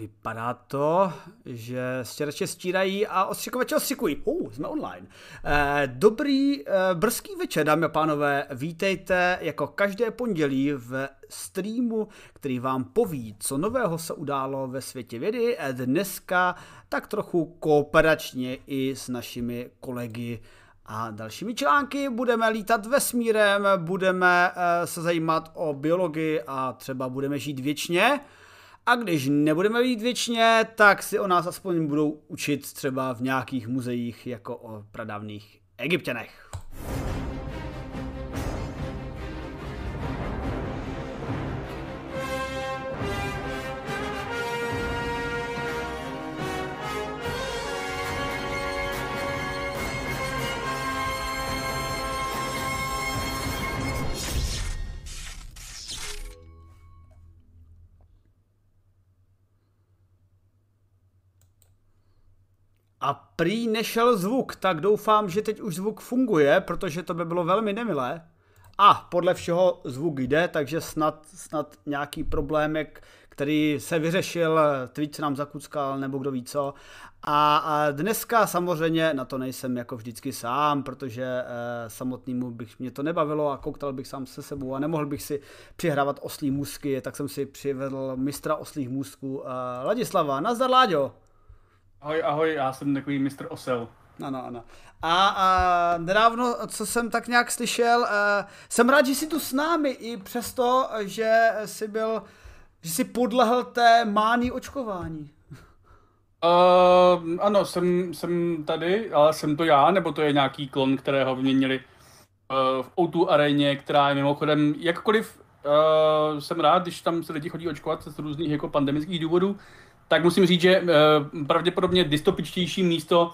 Vypadá to, že stěrače stírají a ostřikovače ostřikují. Uh, jsme online. Eh, dobrý eh, brzký večer, dámy a pánové. Vítejte jako každé pondělí v streamu, který vám poví, co nového se událo ve světě vědy. Eh, dneska tak trochu kooperačně i s našimi kolegy a dalšími články budeme lítat vesmírem, budeme se zajímat o biologii a třeba budeme žít věčně. A když nebudeme jít věčně, tak si o nás aspoň budou učit třeba v nějakých muzeích jako o pradávných egyptěnech. A prý nešel zvuk, tak doufám, že teď už zvuk funguje, protože to by bylo velmi nemilé. A podle všeho zvuk jde, takže snad, snad nějaký problémek, který se vyřešil, Twitch nám zakuckal, nebo kdo ví co. A, a dneska samozřejmě na to nejsem jako vždycky sám, protože e, samotnému bych mě to nebavilo a koukal bych sám se sebou a nemohl bych si přihrávat oslí můzky, tak jsem si přivedl mistra oslých můzků e, Ladislava. Nazdar Láďo! Ahoj, ahoj, já jsem takový mistr Osel. Ano, ano. A, a nedávno, co jsem tak nějak slyšel, uh, jsem rád, že jsi tu s námi, i přesto, že jsi byl, že jsi podlehl té mání očkování. Uh, ano, jsem, jsem tady, ale jsem to já, nebo to je nějaký klon, kterého vyměnili uh, v O2 aréně, která je mimochodem, jakkoliv uh, jsem rád, když tam se lidi chodí očkovat z různých jako pandemických důvodů, tak musím říct, že uh, pravděpodobně dystopičtější místo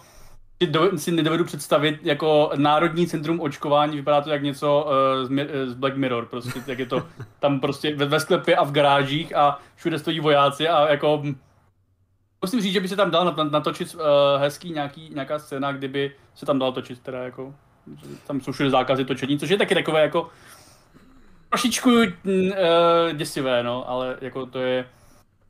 si nedovedu představit jako Národní centrum očkování, vypadá to jak něco uh, z, z Black Mirror, prostě, jak je to tam prostě ve, sklepě a v garážích a všude stojí vojáci a jako musím říct, že by se tam dal natočit hezký nějaký, nějaká scéna, kdyby se tam dal točit teda jako, tam jsou všude zákazy točení, což je taky takové jako trošičku uh, děsivé, no, ale jako to je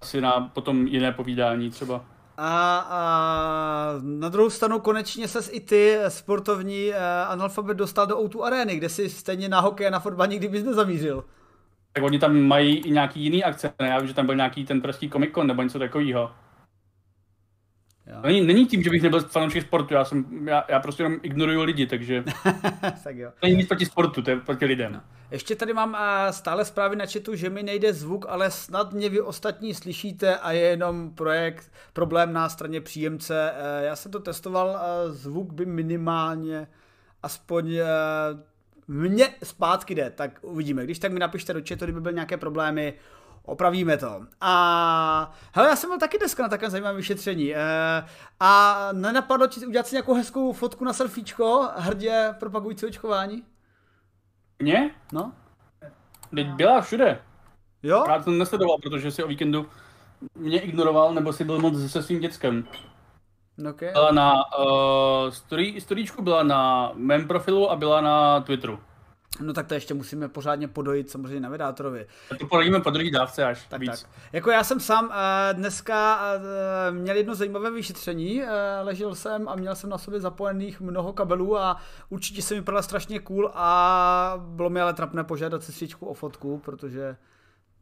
asi na potom jiné povídání třeba. A, a na druhou stranu konečně ses i ty, sportovní uh, analfabet, dostal do O2 arény, kde si stejně na hokej a na fotbal nikdy bys nezamířil. Tak oni tam mají i nějaký jiný akce, ne? Já vím, že tam byl nějaký ten pražský Comic Con nebo něco takového. Není, není tím, že bych nebyl fanoušek sportu, já, jsem, já, já prostě jenom ignoruju lidi, takže tak jo. není nic proti sportu, to je proti lidem. No. Ještě tady mám stále zprávy na chatu, že mi nejde zvuk, ale snad mě vy ostatní slyšíte a je jenom projekt, problém na straně příjemce. E, já jsem to testoval, zvuk by minimálně aspoň mně zpátky jde, tak uvidíme. Když tak mi napište do chatu, kdyby byly nějaké problémy, Opravíme to. A hele, já jsem byl taky dneska na takovém zajímavém vyšetření. E, a nenapadlo ti udělat si nějakou hezkou fotku na selfiečko, hrdě propagující očkování? Mně? No. Teď byla všude. Jo? Já jsem nesledoval, protože si o víkendu mě ignoroval, nebo si byl moc se svým dětskem. Okay. Byla na uh, story, storíčku byla na mém profilu a byla na Twitteru. No tak to ještě musíme pořádně podojit samozřejmě na vydátorovi. To podojíme po druhý dávce až tak, víc. Tak. Jako já jsem sám uh, dneska uh, měl jedno zajímavé vyšetření, uh, ležel jsem a měl jsem na sobě zapojených mnoho kabelů a určitě se mi vypadala strašně cool a bylo mi ale trapné požádat sestřičku o fotku, protože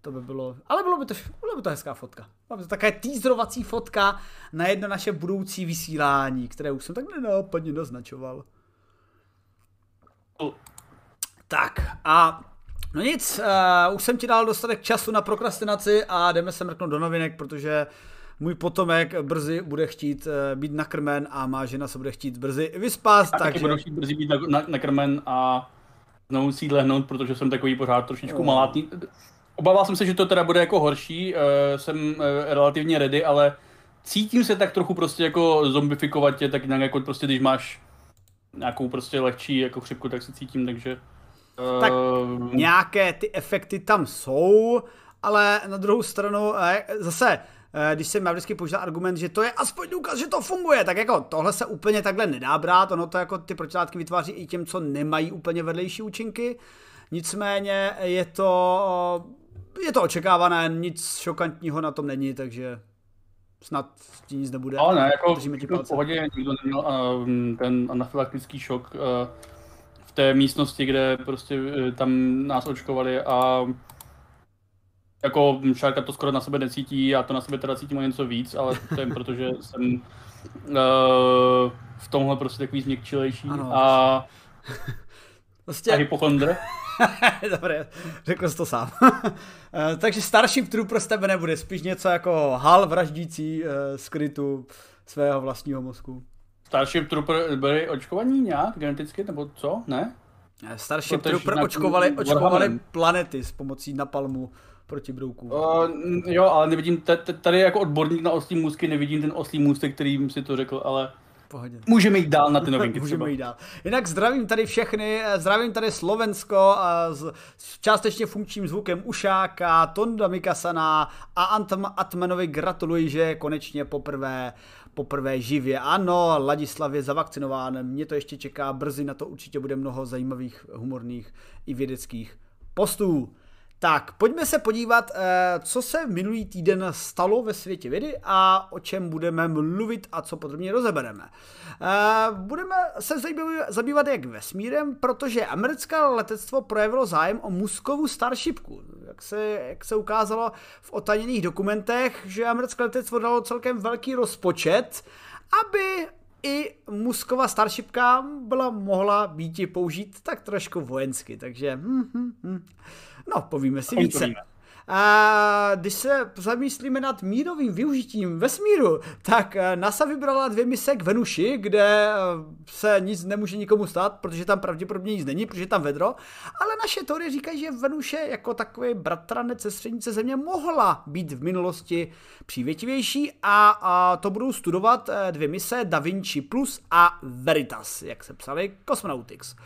to by bylo, ale bylo by to, bylo by to hezká fotka. Bylo by to taková teaserovací fotka na jedno naše budoucí vysílání, které už jsem tak nenápadně naznačoval. Tak a no nic, uh, už jsem ti dal dostatek času na prokrastinaci a jdeme se mrknout do novinek, protože můj potomek brzy bude chtít uh, být nakrmen a má žena se bude chtít brzy vyspat. Já takže... budu chtít brzy být nakrmen a znovu si lehnout, protože jsem takový pořád trošičku oh. malátný. Obával jsem se, že to teda bude jako horší, uh, jsem uh, relativně ready, ale cítím se tak trochu prostě jako zombifikovat tě, tak nějak jako prostě když máš nějakou prostě lehčí jako chřipku, tak se cítím, takže tak uh... nějaké ty efekty tam jsou, ale na druhou stranu eh, zase eh, když jsem já vždycky použil argument, že to je aspoň důkaz, že to funguje, tak jako tohle se úplně takhle nedá brát, ono to jako ty protilátky vytváří i těm, co nemají úplně vedlejší účinky, nicméně je to, je to očekávané, nic šokantního na tom není, takže snad tím nic nebude. Ale ne, jako v pohodě nikdo neměl uh, ten anafylaktický šok uh, té místnosti, kde prostě uh, tam nás očkovali a jako Šárka to skoro na sebe necítí, já to na sebe teda cítím o něco víc, ale to je proto, že jsem uh, v tomhle prostě takový změkčilejší ano, a, prostě... a hypochondr. Dobré, řekl jsi to sám. Eh, takže Starship Trooper z tebe nebude, spíš něco jako hal vraždící uh, skrytu svého vlastního mozku. Starship Trooper byli očkovaní nějak geneticky, nebo co? Ne? Starship Protože Trooper očkovali, očkovali planety s pomocí napalmu proti broukům. Uh, jo, ale nevidím, tady jako odborník na oslí můzky nevidím ten oslý můstek, který si to řekl, ale Pohodě. Můžeme jít dál na ty novinky Můžeme třeba. jít dál. Jinak zdravím tady všechny, zdravím tady Slovensko a s částečně funkčním zvukem Ušáka, Tonda Mikasana a Antam Atmanovi gratuluji, že konečně poprvé poprvé živě. Ano, Ladislav je zavakcinován, mě to ještě čeká, brzy na to určitě bude mnoho zajímavých, humorných i vědeckých postů. Tak, pojďme se podívat, eh, co se minulý týden stalo ve světě vědy a o čem budeme mluvit a co podrobně rozebereme. Eh, budeme se zabývat jak vesmírem, protože americké letectvo projevilo zájem o Muskovu Starshipku. Jak se, jak se ukázalo v otaněných dokumentech, že americké letectvo dalo celkem velký rozpočet, aby i Muskova Starshipka byla mohla být použít tak trošku vojensky, takže hm, hm, hm. No, povíme si více. A když se zamýšlíme nad mírovým využitím vesmíru, tak eh, NASA vybrala dvě mise k Venuši, kde eh, se nic nemůže nikomu stát, protože tam pravděpodobně nic není, protože je tam vedro, ale naše teorie říkají, že Venuše jako takový bratranec ze střednice Země mohla být v minulosti přívětivější a, a to budou studovat eh, dvě mise Da Vinci Plus a Veritas, jak se psali Cosmonautics.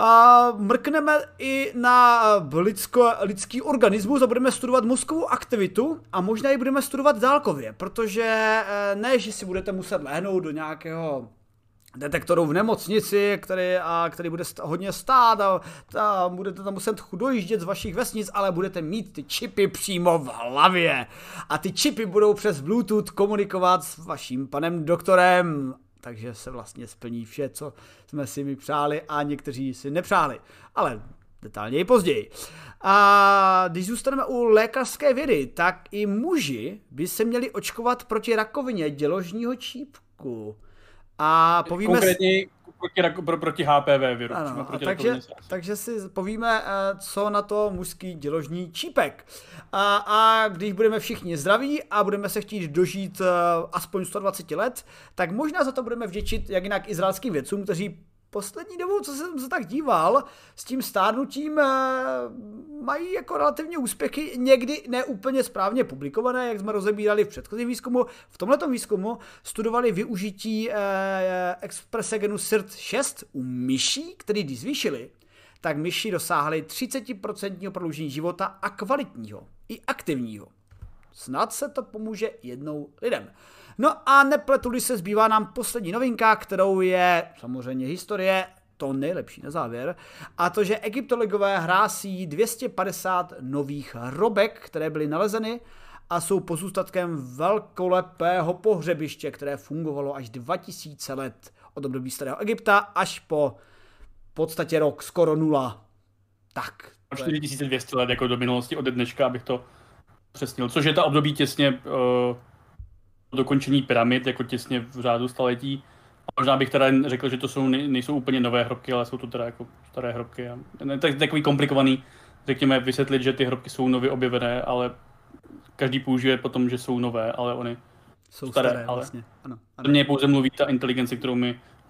A mrkneme i na lidsko, lidský organismus a budeme studovat mozkovou aktivitu a možná ji budeme studovat dálkově, protože eh, ne, že si budete muset lehnout do nějakého detektoru v nemocnici, který, a, který bude st- hodně stát a, a budete tam muset dojíždět z vašich vesnic, ale budete mít ty čipy přímo v hlavě. A ty čipy budou přes Bluetooth komunikovat s vaším panem doktorem takže se vlastně splní vše, co jsme si mi přáli a někteří si nepřáli. Ale detailněji později. A když zůstaneme u lékařské vědy, tak i muži by se měli očkovat proti rakovině děložního čípku. A povíme... Konkrétně proti, pro, proti HPV viru. Ano, proti takže, takže si povíme, eh, co na to mužský děložní čípek. A, a když budeme všichni zdraví a budeme se chtít dožít eh, aspoň 120 let, tak možná za to budeme vděčit jak jinak izraelským vědcům, kteří poslední dobou, co jsem se tak díval, s tím stárnutím eh, mají jako relativně úspěchy, někdy neúplně správně publikované, jak jsme rozebírali v předchozím výzkumu. V tomto výzkumu studovali využití eh, expresegenu SIRT6 u myší, který když zvýšili, tak myši dosáhly 30% prodloužení života a kvalitního, i aktivního. Snad se to pomůže jednou lidem. No a nepletuli se, zbývá nám poslední novinka, kterou je samozřejmě historie, to nejlepší na závěr, a to, že egyptologové hrásí 250 nových robek, které byly nalezeny a jsou pozůstatkem velkolepého pohřebiště, které fungovalo až 2000 let od období starého Egypta až po v podstatě rok, skoro nula. Tak. 4200 let jako do minulosti od dneška, abych to přesnil, což je ta období těsně uh dokončení pyramid, jako těsně v řádu staletí. A možná bych teda řekl, že to jsou, nejsou úplně nové hrobky, ale jsou to teda jako staré hrobky. A, tak, takový komplikovaný, řekněme, vysvětlit, že ty hrobky jsou nově objevené, ale každý použije potom, že jsou nové, ale oni jsou staré, staré ale vlastně. Ano, ano. Mně pouze mluví ta inteligence, kterou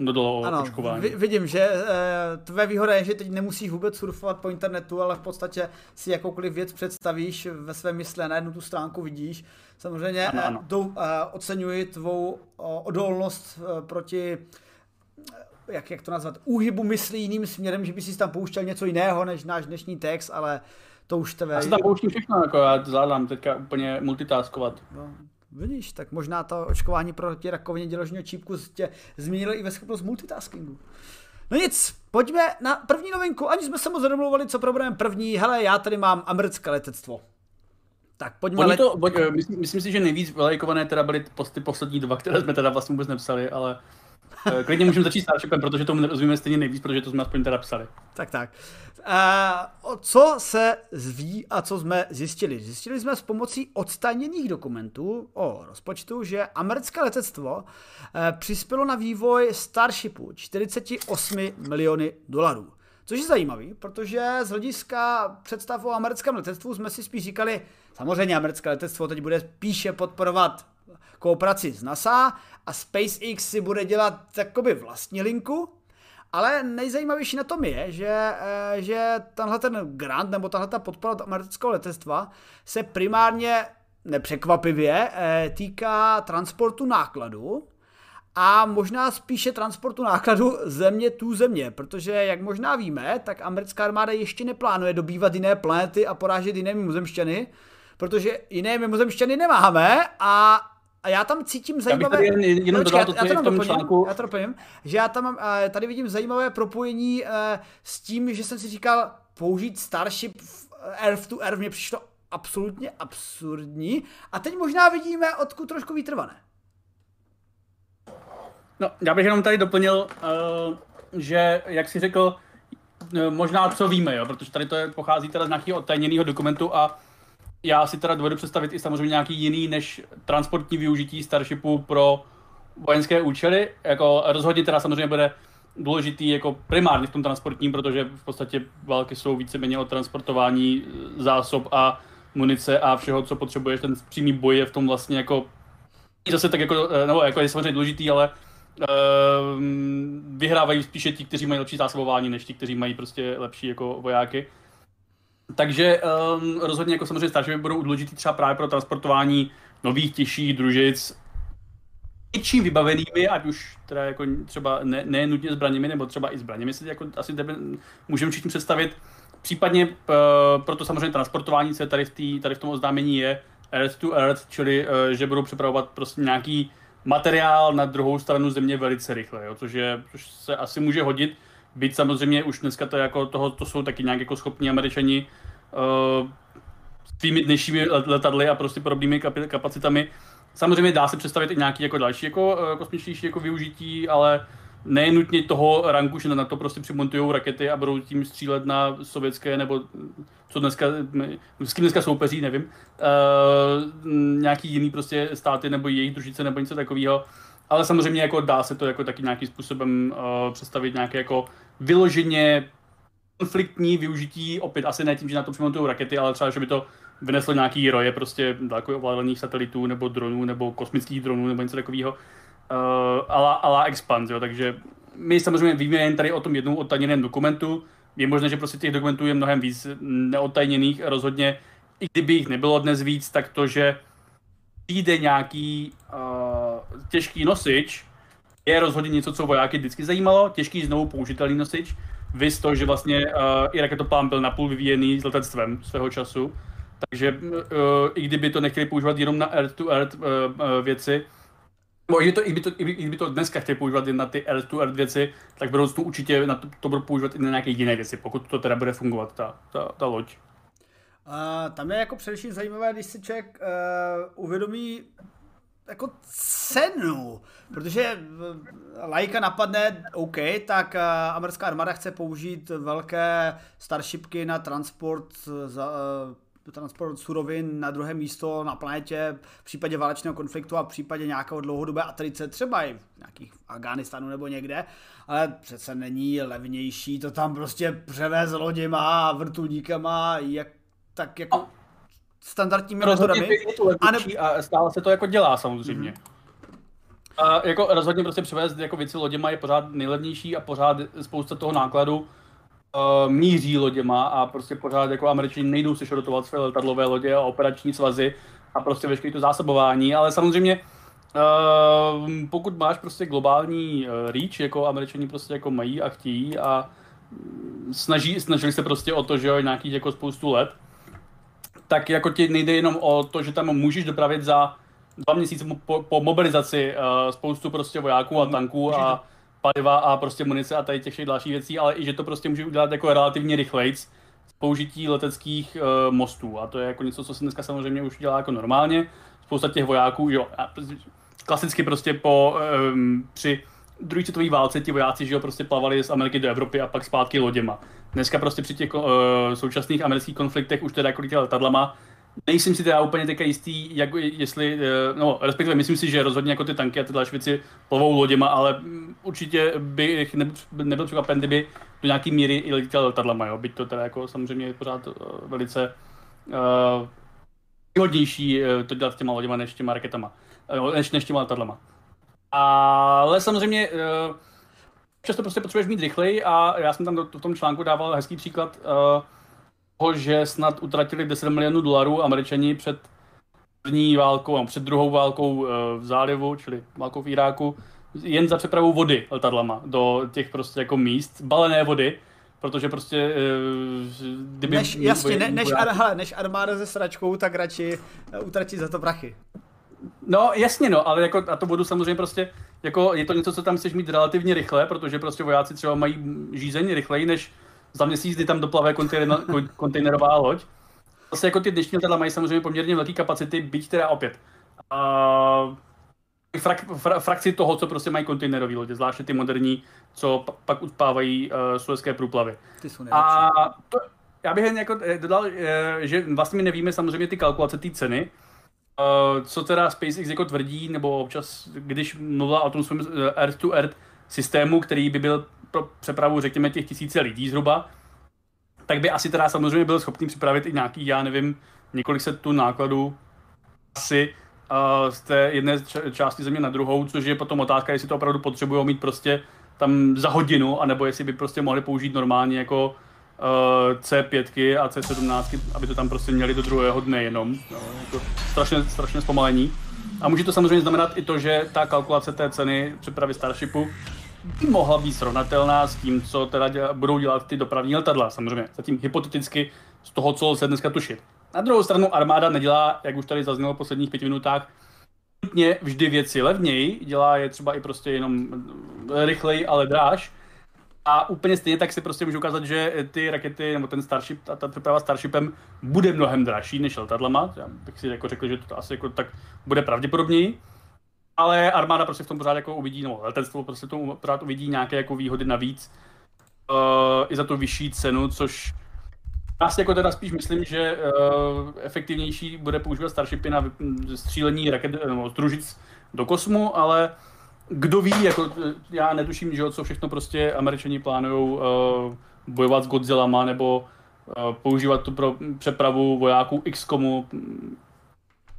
dodalo ano, očkování. vidím, že e, tvé výhoda je, že teď nemusíš vůbec surfovat po internetu, ale v podstatě si jakoukoliv věc představíš ve své mysli a na jednu tu stránku vidíš. Samozřejmě ano, ano. Do, e, oceňuji tvou o, odolnost e, proti jak, jak to nazvat, úhybu myslí jiným směrem, že by si tam pouštěl něco jiného než náš dnešní text, ale to už tebe... Já si tam pouštím všechno, jako já zvládám teďka úplně multitaskovat. No, Vidíš, tak možná to očkování proti rakovině děložního čípku tě změnilo i ve schopnost multitaskingu. No nic, pojďme na první novinku, ani jsme se moc nedomluvili, co probereme první. Hele, já tady mám americké letectvo. Tak pojďme Oni to, pojď, myslím, myslím, si, že nejvíc vylajkované teda byly ty poslední dva, které jsme teda vlastně vůbec nepsali, ale klidně můžeme začít Starshipem, protože tomu nerozumíme stejně nejvíc, protože to jsme aspoň teda psali. Tak, tak. Uh, co se zví a co jsme zjistili? Zjistili jsme s pomocí odstajněných dokumentů o rozpočtu, že americké letectvo uh, přispělo na vývoj Starshipu 48 miliony dolarů. Což je zajímavý, protože z hlediska představ o americkém letectvu jsme si spíš říkali, samozřejmě americké letectvo teď bude spíše podporovat kooperaci s NASA a SpaceX si bude dělat takoby vlastní linku, ale nejzajímavější na tom je, že, eh, že tenhle ten grant nebo tahle ta podpora amerického letectva se primárně nepřekvapivě eh, týká transportu nákladu a možná spíše transportu nákladu země tu země, protože jak možná víme, tak americká armáda ještě neplánuje dobývat jiné planety a porážet jiné mimozemšťany, protože jiné mimozemšťany nemáme a a já tam cítím zajímavé... Já bych jenom dodal to, co je v tom článku. Já to doplním, že já tam mám, eh, tady vidím zajímavé propojení eh, s tím, že jsem si říkal, použít Starship Earth to Earth mě přišlo absolutně absurdní. A teď možná vidíme, odkud trošku vytrvané. No, já bych jenom tady doplnil, že, jak si řekl, možná co víme, jo, protože tady to je, pochází teda z nějakého odtajněného dokumentu a já si teda dovedu představit i samozřejmě nějaký jiný než transportní využití Starshipu pro vojenské účely. Jako rozhodně teda samozřejmě bude důležitý jako primárně v tom transportním, protože v podstatě války jsou víceméně o transportování zásob a munice a všeho, co potřebuješ, ten přímý boj je v tom vlastně jako zase tak jako, nebo jako je samozřejmě důležitý, ale uh, vyhrávají spíše ti, kteří mají lepší zásobování, než ti, kteří mají prostě lepší jako vojáky. Takže um, rozhodně jako samozřejmě Starshipy budou důležitý třeba právě pro transportování nových těžších družic něčím vybavenými, ať už teda jako třeba ne, ne nutně zbraněmi, nebo třeba i zbraněmi si jako asi tebe můžeme všichni představit. Případně uh, pro to samozřejmě transportování, co tady v, tý, tady v tom oznámení je Earth to Earth, čili uh, že budou připravovat prostě nějaký materiál na druhou stranu země velice rychle, jo, což, je, což se asi může hodit Byť samozřejmě už dneska to, jako toho, to jsou taky nějak jako schopní američani uh, s tvými dnešními letadly a prostě podobnými kapacitami. Samozřejmě dá se představit i nějaký jako další jako uh, kosmičtější jako využití, ale ne nutně toho ranku, že na to prostě přimontují rakety a budou tím střílet na sovětské nebo co dneska, s kým dneska soupeří, nevím, uh, nějaký jiný prostě státy nebo jejich družice nebo něco takového. Ale samozřejmě jako dá se to jako taky nějakým způsobem uh, představit nějaké jako vyloženě konfliktní využití, opět asi ne tím, že na to přimontují rakety, ale třeba, že by to vyneslo nějaký roje prostě daleko ovládaných satelitů nebo dronů nebo kosmických dronů nebo něco takového. Uh, ala, ala expand, jo, takže my samozřejmě víme jen tady o tom jednou odtajněném dokumentu. Je možné, že prostě těch dokumentů je mnohem víc neodtajněných. Rozhodně, i kdyby jich nebylo dnes víc, tak to, že přijde nějaký uh, těžký nosič, je rozhodně něco, co vojáky vždycky zajímalo. Těžký znovu použitelný nosič. Vy to, že vlastně uh, i raketoplán byl napůl vyvíjený s letectvem svého času. Takže uh, i kdyby to nechtěli používat jenom na earth-to-earth uh, uh, věci, nebo i, to, i, by to, i, by, i kdyby to dneska chtěli používat jen na ty earth-to-earth věci, tak budou to určitě na to, to budou používat i na nějaké jiné věci, pokud to teda bude fungovat, ta, ta, ta loď. Uh, tam je jako především zajímavé, když si člověk uh, uvědomí jako cenu, protože lajka napadne, OK, tak uh, americká armáda chce použít velké starshipky na transport za, uh, transport surovin na druhé místo na planetě v případě válečného konfliktu a v případě nějakého dlouhodobé atrice, třeba i v nějakých Afganistánu nebo někde, ale přece není levnější to tam prostě převést loděma, vrtulníkama, jak tak jako standardními metodami. A, ne... a stále se to jako dělá samozřejmě. Mm-hmm. A jako rozhodně prostě převést jako věci loděma je pořád nejlevnější a pořád spousta toho nákladu uh, míří loděma a prostě pořád jako američani nejdou se šrotovat své letadlové lodě a operační svazy a prostě veškeré to zásobování, ale samozřejmě uh, pokud máš prostě globální uh, reach, jako američani prostě jako mají a chtějí a snaží, snažili se prostě o to, že jo, nějakých jako spoustu let, tak jako ti nejde jenom o to, že tam můžeš dopravit za dva měsíce po, po mobilizaci uh, spoustu prostě vojáků a tanků a paliva a prostě munice a tady těch všech dalších věcí, ale i že to prostě může udělat jako relativně rychlejc, použití leteckých uh, mostů. A to je jako něco, co se dneska samozřejmě už dělá jako normálně. Spousta těch vojáků, jo, klasicky prostě po, um, při druhé světové válce ti vojáci že jo, prostě plavali z Ameriky do Evropy a pak zpátky loděma. Dneska prostě při těch uh, současných amerických konfliktech už teda jako letadlama Nejsem si teda úplně teďka jistý, jak, jestli, eh, no respektive myslím si, že rozhodně jako ty tanky a ty další věci plovou loděma, ale určitě bych nebyl překvapen, kdyby do nějaký míry i letěl letadlama, jo, byť to teda jako samozřejmě je pořád uh, velice uh, výhodnější uh, to dělat s těma loděma než těma raketama, než, než těma letadlama. Ale samozřejmě uh, často prostě potřebuješ mít rychleji a já jsem tam do, v tom článku dával hezký příklad uh, toho, že snad utratili 10 milionů dolarů američani před první válkou, no, před druhou válkou uh, v zálivu, čili válkou v Iráku, jen za přepravu vody letadlama do těch prostě jako míst, balené vody, protože prostě uh, kdyby... Než, jasně, ne, než, ar, hele, než armáda se sračkou, tak radši utratí za to prachy. No jasně no, ale jako a to vodu samozřejmě prostě, jako je to něco, co tam chceš mít relativně rychle, protože prostě vojáci třeba mají žízení rychleji než za měsíc, kdy tam doplave kontejnerová loď. Zase jako ty dnešní letadla mají samozřejmě poměrně velké kapacity, byť teda opět. Uh, frak, fra, frakci toho, co prostě mají kontejnerové lodě, zvláště ty moderní, co pak uspávají uh, suezké průplavy. Ty jsou A to, já bych jen jako eh, dodal, eh, že vlastně my nevíme samozřejmě ty kalkulace té ceny, co teda SpaceX jako tvrdí, nebo občas, když mluvila o tom svém Earth-to-Earth systému, který by byl pro přepravu, řekněme, těch tisíce lidí zhruba, tak by asi teda samozřejmě byl schopný připravit i nějaký, já nevím, několik set tu nákladů asi uh, z té jedné části země na druhou, což je potom otázka, jestli to opravdu potřebují mít prostě tam za hodinu, anebo jestli by prostě mohli použít normálně jako C5 a C17, aby to tam prostě měli do druhého dne jenom. No, jako strašně, strašně zpomalení. A může to samozřejmě znamenat i to, že ta kalkulace té ceny přepravy Starshipu by mohla být srovnatelná s tím, co teda děla, budou dělat ty dopravní letadla, samozřejmě. Zatím hypoteticky z toho, co lze dneska tušit. Na druhou stranu armáda nedělá, jak už tady zaznělo v posledních pěti minutách, nutně vždy věci levněji, dělá je třeba i prostě jenom rychleji, ale dráž. A úplně stejně tak si prostě můžu ukázat, že ty rakety nebo ten Starship, ta, ta přeprava Starshipem bude mnohem dražší než letadlama. Já bych si jako řekl, že to asi jako tak bude pravděpodobněji ale armáda prostě v tom pořád jako uvidí, no letenstvo prostě v tom pořád uvidí nějaké jako výhody navíc uh, i za tu vyšší cenu, což já si jako teda spíš myslím, že uh, efektivnější bude používat Starshipy na střílení raket, no, družic do kosmu, ale kdo ví, jako já netuším, že co všechno prostě američani plánují uh, bojovat s Godzillama nebo uh, používat to pro přepravu vojáků XCOMu,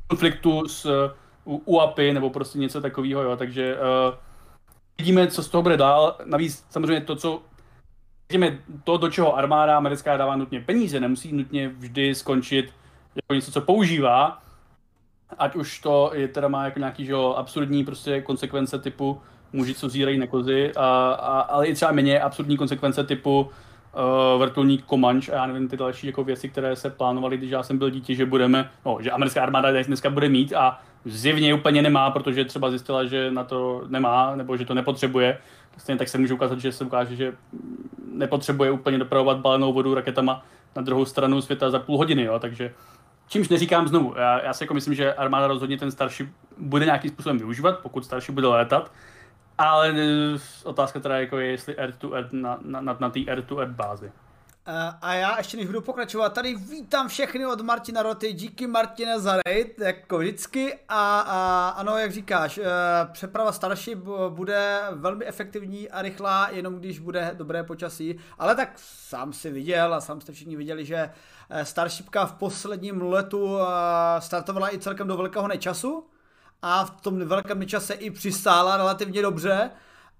konfliktu s UAPy nebo prostě něco takového, jo, takže uh, vidíme, co z toho bude dál. Navíc samozřejmě to, co vidíme, to, do čeho armáda americká dává nutně peníze, nemusí nutně vždy skončit jako něco, co používá, ať už to je teda má jako nějaký že jo, absurdní prostě konsekvence typu muži, co zírají na kozy, a, a, ale i třeba méně absurdní konsekvence typu uh, vrtulník Comanche a já nevím ty další jako věci, které se plánovaly, když já jsem byl dítě, že budeme, no, že americká armáda dneska bude mít a zjevně úplně nemá, protože třeba zjistila, že na to nemá, nebo že to nepotřebuje. Stejně tak se může ukázat, že se ukáže, že nepotřebuje úplně dopravovat balenou vodu raketama na druhou stranu světa za půl hodiny, jo, takže Čímž neříkám znovu, já, já si jako myslím, že armáda rozhodně ten starší bude nějakým způsobem využívat, pokud starší bude létat, ale eh, otázka teda jako je, jestli air to air na, na, na, na té air to air bázi. Eh, a já ještě než budu pokračovat, tady vítám všechny od Martina Roty, díky Martine za raid, jako vždycky. A, a ano, jak říkáš, eh, přeprava Starship bude velmi efektivní a rychlá, jenom když bude dobré počasí. Ale tak sám si viděl a sám jste všichni viděli, že Starshipka v posledním letu startovala i celkem do velkého nečasu a v tom velkém čase i přistála relativně dobře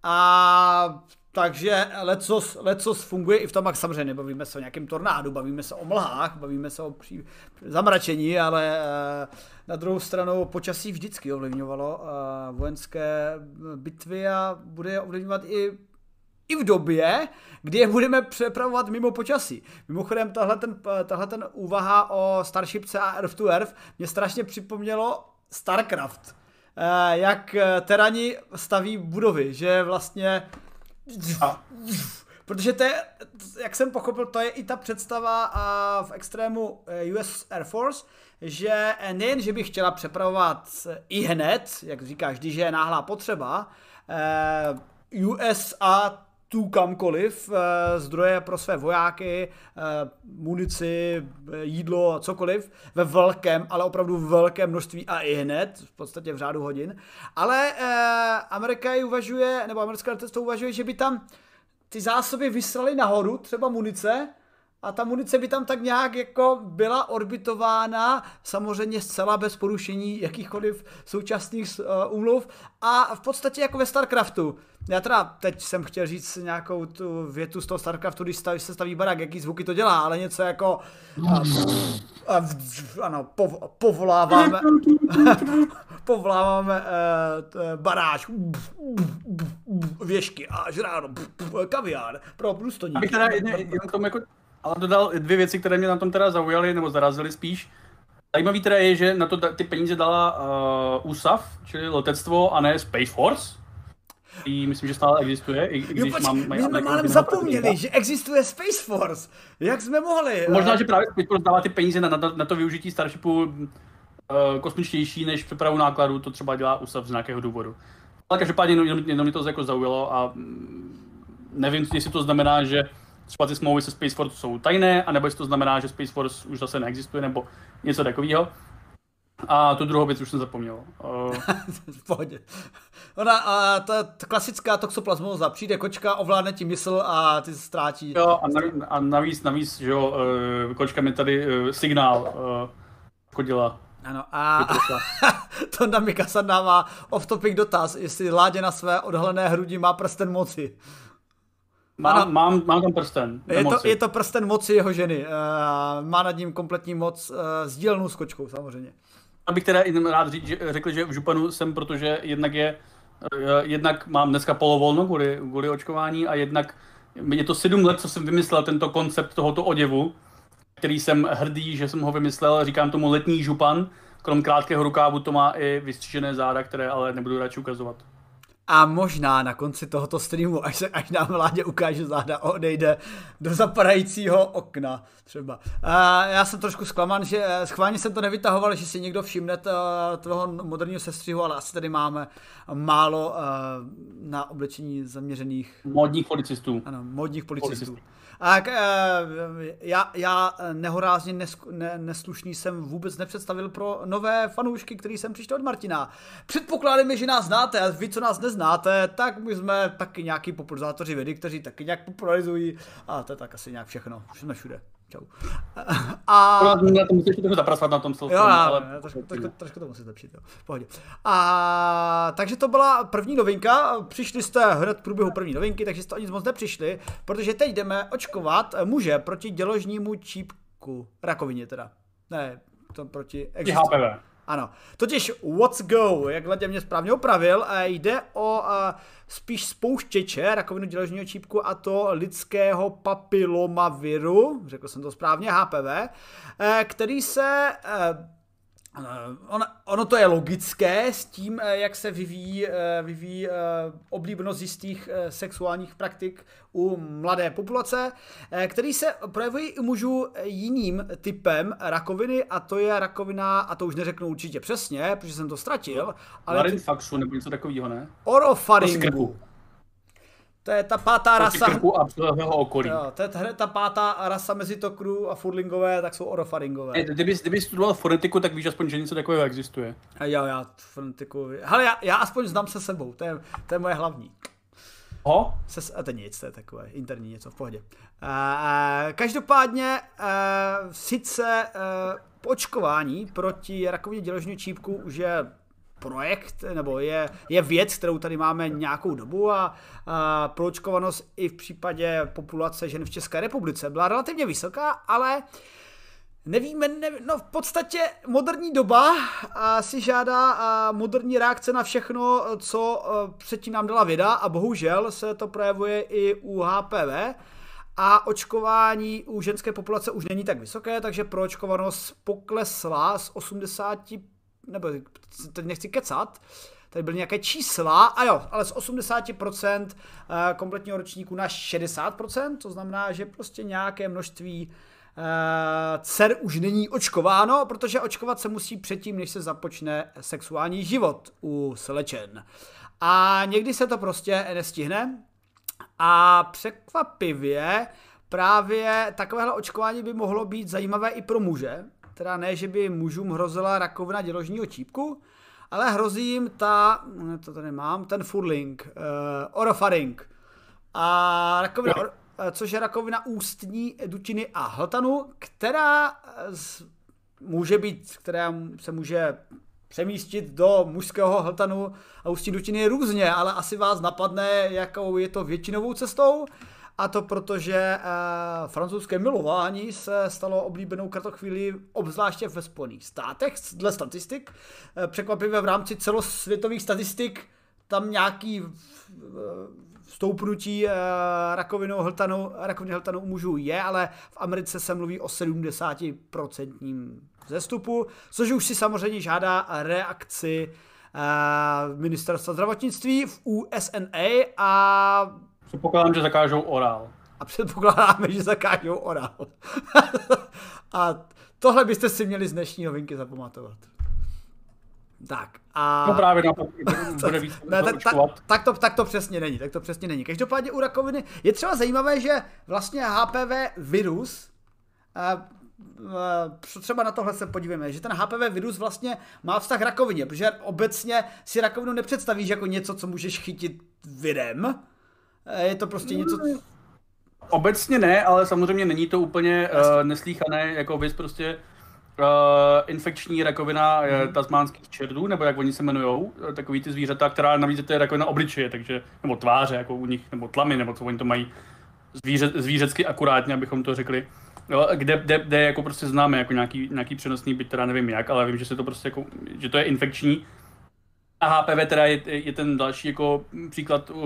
a takže lecos, lecos funguje i v tom, jak samozřejmě nebavíme se o nějakém tornádu, bavíme se o mlhách, bavíme se o pří, zamračení, ale eh, na druhou stranu počasí vždycky ovlivňovalo eh, vojenské bitvy a bude je ovlivňovat i i v době, kdy je budeme přepravovat mimo počasí. Mimochodem, tahle ten, tahle ten úvaha o Starshipce a Earth to Earth mě strašně připomnělo StarCraft. Eh, jak terani staví budovy, že vlastně Protože to je, jak jsem pochopil, to je i ta představa v extrému eh, US Air Force, že nejen, že bych chtěla přepravovat i hned, jak říkáš, když je náhlá potřeba, eh, USA tu kamkoliv, eh, zdroje pro své vojáky, munici, jídlo, cokoliv, ve velkém, ale opravdu velkém množství a i hned, v podstatě v řádu hodin. Ale Amerika uvažuje, nebo americké letectvo uvažuje, že by tam ty zásoby vyslali nahoru, třeba munice, a ta munice by tam tak nějak jako byla orbitována, samozřejmě zcela bez porušení jakýchkoliv současných uh, a v podstatě jako ve StarCraftu. Já teda teď jsem chtěl říct nějakou tu větu z toho StarCraftu, když staví, se staví barák, jaký zvuky to dělá, ale něco jako uh, uh, ano, pov, povoláváme povoláváme uh, baráž věšky a žráno, kaviár pro průstoní. Abych teda jen, jen k tomu jako ale dodal dvě věci, které mě na tom teda zaujaly, nebo zarazily spíš. Zajímavý teda je, že na to ty peníze dala uh, USAF, čili letectvo, a ne Space Force. I myslím, že stále existuje, i, i když jo, počkej, mám, my jsme málem zapomněli, že existuje Space Force. Jak jsme mohli? Možná, že právě Space Force dává ty peníze na, na, na to využití Starshipu uh, kosmičtější než přepravu nákladů, to třeba dělá USAF z nějakého důvodu. Ale každopádně jenom, jenom mě to jako zaujalo a mm, nevím, jestli to znamená, že třeba ty smlouvy se Space Force jsou tajné, anebo jestli to znamená, že Space Force už zase neexistuje, nebo něco takového. A tu druhou věc už jsem zapomněl. Uh... v pohodě. Ona, a ta, ta klasická toxoplasmoza, přijde kočka, ovládne ti mysl a ty se ztrátí. Jo, a navíc, a navíc, navíc že jo, uh, kočka mi tady uh, signál uh, chodila. Ano, a to Mikasa dává off-topic dotaz, jestli Ládě na své odhalené hrudi má prsten moci. Mám, mám, mám tam prsten. Je to, je to prsten moci jeho ženy. Uh, má nad ním kompletní moc uh, sdílenou s kočkou samozřejmě. Abych teda rád říct, že, řekl, že v Županu jsem, protože jednak je, uh, jednak mám dneska polovolno kvůli, kvůli očkování a jednak je to sedm let, co jsem vymyslel tento koncept tohoto oděvu, který jsem hrdý, že jsem ho vymyslel, říkám tomu letní župan, krom krátkého rukávu to má i vystřížené záda, které ale nebudu radši ukazovat. A možná na konci tohoto streamu, až, se, až nám vládě ukáže záda, odejde do zapadajícího okna třeba. A já jsem trošku zklamán, že eh, schválně jsem to nevytahoval, že si někdo všimne toho moderního sestřihu, ale asi tady máme málo eh, na oblečení zaměřených... Modních policistů. Ano, modních policistů. policistů. A jak, eh, já, já nehorázně nesk, ne, neslušný jsem vůbec nepředstavil pro nové fanoušky, který jsem přišel od Martina. Předpokládáme, že nás znáte a vy, co nás neznáte, tak my jsme taky nějaký popularizátoři vědy, kteří taky nějak popularizují a to je tak asi nějak všechno. Jsme všude. Čau. A... Na to musíš trochu zapracovat na tom slovu. Jo, ale... trošku, trošku, trošku to musí zlepšit, jo. Pohodě. A, takže to byla první novinka. Přišli jste hned v průběhu první novinky, takže jste o nic moc nepřišli, protože teď jdeme očkovat muže proti děložnímu čípku. Rakovině teda. Ne, to proti... HPV. Ano. Totiž What's Go, jak Ledě mě správně opravil, jde o spíš spouštěče rakovinu děložního čípku a to lidského papilomaviru, řekl jsem to správně, HPV, e, který se Eh, ono, ono to je logické s tím, eh, jak se vyvíjí, eh, vyvíjí oblíbenost jistých sexuálních praktik u mladé populace, který se projevují i mužů jiným typem rakoviny a to je rakovina, a to už neřeknu určitě přesně, protože jsem to ztratil. Ale Larinfaxu nebo něco takového, ne? Orofaringu. To je ta pátá rasa. a okolí. Jo, to je ta pátá rasa mezi tokru a furlingové, tak jsou orofaringové. Kdyby, kdyby studoval fonetiku, tak víš aspoň, že něco takového existuje. A jo, já fonetiku... Hele, já, já aspoň znám se sebou, to je, to je moje hlavní. Ho? Se, a to nic, to je takové interní něco v pohodě. Uh, každopádně, uh, sice uh, očkování proti rakovině děložního čípku už je projekt, nebo je, je věc, kterou tady máme nějakou dobu a, a proočkovanost i v případě populace žen v České republice byla relativně vysoká, ale Nevíme, ne, no v podstatě moderní doba a si žádá a moderní reakce na všechno, co předtím nám dala věda a bohužel se to projevuje i u HPV a očkování u ženské populace už není tak vysoké, takže proočkovanost poklesla z 80 nebo teď nechci kecat, tady byly nějaké čísla, a jo, ale z 80% eh, kompletního ročníku na 60%, to znamená, že prostě nějaké množství eh, dcer už není očkováno, protože očkovat se musí předtím, než se započne sexuální život u slečen. A někdy se to prostě nestihne. A překvapivě právě takovéhle očkování by mohlo být zajímavé i pro muže. Teda ne, že by mužům hrozila rakovina děložního čípku, ale hrozí jim ta, to tady mám, ten furling, uh, orofaring. A rakovina, or, eh, což je rakovina ústní dutiny a hltanu, která z, může být, která se může přemístit do mužského hltanu a ústní dutiny různě, ale asi vás napadne, jakou je to většinovou cestou. A to proto, že uh, francouzské milování se stalo oblíbenou kratochvíli, obzvláště ve Spojených státech, dle statistik. Uh, překvapivě v rámci celosvětových statistik tam nějaký vstoupnutí uh, rakovinou hltanu, rakoviny hltanu u mužů je, ale v Americe se mluví o 70% zestupu, což už si samozřejmě žádá reakci uh, ministerstva zdravotnictví v USNA a Předpokládám, že zakážou orál. A předpokládáme, že zakážou orál. a tohle byste si měli z dnešní novinky zapamatovat. Tak a... No právě na to bude víc ne, tak, tak, tak, to, tak to přesně není, tak to přesně není. Každopádně u rakoviny je třeba zajímavé, že vlastně HPV virus, uh, uh, třeba na tohle se podívejme, že ten HPV virus vlastně má vztah rakovině, protože obecně si rakovinu nepředstavíš jako něco, co můžeš chytit virem, Eh, je to prostě něco... Obecně ne, ale samozřejmě není to úplně uh, neslíchané, jako bys prostě uh, infekční rakovina mm. tasmánských čerdů, nebo jak oni se jmenují, takový ty zvířata, která navíc to je rakovina obličeje, takže, nebo tváře, jako u nich, nebo tlamy, nebo co oni to mají zvíře, zvířecky akurátně, abychom to řekli. Jo, kde, kde, kde, jako prostě známe jako nějaký, nějaký přenosný byt, teda nevím jak, ale vím, že se to prostě jako, že to je infekční. A HPV teda je, je ten další jako příklad uh,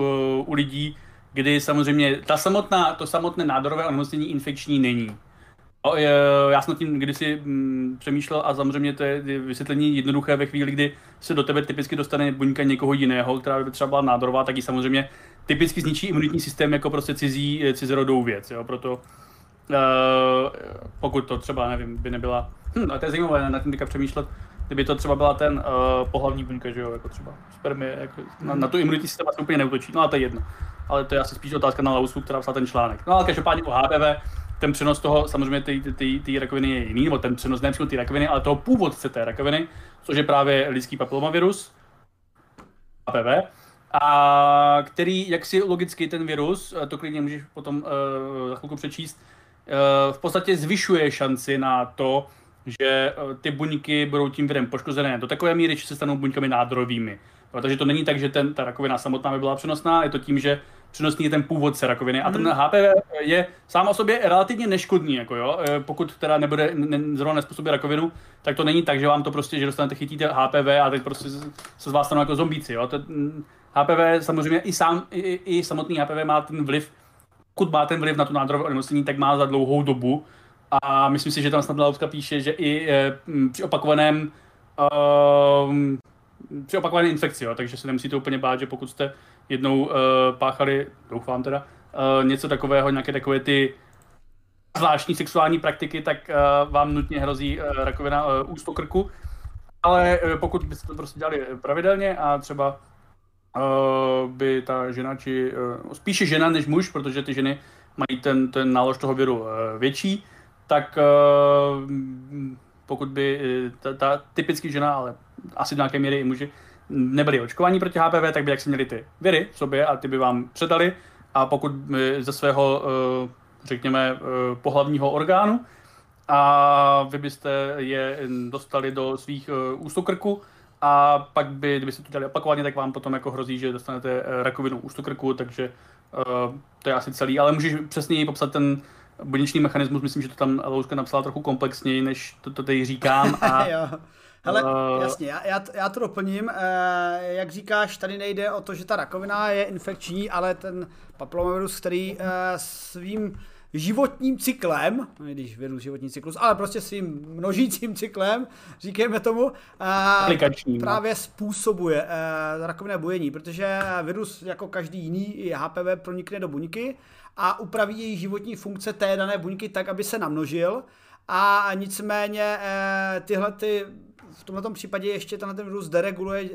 u lidí, kdy samozřejmě ta samotná, to samotné nádorové onemocnění infekční není. Já jsem tím kdysi mm, přemýšlel a samozřejmě to je vysvětlení jednoduché ve chvíli, kdy se do tebe typicky dostane buňka někoho jiného, která by třeba byla nádorová, tak ji samozřejmě typicky zničí imunitní systém jako prostě cizí, cizorodou věc. Jo? Proto uh, pokud to třeba, nevím, by nebyla, hm, a to je zajímavé na tím teďka přemýšlet, kdyby to třeba byla ten uh, pohlavní buňka, že jo, jako třeba. Spermie, jako na, na tu imunitní systém asi úplně neutočí, no a to je jedno. Ale to je asi spíš otázka na Lausu, která psala ten článek. No ale každopádně o HPV, ten přenos toho, samozřejmě té rakoviny je jiný, nebo ten přenos ne té rakoviny, ale toho původce té rakoviny, což je právě lidský papilomavirus, HPV, a který, jak si logicky ten virus, to klidně můžeš potom uh, za chvilku přečíst, uh, v podstatě zvyšuje šanci na to, že uh, ty buňky budou tím virem poškozené do takové míry, že se stanou buňkami nádorovými. Protože to není tak, že ten, ta rakovina samotná by byla přenosná, je to tím, že přenosný je ten původce rakoviny. A ten HPV hmm. je sám o sobě relativně neškodný, jako jo. E, pokud teda nebude ne, zrovna nespůsobí rakovinu, tak to není tak, že vám to prostě, že dostanete, chytíte HPV a teď prostě se z vás stanou jako zombíci, jo. To, HPV samozřejmě i sám, i, i samotný HPV má ten vliv, pokud má ten vliv na tu nádorové onemocnění, tak má za dlouhou dobu. A myslím si, že tam snad Lauska píše, že i e, při opakovaném uh, při opakované infekci, jo, takže se nemusíte úplně bát, že pokud jste jednou uh, páchali, doufám teda, uh, něco takového, nějaké takové ty zvláštní sexuální praktiky, tak uh, vám nutně hrozí uh, rakovina uh, úst krku. Ale uh, pokud byste to prostě dělali pravidelně a třeba by ta žena, či spíše žena než muž, protože ty ženy mají ten, ten nálož toho viru větší, tak uh, pokud by ta, ta typicky žena, ale asi do nějaké míry i muži, nebyli očkovaní proti HPV, tak by jak si měli ty viry v sobě a ty by vám předali. A pokud ze svého, eh, řekněme, eh, pohlavního orgánu a vy byste je dostali do svých eh, ústokrku a pak by, kdybyste to dělali opakovaně, tak vám potom jako hrozí, že dostanete rakovinu ústokrku, takže to je asi celý, ale můžeš přesněji popsat ten buněčný mechanismus, myslím, že to tam Louska napsala trochu komplexněji, než to, to tady říkám a Hele, uh, jasně, já, já, já to doplním. E, jak říkáš, tady nejde o to, že ta rakovina je infekční, ale ten papillomavirus, který e, svým životním cyklem, no, když virus životní cyklus, ale prostě svým množícím cyklem, říkejme tomu, Aplikační, právě no. způsobuje rakovinné bujení, protože virus jako každý jiný HPV pronikne do buňky a upraví její životní funkce té dané buňky tak, aby se namnožil. A nicméně tyhle ty v tomto případě ještě tenhle ten virus dereguluje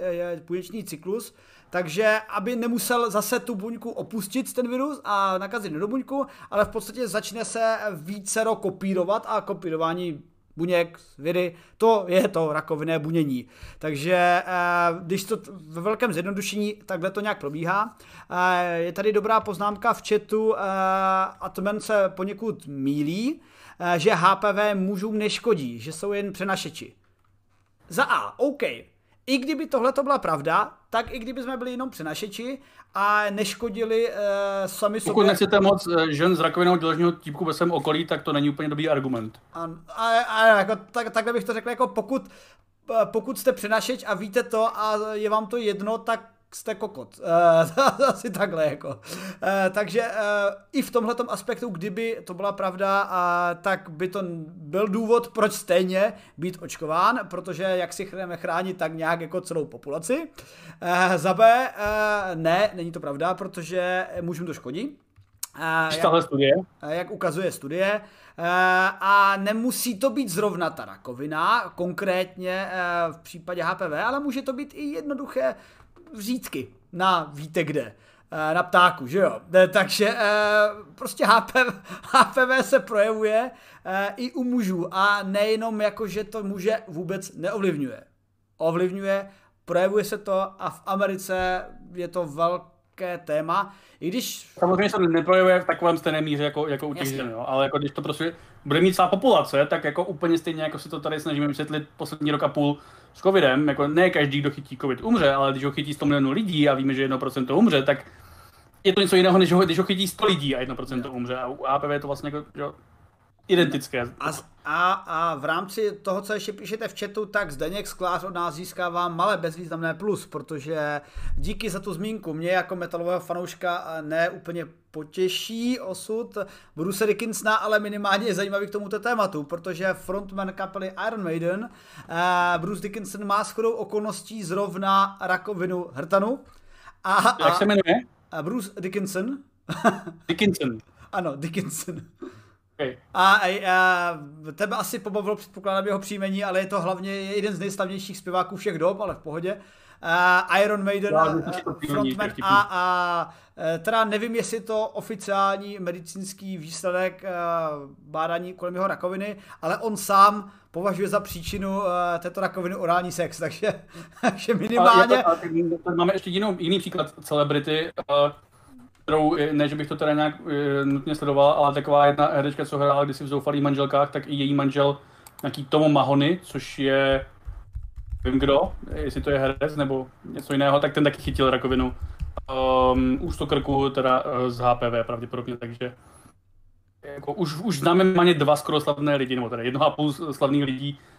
buněčný cyklus, takže aby nemusel zase tu buňku opustit ten virus a nakazit do buňku, ale v podstatě začne se vícero kopírovat a kopírování buněk, viry, to je to rakovinné bunění. Takže eh, když to ve velkém zjednodušení takhle to nějak probíhá, eh, je tady dobrá poznámka v chatu, eh, a to se poněkud mílí, že HPV mužům neškodí, že jsou jen přenašeči. Za A, OK, i kdyby tohle to byla pravda, tak i kdyby jsme byli jenom přenašeči a neškodili uh, sami sobě. Pokud nechcete moc eh, žen z rakovinou děložního típku ve svém okolí, tak to není úplně dobrý argument. A, a, a jako, tak, takhle bych to řekl, jako pokud, eh, pokud jste přenašeč a víte to a je vám to jedno, tak jste kokot. Uh, asi takhle jako. Uh, takže uh, i v tomhle aspektu, kdyby to byla pravda, tak by to byl důvod, proč stejně být očkován, protože jak si chceme chránit tak nějak jako celou populaci. Za B, ne, není to pravda, protože mužům to škodí. Jak, studie? Jak ukazuje studie. A nemusí to být zrovna ta rakovina, konkrétně v případě HPV, ale může to být i jednoduché řídky na víte kde eh, na ptáku, že jo? Eh, takže eh, prostě HPV, HPV se projevuje i u mužů a nejenom jako, že to muže vůbec neovlivňuje. Ovlivňuje, projevuje se to a v Americe je to velké téma, i když... Samozřejmě se neprojevuje v takovém stejné míře jako, jako u těch žen, ale jako když to prostě bude mít celá populace, tak jako úplně stejně, jako si to tady snažíme vysvětlit poslední rok a půl s covidem, jako ne každý, kdo chytí covid, umře, ale když ho chytí 100 milionů lidí a víme, že 1% umře, tak je to něco jiného, než ho, když ho chytí 100 lidí a 1% umře. A u APV je to vlastně jako, jo, identické. A, a, a v rámci toho, co ještě píšete v chatu, tak Zdeněk Sklář od nás získává malé bezvýznamné plus, protože díky za tu zmínku mě jako metalového fanouška ne úplně potěší osud Bruce Dickinsona, ale minimálně je zajímavý k tomuto tématu, protože frontman kapely Iron Maiden Bruce Dickinson má shodou okolností zrovna rakovinu hrtanu. A, Jak se jmenuje? Bruce Dickinson. Dickinson. ano, Dickinson. Okay. A, a, a tebe asi pobavilo, předpokládám jeho příjmení, ale je to hlavně jeden z nejslavnějších zpěváků všech dob, ale v pohodě. Uh, Iron Maiden, uh, frontman a, a e, teda nevím, jestli to oficiální medicínský výsledek uh, bádání kolem jeho rakoviny, ale on sám považuje za příčinu uh, této rakoviny orální sex, takže, takže minimálně... A, to, a, máme ještě jinou, jiný příklad celebrity, uh, kterou, ne, že bych to teda nějak uh, nutně sledoval, ale taková jedna herečka, co hrála kdysi v Zoufalých manželkách, tak i její manžel, nějaký Tomo Mahony, což je, vím kdo, jestli to je herec nebo něco jiného, tak ten taky chytil rakovinu. Um, ústo krku, teda uh, z HPV pravděpodobně, takže jako už, už známe méně dva skoro slavné lidi, nebo teda jedno a půl slavných lidí, Eh,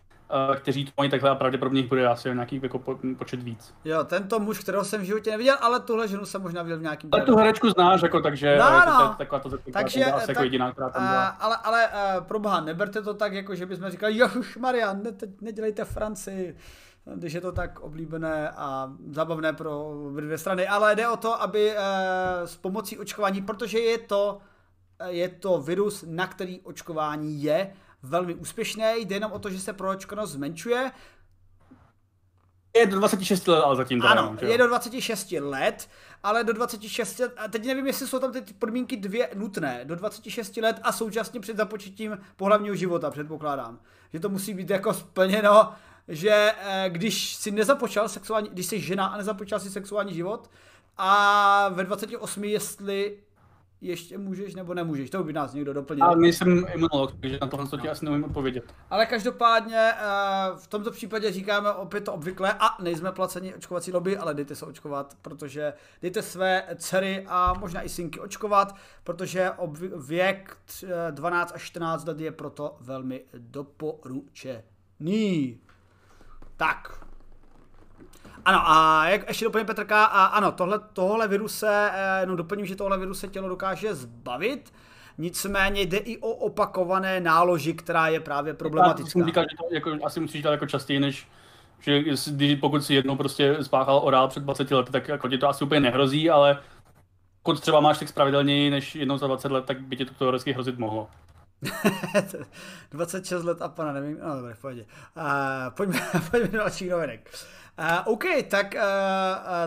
kteří to mají takhle a pravděpodobně jich bude asi nějaký jako po, počet víc. Jo, tento muž, kterého jsem v životě neviděl, ale tuhle ženu jsem možná viděl v nějakým. Ale tu herečku znáš, jako, takže no, jako, no. taková to takže, asi jako tak, jako jediná, která tam byla. ale, ale uh, pro boha, neberte to tak, jako že bychom říkali, jo, Maria, ne, teď nedělejte Francii když je to tak oblíbené a zabavné pro dvě strany, ale jde o to, aby uh, s pomocí očkování, protože je to, je to virus, na který očkování je, velmi úspěšné, jde jenom o to, že se proočkonost zmenšuje. Je do 26 let, ale zatím Ano, jenom, je do 26 let, ale do 26, a teď nevím, jestli jsou tam ty podmínky dvě nutné, do 26 let a současně před započetím pohlavního života, předpokládám. Že to musí být jako splněno, že eh, když si nezapočal sexuální, když jsi žena a nezapočal si sexuální život a ve 28, jestli ještě můžeš nebo nemůžeš, to by nás někdo doplnil. Ale nejsem imunolog, takže na tohle ti asi nemůžu odpovědět. Ale každopádně eh, v tomto případě říkáme opět to obvykle a nejsme placeni očkovací lobby, ale dejte se očkovat, protože dejte své dcery a možná i synky očkovat, protože věk 12 až 14 let je proto velmi doporučený. Tak, ano, a jak ještě doplním Petrka, a ano, tohle, tohle viruse, eh, no doplním, že tohle viruse tělo dokáže zbavit, nicméně jde i o opakované náloži, která je právě problematická. Já jsem říkal, že to jako, asi musíš dělat jako častěji, než že když, pokud si jednou prostě spáchal orál před 20 lety, tak jako ti to asi úplně nehrozí, ale pokud třeba máš tak pravidelněji než jednou za 20 let, tak by ti to teoreticky hrozit mohlo. 26 let a pana, nevím, no dobré, v pohodě. Uh, pojďme, pojďme do dalších novinek. Uh, OK, tak uh,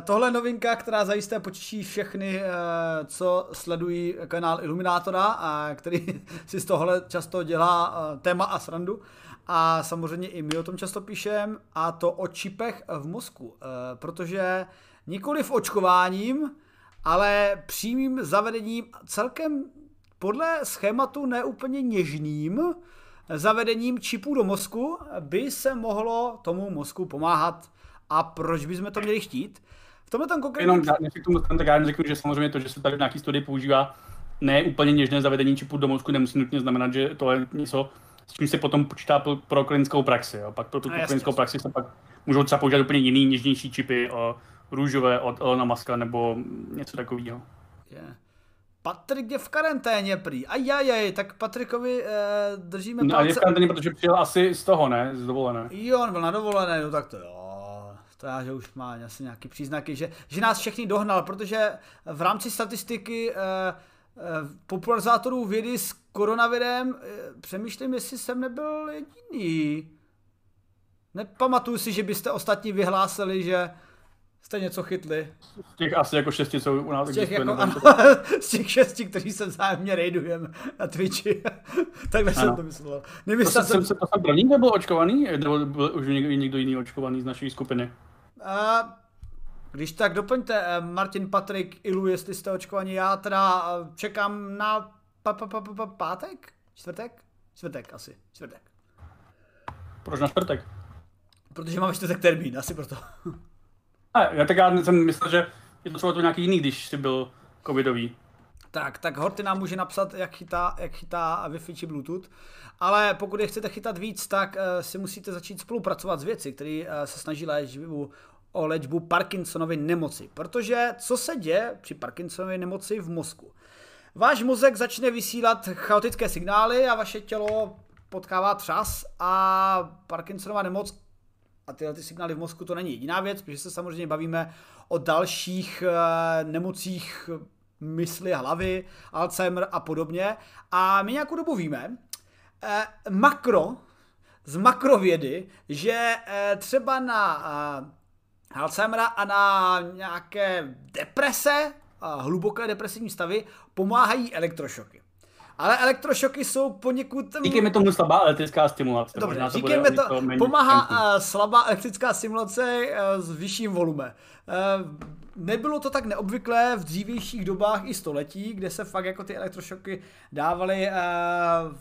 tohle novinka, která zajisté potěší všechny, uh, co sledují kanál Iluminátora, a který si z tohle často dělá uh, téma a srandu. A samozřejmě i my o tom často píšem, a to o čipech v mozku. Uh, protože nikoli v očkováním, ale přímým zavedením celkem podle schématu neúplně něžným zavedením čipů do mozku by se mohlo tomu mozku pomáhat. A proč bychom to měli chtít? V tomhle tam konkrétně... Jenom, než k tomu tak já řeknu, že samozřejmě to, že se tady v nějaký studii používá ne úplně něžné zavedení čipů do mozku, nemusí nutně znamenat, že to je něco, s čím se potom počítá pro, pro klinickou praxi. Jo. Pak pro tu no, klinickou praxi se pak můžou třeba používat úplně jiný, něžnější čipy, o, růžové od Elona Muska nebo něco takového. Yeah. Patrik je v karanténě prý. Ajajaj, tak Patrikovi eh, držíme no, palce. je v karanténě, protože přijel asi z toho, ne? Z dovolené. Jo, on byl na dovolené, no tak to jo. To já, že už má asi nějaký příznaky, že, že nás všechny dohnal, protože v rámci statistiky eh, eh, popularizátorů vědy s koronavirem eh, přemýšlím, jestli jsem nebyl jediný. Nepamatuju si, že byste ostatní vyhlásili, že jste něco chytli. Z těch asi jako šesti, co u nás z těch, jako, ano, z těch šesti, kteří se vzájemně rejdujem na Twitchi. Takhle ano. jsem to myslel. Nemyslel to jsem... jsem... To jsem první, nebo očkovaný? Nebo byl už někdo, někdo jiný očkovaný z naší skupiny? A, když tak doplňte, eh, Martin, Patrik, Ilu, jestli jste očkovaní. Já teda eh, čekám na pa, pa, pa, pa, pa, pátek? Čtvrtek? Čtvrtek asi, čtvrtek. Proč na čtvrtek? Protože máme čtvrtek termín, asi proto. A, já tak já jsem myslel, že je to třeba to nějaký jiný, když jsi byl covidový. Tak, tak Horty nám může napsat, jak chytá, jak chytá Wi-Fi či Bluetooth. Ale pokud je chcete chytat víc, tak uh, si musíte začít spolupracovat s věci, které uh, se snaží léčbu, o léčbu Parkinsonovy nemoci. Protože co se děje při Parkinsonově nemoci v mozku? Váš mozek začne vysílat chaotické signály a vaše tělo potkává třas a Parkinsonova nemoc a tyhle ty signály v mozku to není jediná věc, protože se samozřejmě bavíme o dalších uh, nemocích mysli, hlavy, Alzheimer a podobně. A my nějakou dobu víme, uh, makro, z makrovědy, že uh, třeba na uh, Alzheimera a na nějaké deprese, hluboké depresivní stavy, pomáhají elektrošoky. Ale elektrošoky jsou poněkud... Říkejme tomu slabá elektrická stimulace. Dobře, říkejme to, to pomáhá uh, slabá elektrická stimulace uh, s vyšším volume. Uh, nebylo to tak neobvyklé v dřívějších dobách i století, kde se fakt jako ty elektrošoky dávaly uh,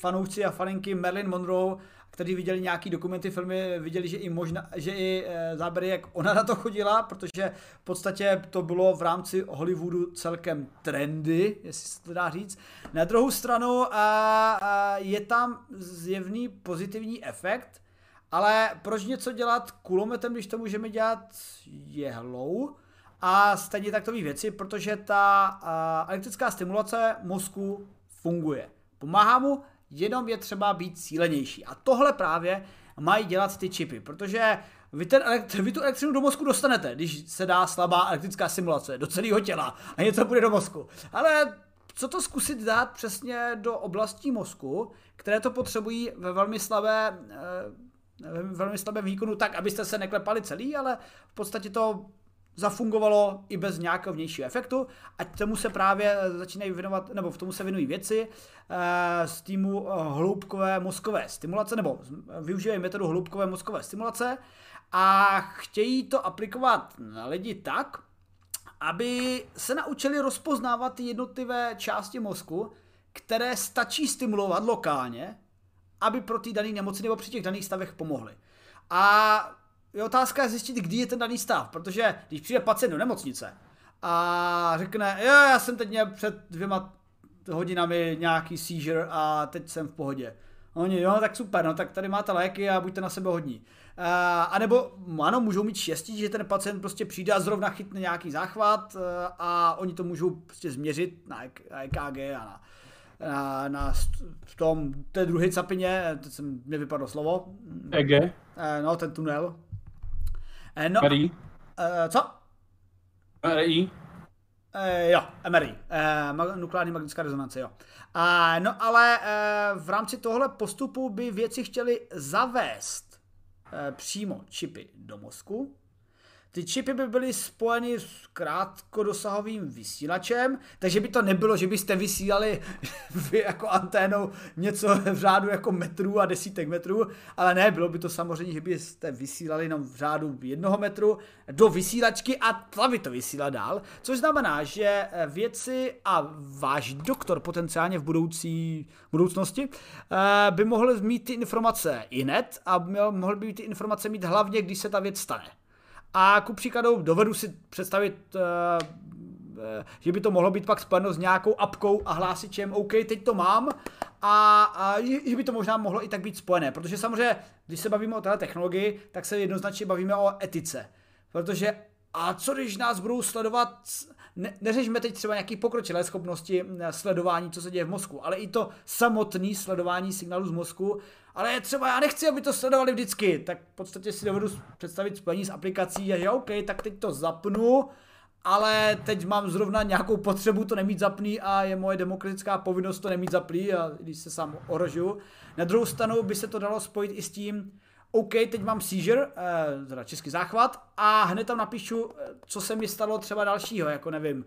fanoušci a faninky Marilyn Monroe kteří viděli nějaký dokumenty, filmy, viděli, že i možná, že i e, záběry, jak ona na to chodila, protože v podstatě to bylo v rámci Hollywoodu celkem trendy, jestli se to dá říct. Na druhou stranu a, a je tam zjevný pozitivní efekt, ale proč něco dělat kulometem, když to můžeme dělat jehlou? A stejně takové věci, protože ta elektrická stimulace mozku funguje. Pomáhá mu, jenom je třeba být cílenější. A tohle právě mají dělat ty čipy, protože vy, ten elektri- vy tu elektřinu do mozku dostanete, když se dá slabá elektrická simulace do celého těla a něco bude do mozku. Ale co to zkusit dát přesně do oblastí mozku, které to potřebují ve velmi slabé, eh, ve velmi slabém výkonu tak, abyste se neklepali celý, ale v podstatě to zafungovalo i bez nějakého vnějšího efektu a tomu se právě začínají věnovat, nebo v tomu se věnují věci eh, z týmu eh, hloubkové mozkové stimulace, nebo využívají metodu hloubkové mozkové stimulace a chtějí to aplikovat na lidi tak, aby se naučili rozpoznávat ty jednotlivé části mozku, které stačí stimulovat lokálně, aby pro ty dané nemoci nebo při těch daných stavech pomohly. A je otázka zjistit, kdy je ten daný stav, protože když přijde pacient do nemocnice a řekne, jo, já jsem teď měl před dvěma hodinami nějaký seizure a teď jsem v pohodě. Oni, jo, tak super, no tak tady máte léky a buďte na sebe hodní. a nebo, ano, můžou mít štěstí, že ten pacient prostě přijde a zrovna chytne nějaký záchvat a oni to můžou prostě změřit na EKG a na na, na v tom, té druhé capině, teď jsem, mě vypadlo slovo. EG? Eh, no, ten tunel. Eh, no, MRI? Eh, co? MRI? Eh, jo, MRI, eh, nukleární magnetická rezonance, jo. No ale eh, v rámci tohle postupu by věci chtěli zavést eh, přímo čipy do mozku, ty čipy by byly spojeny s krátkodosahovým vysílačem, takže by to nebylo, že byste vysílali vy jako anténou něco v řádu jako metrů a desítek metrů, ale ne, bylo by to samozřejmě, že byste vysílali jenom v řádu jednoho metru do vysílačky a ta by to vysílala dál, což znamená, že věci a váš doktor potenciálně v budoucí budoucnosti eh, by mohl mít ty informace i hned a mohl by ty informace mít hlavně, když se ta věc stane. A ku příkladu dovedu si představit, uh, že by to mohlo být pak spojeno s nějakou apkou a hlásičem, OK, teď to mám, a, a že by to možná mohlo i tak být spojené, protože samozřejmě, když se bavíme o této technologii, tak se jednoznačně bavíme o etice, protože a co když nás budou sledovat, ne, neřešíme teď třeba nějaký pokročilé schopnosti sledování, co se děje v mozku, ale i to samotné sledování signálu z mozku ale třeba já nechci, aby to sledovali vždycky, tak v podstatě si dovedu představit spojení s aplikací a že OK, tak teď to zapnu, ale teď mám zrovna nějakou potřebu to nemít zapný a je moje demokratická povinnost to nemít zapný a když se sám ohrožuju. Na druhou stranu by se to dalo spojit i s tím, OK, teď mám seizure, eh, teda český záchvat a hned tam napíšu, eh, co se mi stalo třeba dalšího, jako nevím,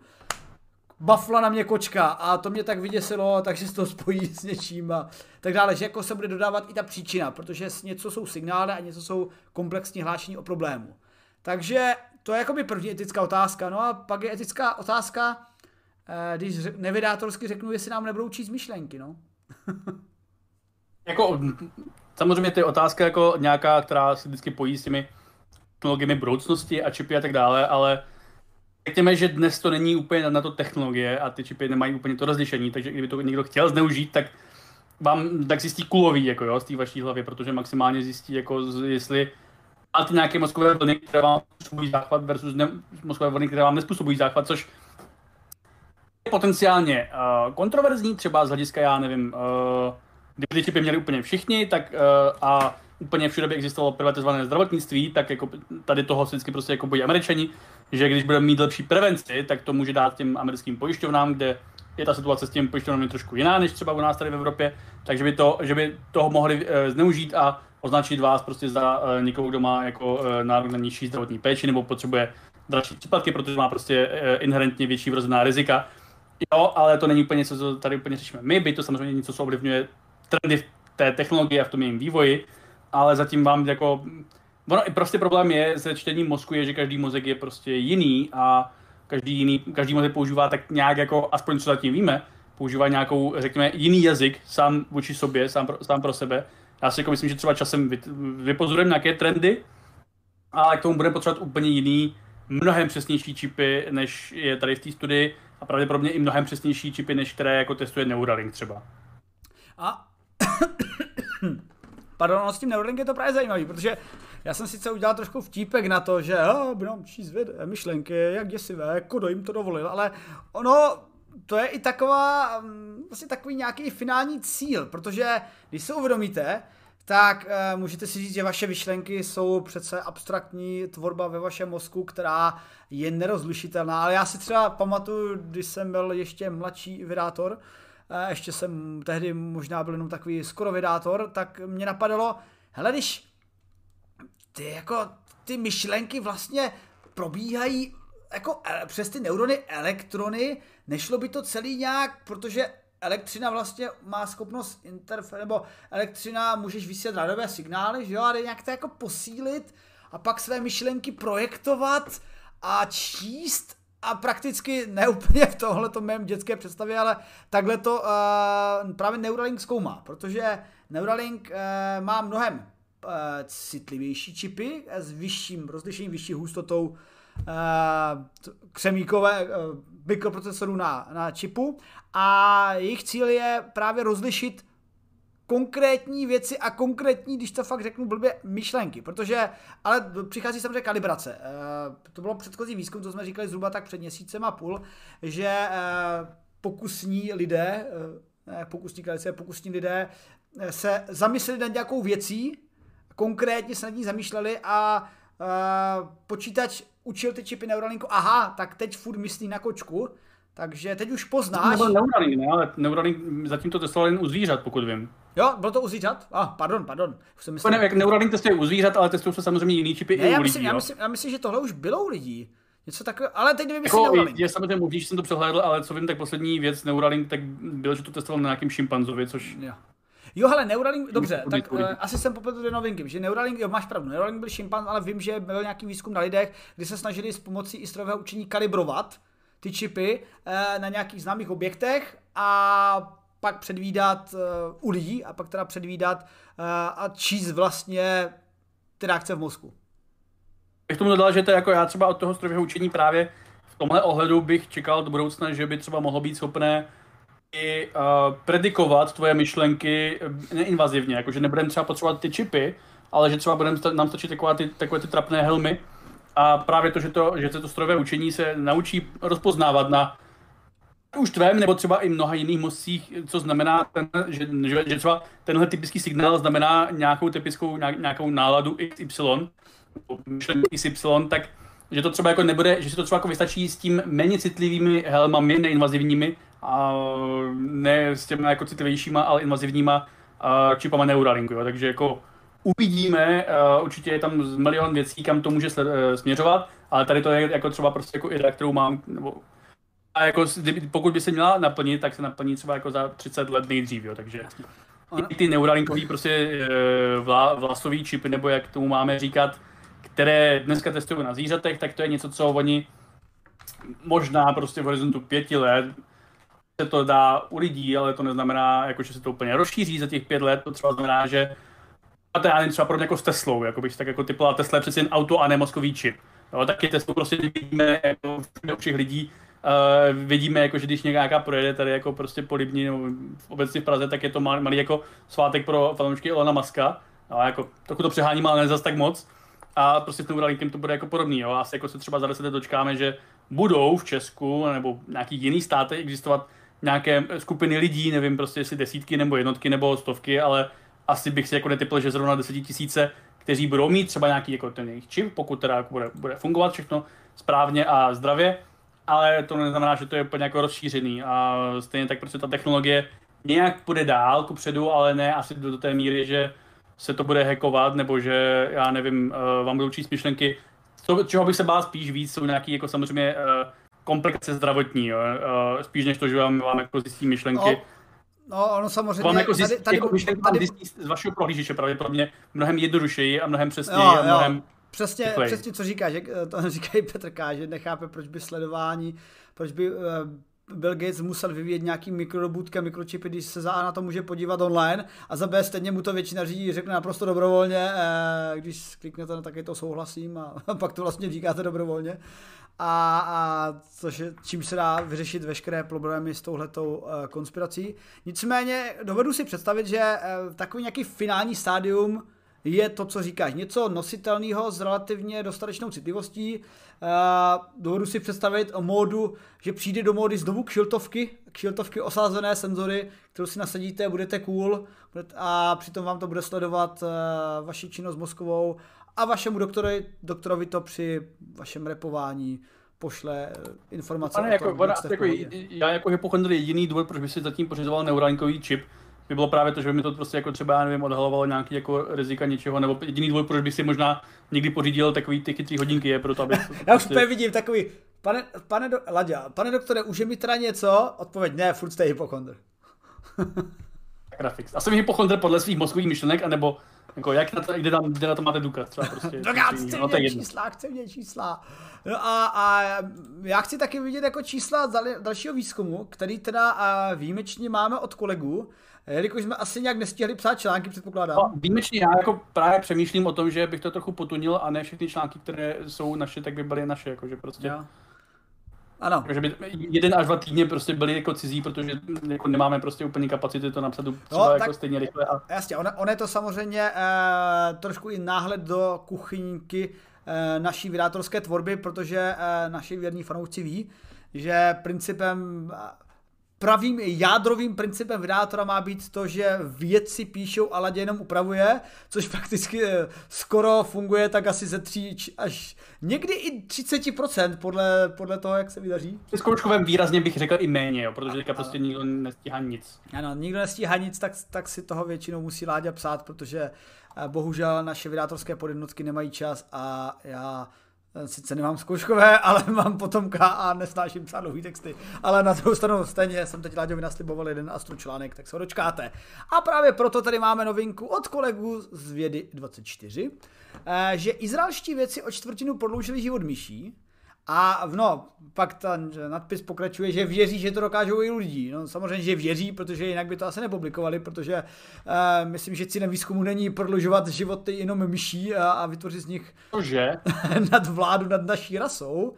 bafla na mě kočka a to mě tak vyděsilo, takže se to spojí s něčím a tak dále, že jako se bude dodávat i ta příčina, protože něco jsou signály a něco jsou komplexní hlášení o problému. Takže to je jakoby první etická otázka. No a pak je etická otázka, eh, když nevydátorsky řeknu, jestli nám nebudou číst myšlenky, no. jako, samozřejmě to je otázka jako nějaká, která se vždycky pojí s těmi technologiemi budoucnosti a čipy a tak dále, ale Řekněme, že dnes to není úplně na to technologie a ty čipy nemají úplně to rozlišení, takže kdyby to někdo chtěl zneužít, tak vám tak zjistí kulový jako jo, z té vaší hlavy, protože maximálně zjistí, jako jestli máte nějaké mozkové vlny, které vám způsobují záchvat versus ne, mozkové vlny, které vám nespůsobují záchvat, což je potenciálně uh, kontroverzní, třeba z hlediska, já nevím, uh, kdyby ty čipy měli úplně všichni, tak uh, a úplně všude by existovalo privatizované zdravotnictví, tak jako tady toho vždycky prostě jako bojí američani, že když budeme mít lepší prevenci, tak to může dát těm americkým pojišťovnám, kde je ta situace s těmi pojišťovnami trošku jiná než třeba u nás tady v Evropě, takže by, to, že by toho mohli e, zneužít a označit vás prostě za e, někoho, kdo má jako e, nárok na nižší zdravotní péči nebo potřebuje další případky, protože má prostě e, inherentně větší vrozená rizika. Jo, ale to není úplně něco, co tady úplně řešíme my, by to samozřejmě něco, co ovlivňuje trendy v té technologie a v tom jejím vývoji, ale zatím vám jako... Ono i prostě problém je se čtením mozku je, že každý mozek je prostě jiný a každý, jiný, každý mozek používá tak nějak jako, aspoň co zatím víme, používá nějakou, řekněme, jiný jazyk sám vůči sobě, sám pro, sám pro sebe. Já si jako myslím, že třeba časem vypozorujeme nějaké trendy, ale k tomu budeme potřebovat úplně jiný, mnohem přesnější čipy, než je tady v té studii a pravděpodobně i mnohem přesnější čipy, než které jako testuje Neuralink třeba. A Pardon, no s tím Neuralink je to právě zajímavý, protože já jsem sice udělal trošku vtípek na to, že oh, budou číst věd, myšlenky, jak děsivé, kdo jim to dovolil, ale ono, to je i taková, mm, vlastně takový nějaký finální cíl, protože když se uvědomíte, tak uh, můžete si říct, že vaše myšlenky jsou přece abstraktní tvorba ve vašem mozku, která je nerozlišitelná, ale já si třeba pamatuju, když jsem byl ještě mladší vydátor, ještě jsem tehdy možná byl jenom takový skoro vydátor, tak mě napadalo, hele, když ty jako ty myšlenky vlastně probíhají jako přes ty neurony, elektrony, nešlo by to celý nějak, protože elektřina vlastně má schopnost interfer, nebo elektřina můžeš vysílat radiové signály, že jo, a nějak to jako posílit a pak své myšlenky projektovat a číst a prakticky ne úplně v tohle to mém dětské představě, ale takhle to uh, právě Neuralink zkoumá, protože Neuralink uh, má mnohem uh, citlivější čipy s vyšším rozlišením, vyšší hustotou uh, křemíkové uh, mikroprocesorů na, na čipu. A jejich cíl je právě rozlišit konkrétní věci a konkrétní, když to fakt řeknu blbě, myšlenky, protože, ale přichází samozřejmě kalibrace. E, to bylo předchozí výzkum, co jsme říkali zhruba tak před měsícem a půl, že e, pokusní lidé, e, ne, pokusní kralice, pokusní lidé, eh, se zamysleli nad nějakou věcí, konkrétně se nad ní zamýšleli a počítač učil ty čipy Neuralinku, aha, tak teď furt myslí na kočku, takže teď už poznáš... To Neuralink, ne, ale Neuralink zatím to testoval jen u zvířat, pokud vím. Jo, bylo to u zvířat? Ah, pardon, pardon. Už jsem myslel... Ne, jak Neuralink testuje u zvířat, ale testují se samozřejmě jiný čipy ne, i u já myslím, lidí, já, myslím, já myslím, že tohle už bylo u lidí. Něco takového, ale teď nevím, jestli jako, Neuralink. Je samozřejmě možný, že jsem to přehlédl, ale co vím, tak poslední věc Neuralink, tak bylo, že to testoval na nějakým šimpanzovi, což... Jo. Jo, hele, Neuralink, dobře, tak uh, asi jsem popletl dvě novinky, že Neuralink, jo, máš pravdu, Neuralink byl šimpan, ale vím, že byl nějaký výzkum na lidech, kdy se snažili s pomocí i strojového učení kalibrovat ty čipy uh, na nějakých známých objektech a pak předvídat uh, u lidí a pak teda předvídat uh, a číst vlastně ty reakce v mozku. Bych tomu dodal, že to jako já třeba od toho strojového učení právě v tomhle ohledu bych čekal do budoucna, že by třeba mohlo být schopné i uh, predikovat tvoje myšlenky neinvazivně, jakože nebudeme třeba potřebovat ty čipy, ale že třeba budeme nám stačit takové ty, takové ty trapné helmy a právě to, že, to, že to strojové učení se naučí rozpoznávat na už tvém nebo třeba i mnoha jiných mozcích, co znamená, ten, že, že, že třeba tenhle typický signál znamená nějakou typickou, nějakou náladu XY, myšlenky XY, tak že to třeba jako nebude, že si to třeba jako vystačí s tím méně citlivými helmami, neinvazivními, a ne s těmi jako citlivějšíma, ale invazivníma čipama Neuralinku, jo. takže jako uvidíme, uh, určitě je tam milion věcí, kam to může sled, uh, směřovat, ale tady to je jako třeba prostě jako idea, kterou mám, nebo a jako pokud by se měla naplnit, tak se naplní třeba jako za 30 let nejdřív, jo, takže i ty neuralinkový prostě vla, vlasový čipy, nebo jak tomu máme říkat, které dneska testují na zvířatech, tak to je něco, co oni možná prostě v horizontu pěti let se to dá u lidí, ale to neznamená, jako, že se to úplně rozšíří za těch pět let, to třeba znamená, že a to já nevím, třeba podobně jako s Teslou, jako bych tak jako typoval, Tesla je přeci jen auto a ne mozkový čip. Jo, taky Teslu prostě vidíme jako u všech lidí, uh, vidíme, jako, že když nějaká projede tady jako prostě po Libni nebo obecně v Praze, tak je to malý, malý jako svátek pro fanoušky Elona Muska. No, jako, trochu to přeháním, ale ne zas tak moc. A prostě s Neuralinkem to bude jako podobný. Jo. Asi jako se třeba za deset dočkáme, že budou v Česku nebo v nějakých jiných státech existovat nějaké skupiny lidí, nevím prostě jestli desítky nebo jednotky nebo stovky, ale asi bych si jako netypl, že zrovna tisíce, kteří budou mít třeba nějaký jako ten jejich čip, pokud teda jako bude, bude fungovat všechno správně a zdravě, ale to neznamená, že to je úplně jako rozšířený a stejně tak prostě ta technologie nějak půjde dál kupředu, ale ne asi do, té míry, že se to bude hackovat, nebo že, já nevím, uh, vám budou číst myšlenky. Co, čeho bych se bál spíš víc, jsou nějaký jako samozřejmě uh, komplikace zdravotní, jo? Uh, spíš než to, že vám, vám jako zjistí myšlenky. No. No, ono samozřejmě... Vám jako, zjistí, tady, tady, jako myšlenky tady, tady, z vašeho prohlížeče pravděpodobně mnohem jednodušeji a mnohem přesněji jo, a mnohem... Jo. Přesně, přesně, co říkáš, to říká i Petr K, že nechápe, proč by sledování, proč by uh, Bill Gates musel vyvíjet nějaký mikrorobůtky, mikročipy, když se za A na to může podívat online a za B stejně mu to většina lidí řekne naprosto dobrovolně, eh, když kliknete na taky to souhlasím a pak to vlastně říkáte dobrovolně. A, a což je, čím se dá vyřešit veškeré problémy s touhletou uh, konspirací. Nicméně dovedu si představit, že uh, takový nějaký finální stádium je to, co říkáš. Něco nositelného s relativně dostatečnou citlivostí. Uh, dovedu si představit o módu, že přijde do módy znovu kšiltovky, kšiltovky osázené senzory, kterou si nasadíte, budete cool a přitom vám to bude sledovat uh, vaši činnost mozkovou a vašemu doktorovi, doktorovi to při vašem repování pošle informace. Pane, jako, tom, jako, já jako hypochondr jediný důvod, proč by si zatím pořizoval neurálníkový čip, by bylo právě to, že by mi to prostě jako třeba, já nevím, odhalovalo nějaký jako rizika něčeho, nebo jediný důvod, proč bych si možná někdy pořídil takový ty chytrý hodinky, je proto, aby... já už prostě... vidím takový, pane, pane, do, Laďa, pane doktore, už je mi teda něco? Odpověď, ne, furt jste hypochondr. Grafix. A jsem hypochondr podle svých mozkových myšlenek, anebo jako jak na to, kde, tam, kde na to máte důkaz třeba prostě. Důkaz, chci no, vidět čísla, chci vidět čísla. No a, a já chci taky vidět jako čísla dalšího výzkumu, který teda výjimečně máme od kolegů, jelikož jsme asi nějak nestihli psát články, předpokládám. No, výjimečně já jako právě přemýšlím o tom, že bych to trochu potunil a ne všechny články, které jsou naše, tak by byly naše, jakože prostě. Ja. Ano. Takže by jeden až dva týdny prostě byli jako cizí, protože jako nemáme prostě úplně kapacity to napsat třeba no, jako tak, stejně rychle. A... Jasně, on, on je to samozřejmě eh, trošku i náhled do kuchyňky eh, naší vydátorské tvorby, protože eh, naši věrní fanoušci ví, že principem pravým jádrovým principem vydátora má být to, že vědci píšou a ladě jenom upravuje, což fakticky eh, skoro funguje tak asi ze 3 až někdy i 30% podle, podle toho, jak se vydaří. V zkouškovém výrazně bych řekl i méně, jo, protože teďka prostě nikdo nestíhá nic. Ano, nikdo nestíhá nic, tak, tak si toho většinou musí Láďa psát, protože eh, bohužel naše vydátorské podjednotky nemají čas a já sice nemám zkouškové, ale mám potom K a nesnáším psát dlouhý texty. Ale na druhou stranu stejně jsem teď Láďovi nasliboval jeden astro článek, tak se ho dočkáte. A právě proto tady máme novinku od kolegů z Vědy 24, eh, že izraelští věci o čtvrtinu prodloužili život myší, a no, pak ten nadpis pokračuje, že věří, že to dokážou i lidi. No samozřejmě, že věří, protože jinak by to asi nepublikovali, protože uh, myslím, že cílem výzkumu není prodlužovat životy jenom myší a, a vytvořit z nich Cože? nad vládu nad naší rasou.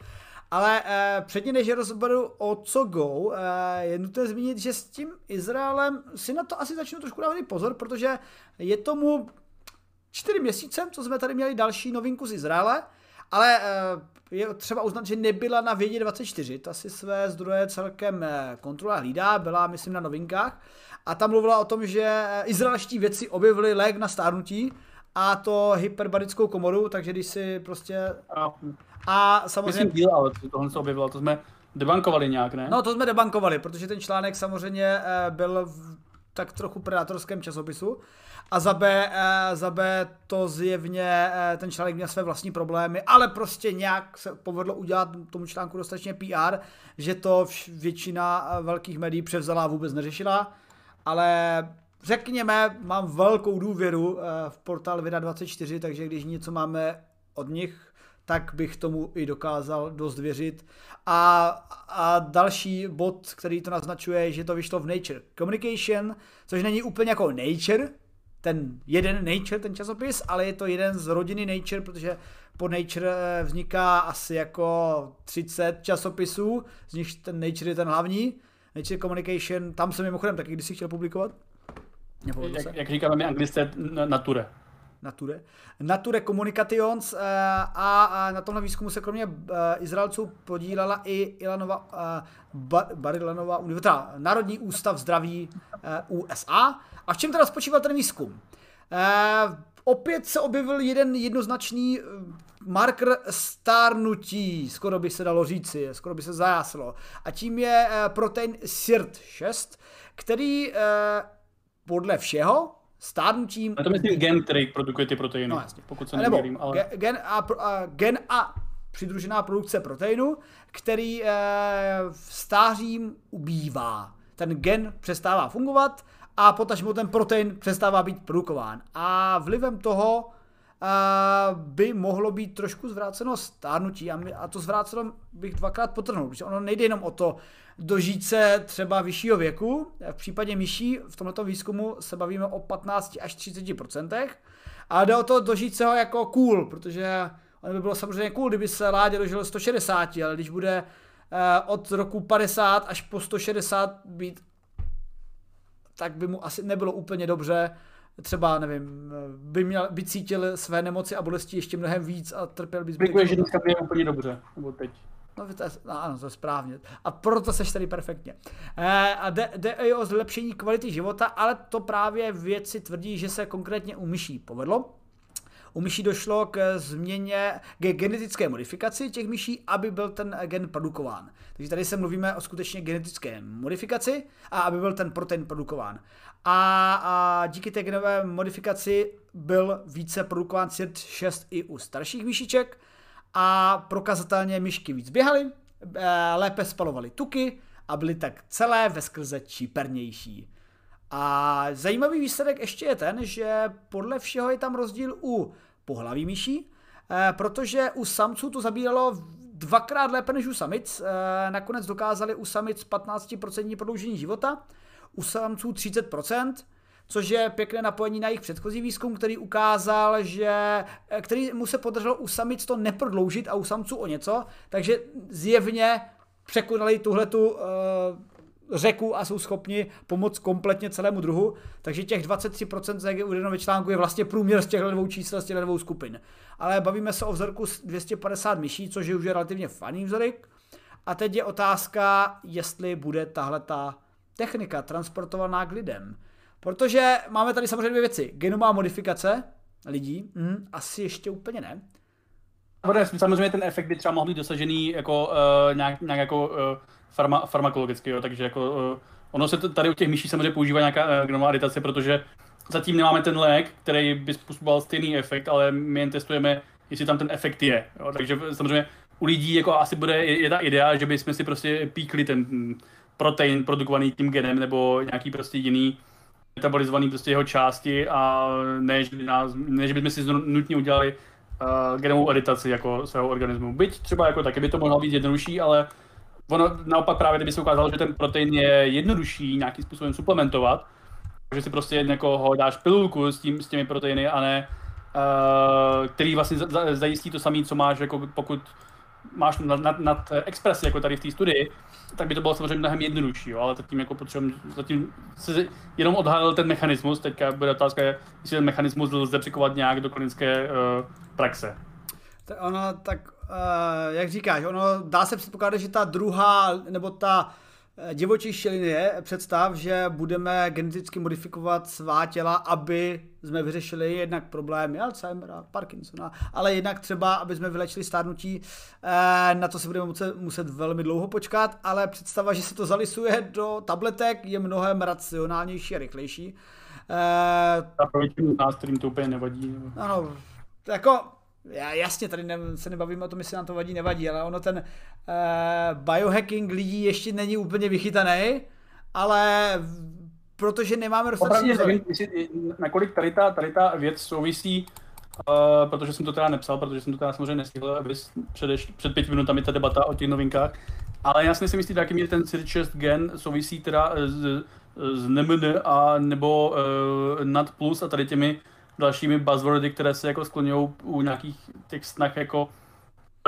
Ale uh, předtím, než rozberu o co go, uh, je nutné zmínit, že s tím Izraelem si na to asi začnu trošku dávat pozor, protože je tomu čtyři měsíce, co jsme tady měli další novinku z Izraele, ale uh, je třeba uznat, že nebyla na vědě 24, ta si své zdroje celkem eh, kontrola hlídá, byla myslím na novinkách a tam mluvila o tom, že eh, izraelští vědci objevili lék na stárnutí a to hyperbarickou komoru, takže když si prostě... A, a samozřejmě... Myslím díl, ale tohle se objevilo, to jsme debankovali nějak, ne? No to jsme debankovali, protože ten článek samozřejmě eh, byl v tak trochu predátorském časopisu. A za B, eh, za B to zjevně eh, ten článek měl své vlastní problémy, ale prostě nějak se povedlo udělat tomu článku dostatečně PR, že to většina eh, velkých médií převzala a vůbec neřešila, ale řekněme, mám velkou důvěru v portál Vida24, takže když něco máme od nich, tak bych tomu i dokázal dost věřit. A, a další bod, který to naznačuje, je, že to vyšlo v Nature Communication, což není úplně jako Nature, ten jeden Nature, ten časopis, ale je to jeden z rodiny Nature, protože po Nature eh, vzniká asi jako 30 časopisů, z nich ten Nature je ten hlavní. Nature Communication, tam jsem mimochodem taky kdysi chtěl publikovat. Jak, jak říkáme my anglisté, Nature. Nature. Nature Communications eh, a, na tomhle výzkumu se kromě eh, Izraelců podílela i Ilanova, Barilanova univerzita, Národní ústav zdraví USA. A v čem teda spočíval ten výzkum? Opět se objevil jeden jednoznačný eh, marker stárnutí, skoro by se dalo říci, skoro by se zajáslo. A tím je eh, protein SIRT6, který podle všeho stárnutím... A to myslím gen, který produkuje ty proteiny, no, jasně. pokud se nemýlím. Ale... Gen, a, a, gen a přidružená produkce proteinu, který e, stářím ubývá. Ten gen přestává fungovat a potažmo ten protein přestává být produkován. A vlivem toho uh, by mohlo být trošku zvráceno stárnutí a, my, a to zvráceno bych dvakrát potrhnul, protože ono nejde jenom o to dožít se třeba vyššího věku. V případě myší v tomto výzkumu se bavíme o 15 až 30 procentech, ale jde o to dožít se ho jako cool, protože ono by bylo samozřejmě cool, kdyby se Ládě dožil 160, ale když bude uh, od roku 50 až po 160 být tak by mu asi nebylo úplně dobře. Třeba, nevím, by, měl, by cítil své nemoci a bolesti ještě mnohem víc a trpěl by zbytek. Děkuji, že dneska je úplně dobře, nebo teď. No, to je, no, ano, to je správně. A proto seš tady perfektně. E, a jde, jde i o zlepšení kvality života, ale to právě věci tvrdí, že se konkrétně u myší povedlo. U myší došlo k změně, k genetické modifikaci těch myší, aby byl ten gen produkován. Takže tady se mluvíme o skutečně genetické modifikaci a aby byl ten protein produkován. A, a díky té genové modifikaci byl více produkován SIRT6 i u starších myšiček a prokazatelně myšky víc běhaly, eh, lépe spalovaly tuky a byly tak celé ve skrze čípernější. A zajímavý výsledek ještě je ten, že podle všeho je tam rozdíl u pohlaví myší, eh, protože u samců to zabíralo dvakrát lépe než u samic. Eh, nakonec dokázali u samic 15% prodloužení života, u samců 30%, což je pěkné napojení na jejich předchozí výzkum, který ukázal, že eh, který mu se podařilo u samic to neprodloužit a u samců o něco, takže zjevně překonali tuhletu uh, řeku a jsou schopni pomoct kompletně celému druhu, takže těch 23% jak je uvedeno ve článku je vlastně průměr z těchto dvou čísel, z těchto dvou skupin. Ale bavíme se o vzorku 250 myší, což je už relativně faný vzorek. A teď je otázka, jestli bude tahle ta technika transportovaná k lidem. Protože máme tady samozřejmě dvě věci. Genomová modifikace lidí, mm, asi ještě úplně ne. Samozřejmě ten efekt by třeba mohl být dosažený jako, uh, nějak, nějak jako uh, farma, farmakologicky, jo, takže jako uh, ono se tady u těch myší samozřejmě používá nějaká uh, genová editace, protože zatím nemáme ten lék, který by způsoboval stejný efekt, ale my jen testujeme, jestli tam ten efekt je. Jo, takže samozřejmě u lidí jako asi bude je ta idea, že bychom si prostě píkli ten protein produkovaný tím genem nebo nějaký prostě jiný metabolizovaný prostě jeho části a ne, že, by nás, ne, že bychom si nutně udělali uh, genovou editaci jako svého organismu. Byť třeba jako taky by to mohlo být jednodušší, ale ono naopak právě kdyby se ukázalo, že ten protein je jednodušší nějakým způsobem suplementovat, že si prostě někoho dáš pilulku s, tím, s těmi proteiny a ne, uh, který vlastně zajistí to samé, co máš, jako pokud máš nad, nad, nad Express, jako tady v té studii, tak by to bylo samozřejmě mnohem jednodušší, jo, ale zatím jako potřebujeme, zatím se jenom odhalil ten mechanismus, teďka bude otázka, jestli ten mechanismus lze přikovat nějak do klinické uh, praxe. Tak ono, tak uh, jak říkáš, ono dá se předpokládat, že ta druhá, nebo ta divočí linie představ, že budeme geneticky modifikovat svá těla, aby jsme vyřešili jednak problémy Alzheimera, Parkinsona, ale jednak třeba, aby jsme vylečili stárnutí, eh, na to se budeme muset, muset velmi dlouho počkat, ale představa, že se to zalisuje do tabletek, je mnohem racionálnější a rychlejší. Eh, a pro většinu nás, kterým to úplně nevadí. Ano, jako já jasně, tady ne, se nebavíme o tom, jestli nám to vadí, nevadí, ale ono ten uh, biohacking lidí ještě není úplně vychytaný, ale protože nemáme dostatečně... nevím, jestli, nakolik tady ta, tady ta věc souvisí, uh, protože jsem to teda nepsal, protože jsem to teda samozřejmě nestihl, před, před pěti minutami ta debata o těch novinkách, ale já si myslím, že taky mě ten CIR6 gen souvisí teda s, s NMN a nebo uh, NAT plus a tady těmi dalšími buzzwordy, které se jako skloňují u nějakých těch snah jako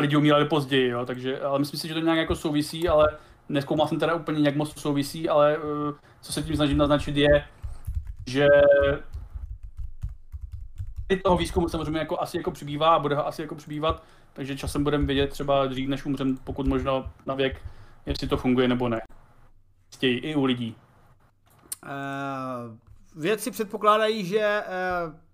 lidi umírali později, jo, takže, ale myslím si, že to nějak jako souvisí, ale neskoumal jsem teda úplně nějak moc souvisí, ale uh, co se tím snažím naznačit je, že toho výzkumu samozřejmě jako asi jako přibývá a bude ho asi jako přibývat, takže časem budeme vědět třeba dřív, než umřem, pokud možno na věk, jestli to funguje nebo ne. Stějí i u lidí. Uh, věci předpokládají, že uh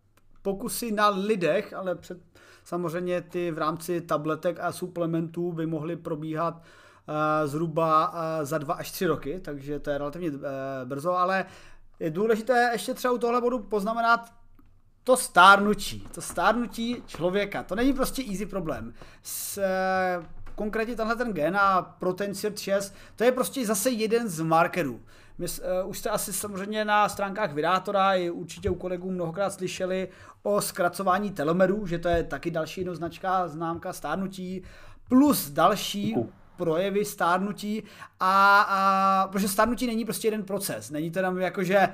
pokusy na lidech, ale před, samozřejmě ty v rámci tabletek a suplementů by mohly probíhat uh, zhruba uh, za dva až tři roky, takže to je relativně uh, brzo, ale je důležité ještě třeba u tohle bodu poznamenat to stárnutí, to stárnutí člověka, to není prostě easy problém. S, konkrétně tenhle ten gen a protein CIRT6, to je prostě zase jeden z markerů. My, uh, už jste asi samozřejmě na stránkách Vydátora i určitě u kolegů mnohokrát slyšeli o zkracování telomerů, že to je taky další jednoznačka známka stárnutí, plus další projevy stárnutí a, a protože stárnutí není prostě jeden proces, není to tam jako, že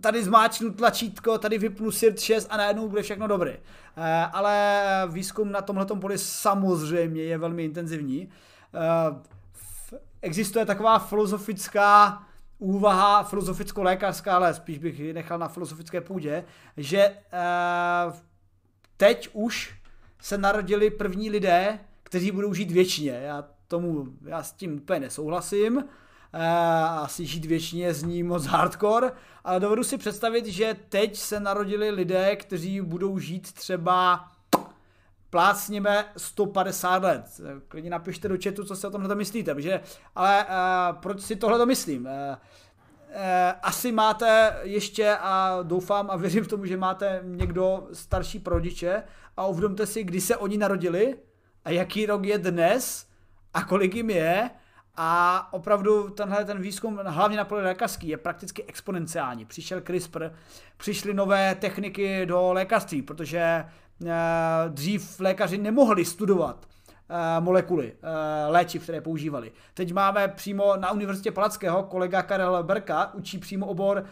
tady zmáčknu tlačítko, tady vypnu SIRT 6 a najednou bude všechno dobré. Eh, ale výzkum na tomhle poli samozřejmě je velmi intenzivní. Eh, existuje taková filozofická úvaha filozoficko-lékařská, ale spíš bych ji nechal na filozofické půdě, že uh, teď už se narodili první lidé, kteří budou žít věčně. Já tomu, já s tím úplně nesouhlasím. Uh, asi žít věčně zní moc hardcore, ale dovedu si představit, že teď se narodili lidé, kteří budou žít třeba plácněme 150 let. Klidně napište do chatu, co si o tomhle myslíte. Protože, ale uh, proč si tohle to myslím? Uh, uh, asi máte ještě a doufám a věřím v tomu, že máte někdo starší prodiče a uvědomte si, kdy se oni narodili a jaký rok je dnes a kolik jim je a opravdu tenhle ten výzkum, hlavně na poli lékařský, je prakticky exponenciální. Přišel CRISPR, přišly nové techniky do lékařství, protože Eh, dřív lékaři nemohli studovat eh, molekuly eh, léčiv, které používali. Teď máme přímo na Univerzitě Palackého kolega Karel Berka, učí přímo obor,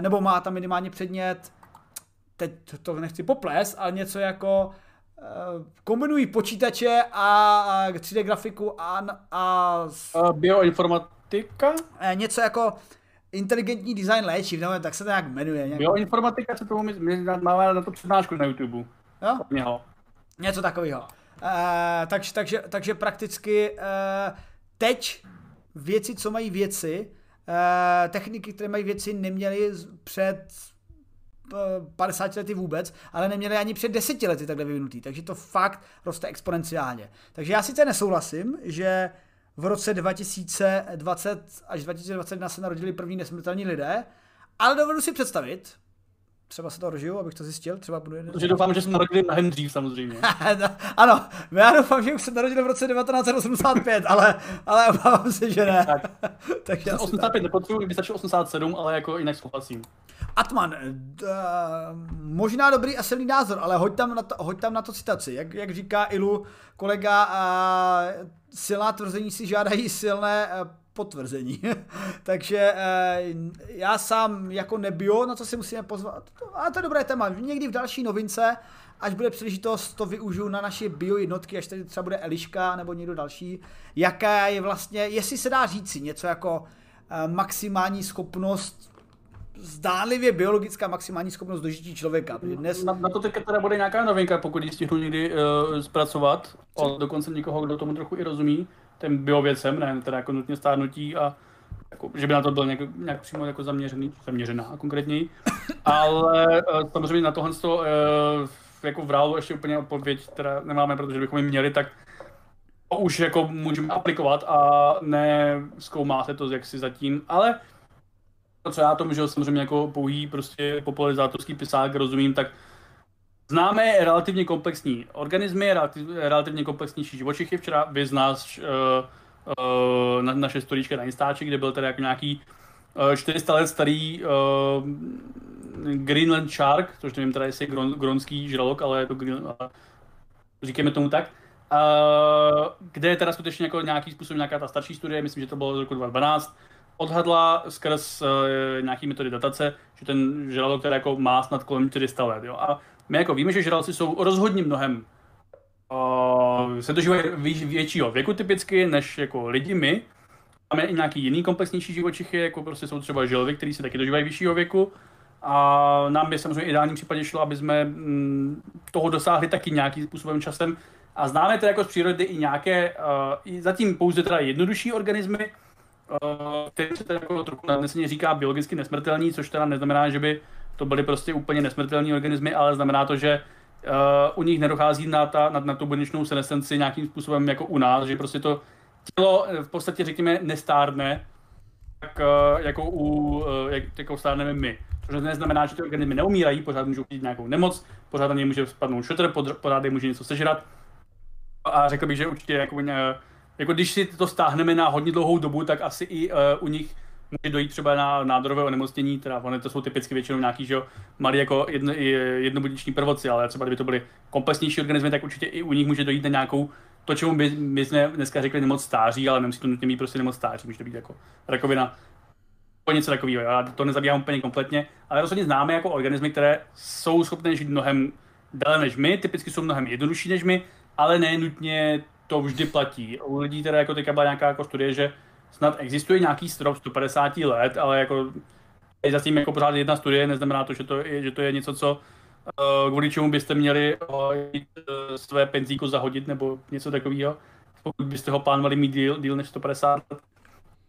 nebo má tam minimálně předmět, teď to nechci poples, ale něco jako kombinují počítače a 3D grafiku a, a bioinformatika? Něco jako inteligentní design léčiv, nebo tak se to nějak jmenuje. Nějak... Jo, informatika se tomu máme na to přednášku na YouTube. Jo? Něho. Něco takového. Uh, takže, takže, takže prakticky uh, teď věci, co mají věci, eh, techniky, které mají věci, neměly před 50 lety vůbec, ale neměli ani před 10 lety takhle vyvinutý, takže to fakt roste exponenciálně. Takže já sice nesouhlasím, že v roce 2020 až 2021 se narodili první nesmrtelní lidé, ale dovedu si představit, třeba se to rožiju, abych to zjistil, třeba budu jeden. Takže doufám, že jsme narodili mnohem dřív samozřejmě. ano, já doufám, že už se narodil v roce 1985, ale, ale obávám se, že ne. Tak. Takže 85 nepotřebuji, by stačilo 87, ale jako jinak souhlasím. Atman, d, možná dobrý a silný názor, ale hoď tam na to, hoď tam na to citaci. Jak, jak říká Ilu, kolega, a, silná tvrzení si žádají silné potvrzení. Takže eh, já sám jako nebio, na co si musíme pozvat. A to je dobré téma. Někdy v další novince, až bude příležitost, to využiju na naše bio jednotky, až tady třeba bude Eliška nebo někdo další. Jaká je vlastně, jestli se dá říci něco jako eh, maximální schopnost zdánlivě biologická maximální schopnost dožití člověka. Dnes... Na, na to teď teda bude nějaká novinka, pokud ji stihnu někdy uh, zpracovat, od dokonce někoho, kdo tomu trochu i rozumí tím biověcem, ne teda jako nutně stárnutí a jako, že by na to byl nějak, nějak přímo jako zaměřený, zaměřená konkrétněji. Ale uh, samozřejmě na tohle to, uh, jako v reálu ještě úplně odpověď teda nemáme, protože bychom ji měli, tak to už jako můžeme aplikovat a ne zkoumá se to jaksi zatím, ale to, co já tomu, že samozřejmě jako pouhý prostě popularizátorský pisák rozumím, tak Známe relativně komplexní organismy, relativně komplexnější živočichy. Včera vy z nás uh, uh, na, naše storíčka na Instači, kde byl teda jako nějaký uh, 400 let starý uh, Greenland Shark, což nevím teda, jestli je gron, gronský žralok, ale je to Green, uh, říkáme tomu tak. Uh, kde je teda skutečně jako nějaký způsob, nějaká ta starší studie, myslím, že to bylo z roku 2012, odhadla skrz uh, nějaký metody datace, že ten žralok teda jako má snad kolem 400 let. Jo? A my jako víme, že žralci jsou rozhodně mnohem uh, se dožívají většího věku typicky, než jako lidi my. Máme i nějaký jiný komplexnější živočichy, jako prostě jsou třeba želvy, které se taky dožívají vyššího věku. A nám by samozřejmě ideálním případě šlo, aby jsme mm, toho dosáhli taky nějakým způsobem časem. A známe tedy jako z přírody i nějaké, uh, i zatím pouze teda jednodušší organismy, uh, které se teda jako trochu nadneseně říká biologicky nesmrtelní, což teda neznamená, že by to byly prostě úplně nesmrtelní organismy, ale znamená to, že uh, u nich nedochází na, ta, na, na tu buněčnou senescenci nějakým způsobem jako u nás, že prostě to tělo v podstatě, řekněme, nestárne, tak uh, jako, u, uh, jak, jako stárneme my. Což neznamená, že ty organismy neumírají, pořád můžou mít nějakou nemoc, pořád na ně může spadnout šutr, pořád může něco sežrat. A řekl bych, že určitě jako, jako když si to stáhneme na hodně dlouhou dobu, tak asi i uh, u nich může dojít třeba na nádorové onemocnění, teda ono to jsou typicky většinou nějaký, že jo, malý jako jedno, jednobudiční prvoci, ale třeba kdyby to byly komplexnější organismy, tak určitě i u nich může dojít na nějakou, to, čemu my, my jsme dneska řekli nemoc stáří, ale nemusí to nutně mít prostě nemoc stáří, může to být jako rakovina, po něco takového. Já to nezabíhám úplně kompletně, ale rozhodně známe jako organismy, které jsou schopné žít mnohem déle než my, typicky jsou mnohem jednodušší než my, ale ne nutně to vždy platí. U lidí teda jako teďka byla nějaká jako studie, že snad existuje nějaký strop 150 let, ale jako je zatím jako pořád jedna studie, neznamená to, že to je, že to je něco, co uh, kvůli čemu byste měli uh, své penzíko zahodit nebo něco takového, pokud byste ho plánovali mít díl, díl než 150 let.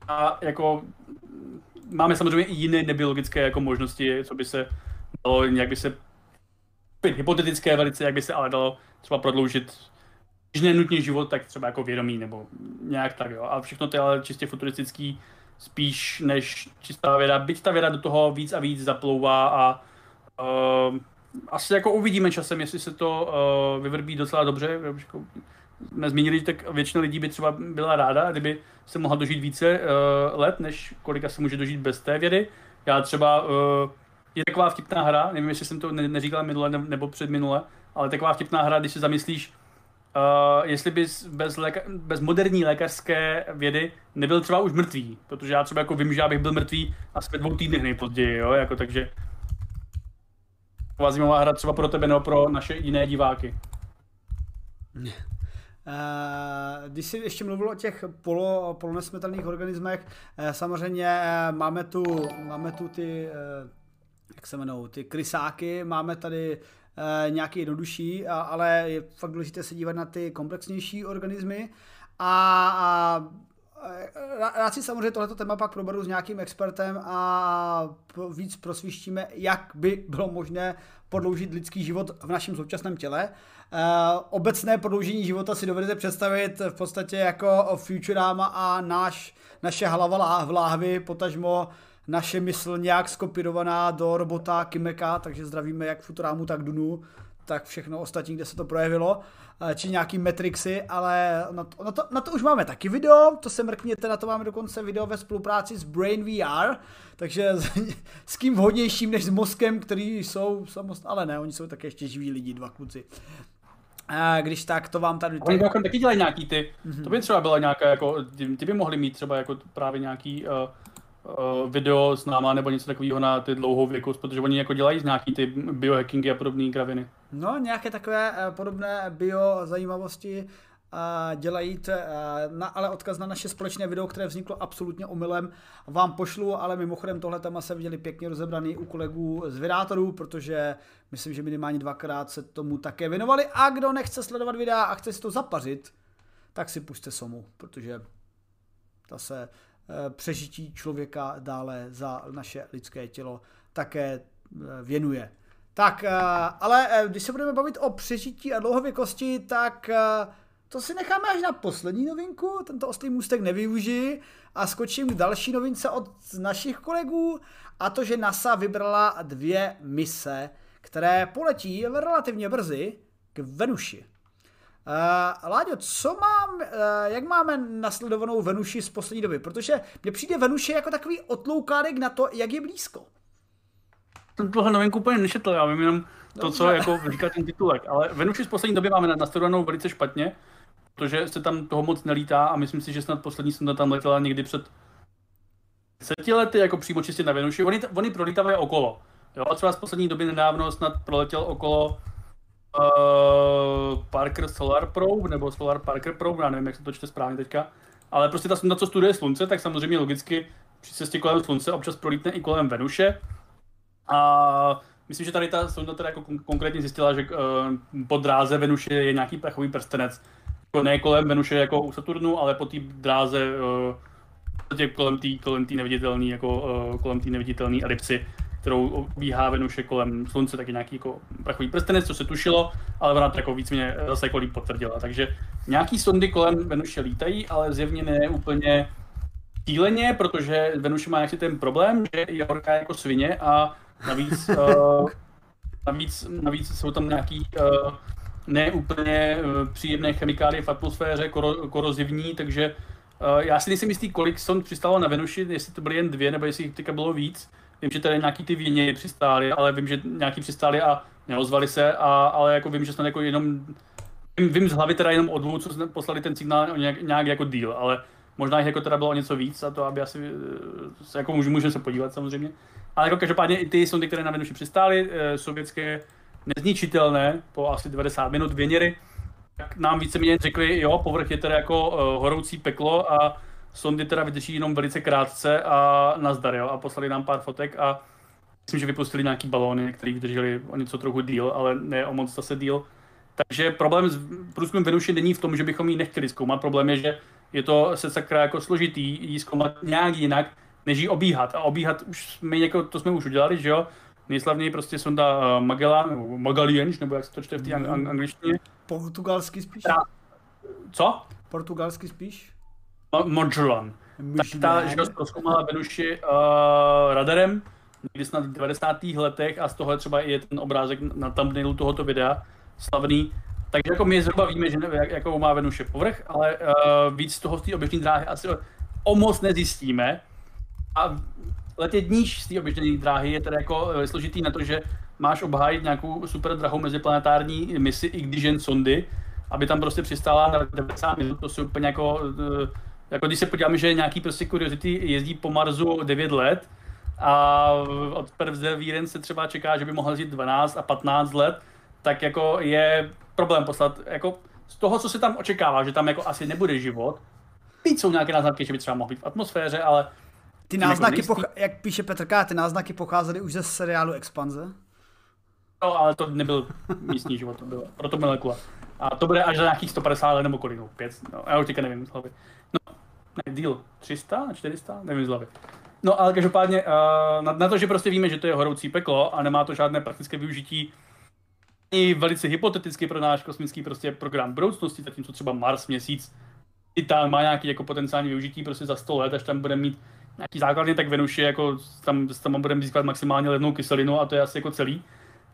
A jako máme samozřejmě i jiné nebiologické jako možnosti, co by se dalo, jak by se hypotetické velice, jak by se ale dalo třeba prodloužit když ne nutně život, tak třeba jako vědomí nebo nějak tak, jo. A všechno to je ale čistě futuristický, spíš než čistá věda. Byť ta věda do toho víc a víc zaplouvá a uh, asi jako uvidíme časem, jestli se to uh, vyvrbí docela dobře. Jako jsme zmínili, tak většina lidí by třeba byla ráda, kdyby se mohla dožít více uh, let, než kolika se může dožít bez té vědy. Já třeba, uh, je taková vtipná hra, nevím, jestli jsem to neříkal minule nebo předminule, ale taková vtipná hra, když si zamyslíš, Uh, jestli bys bez, léka- bez moderní lékařské vědy nebyl třeba už mrtvý, protože já třeba jako vím, že já bych byl mrtvý asi ve dvou týdnech nejpozději, jo, jako takže taková zajímavá hra třeba pro tebe nebo pro naše jiné diváky. Uh, když jsi ještě mluvil o těch polo, polonesmetelných organismech, uh, samozřejmě máme tu, máme tu ty, jak se jmenou, ty krysáky, máme tady Eh, nějaký jednodušší, ale je fakt důležité se dívat na ty komplexnější organismy a, a rád si samozřejmě tohleto téma pak proberu s nějakým expertem a víc prosvištíme, jak by bylo možné prodloužit lidský život v našem současném těle. Obecné prodloužení života si dovedete představit v podstatě jako Futurama a náš, naše hlava v láhvi, potažmo naše mysl nějak skopirovaná do robota Kimeka, takže zdravíme jak Futuramu, tak Dunu, tak všechno ostatní, kde se to projevilo, eh, či nějaký Matrixy, ale na to, na, to, na to už máme taky video, to se mrkněte, na to máme dokonce video ve spolupráci s Brain VR, takže s, s kým vhodnějším než s mozkem, který jsou samostatní, ale ne, oni jsou také ještě živí lidi, dva kluci. A když tak, to vám tady... Oni taky dělají nějaký ty, mm-hmm. to by třeba byla nějaká, jako, ty by mohli mít třeba jako právě nějaký uh, video s náma nebo něco takového na ty dlouhou věku, protože oni jako dělají nějaký ty biohackingy a podobné kraviny. No, nějaké takové uh, podobné bio zajímavosti uh, dělají, na, ale odkaz na naše společné video, které vzniklo absolutně omylem, vám pošlu, ale mimochodem tohle téma se viděli pěkně rozebraný u kolegů z Vydátorů, protože myslím, že minimálně dvakrát se tomu také věnovali a kdo nechce sledovat videa a chce si to zapařit, tak si puste Somu, protože ta se Eh, přežití člověka dále za naše lidské tělo také eh, věnuje. Tak, eh, ale když se budeme bavit o přežití a dlouhověkosti, tak to si necháme až na poslední novinku, tento oslý můstek nevyužiji a skočím k další novince od našich kolegů a to, že NASA vybrala dvě mise, které poletí relativně brzy k Venuši. Uh, Láďo, co mám, uh, jak máme nasledovanou Venuši z poslední doby? Protože mně přijde Venuše jako takový otloukárek na to, jak je blízko. Jsem tohle novinku úplně nešetl, já vím jenom to, co jako říká ten titulek. Ale Venuši z poslední doby máme nasledovanou velice špatně, protože se tam toho moc nelítá a myslím si, že snad poslední sonda tam letěla někdy před deseti lety, jako přímo čistě na Venuši. Oni, oni prolítávají okolo. Jo, a třeba z poslední doby nedávno snad proletěl okolo uh, Parker Solar Probe, nebo Solar Parker Probe, já nevím, jak se to čte správně teďka, ale prostě ta sonda, co studuje Slunce, tak samozřejmě logicky při cestě kolem Slunce občas prolítne i kolem Venuše. A myslím, že tady ta sonda teda jako konkrétně zjistila, že uh, dráze Venuše je nějaký prachový prstenec. Jako ne kolem Venuše jako u Saturnu, ale po té dráze uh, kolem té kolem neviditelné jako uh, kolem elipsy kterou obíhá Venuše kolem Slunce, taky nějaký jako prachový prstenec, co se tušilo, ale ona to jako víceméně zase jako líp potvrdila. Takže nějaký sondy kolem Venuše lítají, ale zjevně ne úplně cíleně, protože Venuše má nějaký ten problém, že je horká jako svině a navíc, uh, navíc, navíc jsou tam nějaký uh, neúplně uh, příjemné chemikálie v atmosféře, koro, korozivní, takže uh, já si nejsem jistý, kolik sond přistálo na Venuši, jestli to byly jen dvě, nebo jestli jich teďka bylo víc. Vím, že tady nějaký ty věně přistály, ale vím, že nějaký přistály a neozvali se, a, ale jako vím, že snad jako jenom, vím, vím z hlavy teda jenom o dvou, co poslali ten signál nějak, nějak jako deal, ale možná jich jako teda bylo o něco víc a to, aby asi, eh, jako můžu, můžeme se podívat samozřejmě. Ale jako každopádně i ty jsou ty, které na Venuši přistály, eh, sovětské nezničitelné po asi 90 minut věněry, tak nám víceméně řekli, jo, povrch je teda jako uh, horoucí peklo a sondy teda vydrží jenom velice krátce a nazdar, jo, a poslali nám pár fotek a myslím, že vypustili nějaký balóny, které vydrželi o něco trochu díl, ale ne o moc zase díl. Takže problém s průzkumem Venuši není v tom, že bychom ji nechtěli zkoumat. Problém je, že je to se sakra jako složitý ji zkoumat nějak jinak, než ji obíhat. A obíhat už jsme jako, to jsme už udělali, že jo? Nejslavněji prostě sonda uh, Magellan, nebo Magalienš, nebo jak se to čte v té ang- ang- angličtině. Portugalsky spíš? Co? Portugalsky spíš? Magellan. Tak ta, že zkoumala Venuši uh, radarem někdy snad v 90. letech a z toho třeba i je ten obrázek na thumbnailu tohoto videa slavný. Takže jako my zhruba víme, že jak, jakou má Venuše povrch, ale uh, víc z toho z té oběžné dráhy asi o moc nezjistíme. A letět níž z té oběžné dráhy je teda jako uh, složitý na to, že máš obhájit nějakou super drahou meziplanetární misi, i když jen sondy, aby tam prostě přistála na 90 minut, to jsou úplně jako uh, jako když se podíváme, že nějaký prostě Curiosity jezdí po Marsu 9 let a od Perseverance se třeba čeká, že by mohl jezdit 12 a 15 let, tak jako je problém poslat, jako z toho, co se tam očekává, že tam jako asi nebude život, Teď jsou nějaké náznaky, že by třeba mohl být v atmosféře, ale ty náznaky, jako poch- jak píše Petr K., ty náznaky pocházely už ze seriálu Expanze? No, ale to nebyl místní život, to bylo proto molekula. A to bude až za nějakých 150 let nebo kolik, no, 5, no, já už teďka nevím z hlavy. No, ne, díl 300, 400, nevím z hlavy. No ale každopádně uh, na, na, to, že prostě víme, že to je horoucí peklo a nemá to žádné praktické využití, i velice hypoteticky pro náš kosmický prostě program budoucnosti, zatímco třeba Mars, Měsíc, Titán má nějaký jako potenciální využití prostě za 100 let, až tam bude mít nějaký základně, tak Venuši jako tam, tam budeme získat maximálně levnou kyselinu a to je asi jako celý.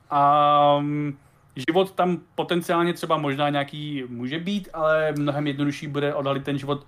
A um, život tam potenciálně třeba možná nějaký může být, ale mnohem jednodušší bude odhalit ten život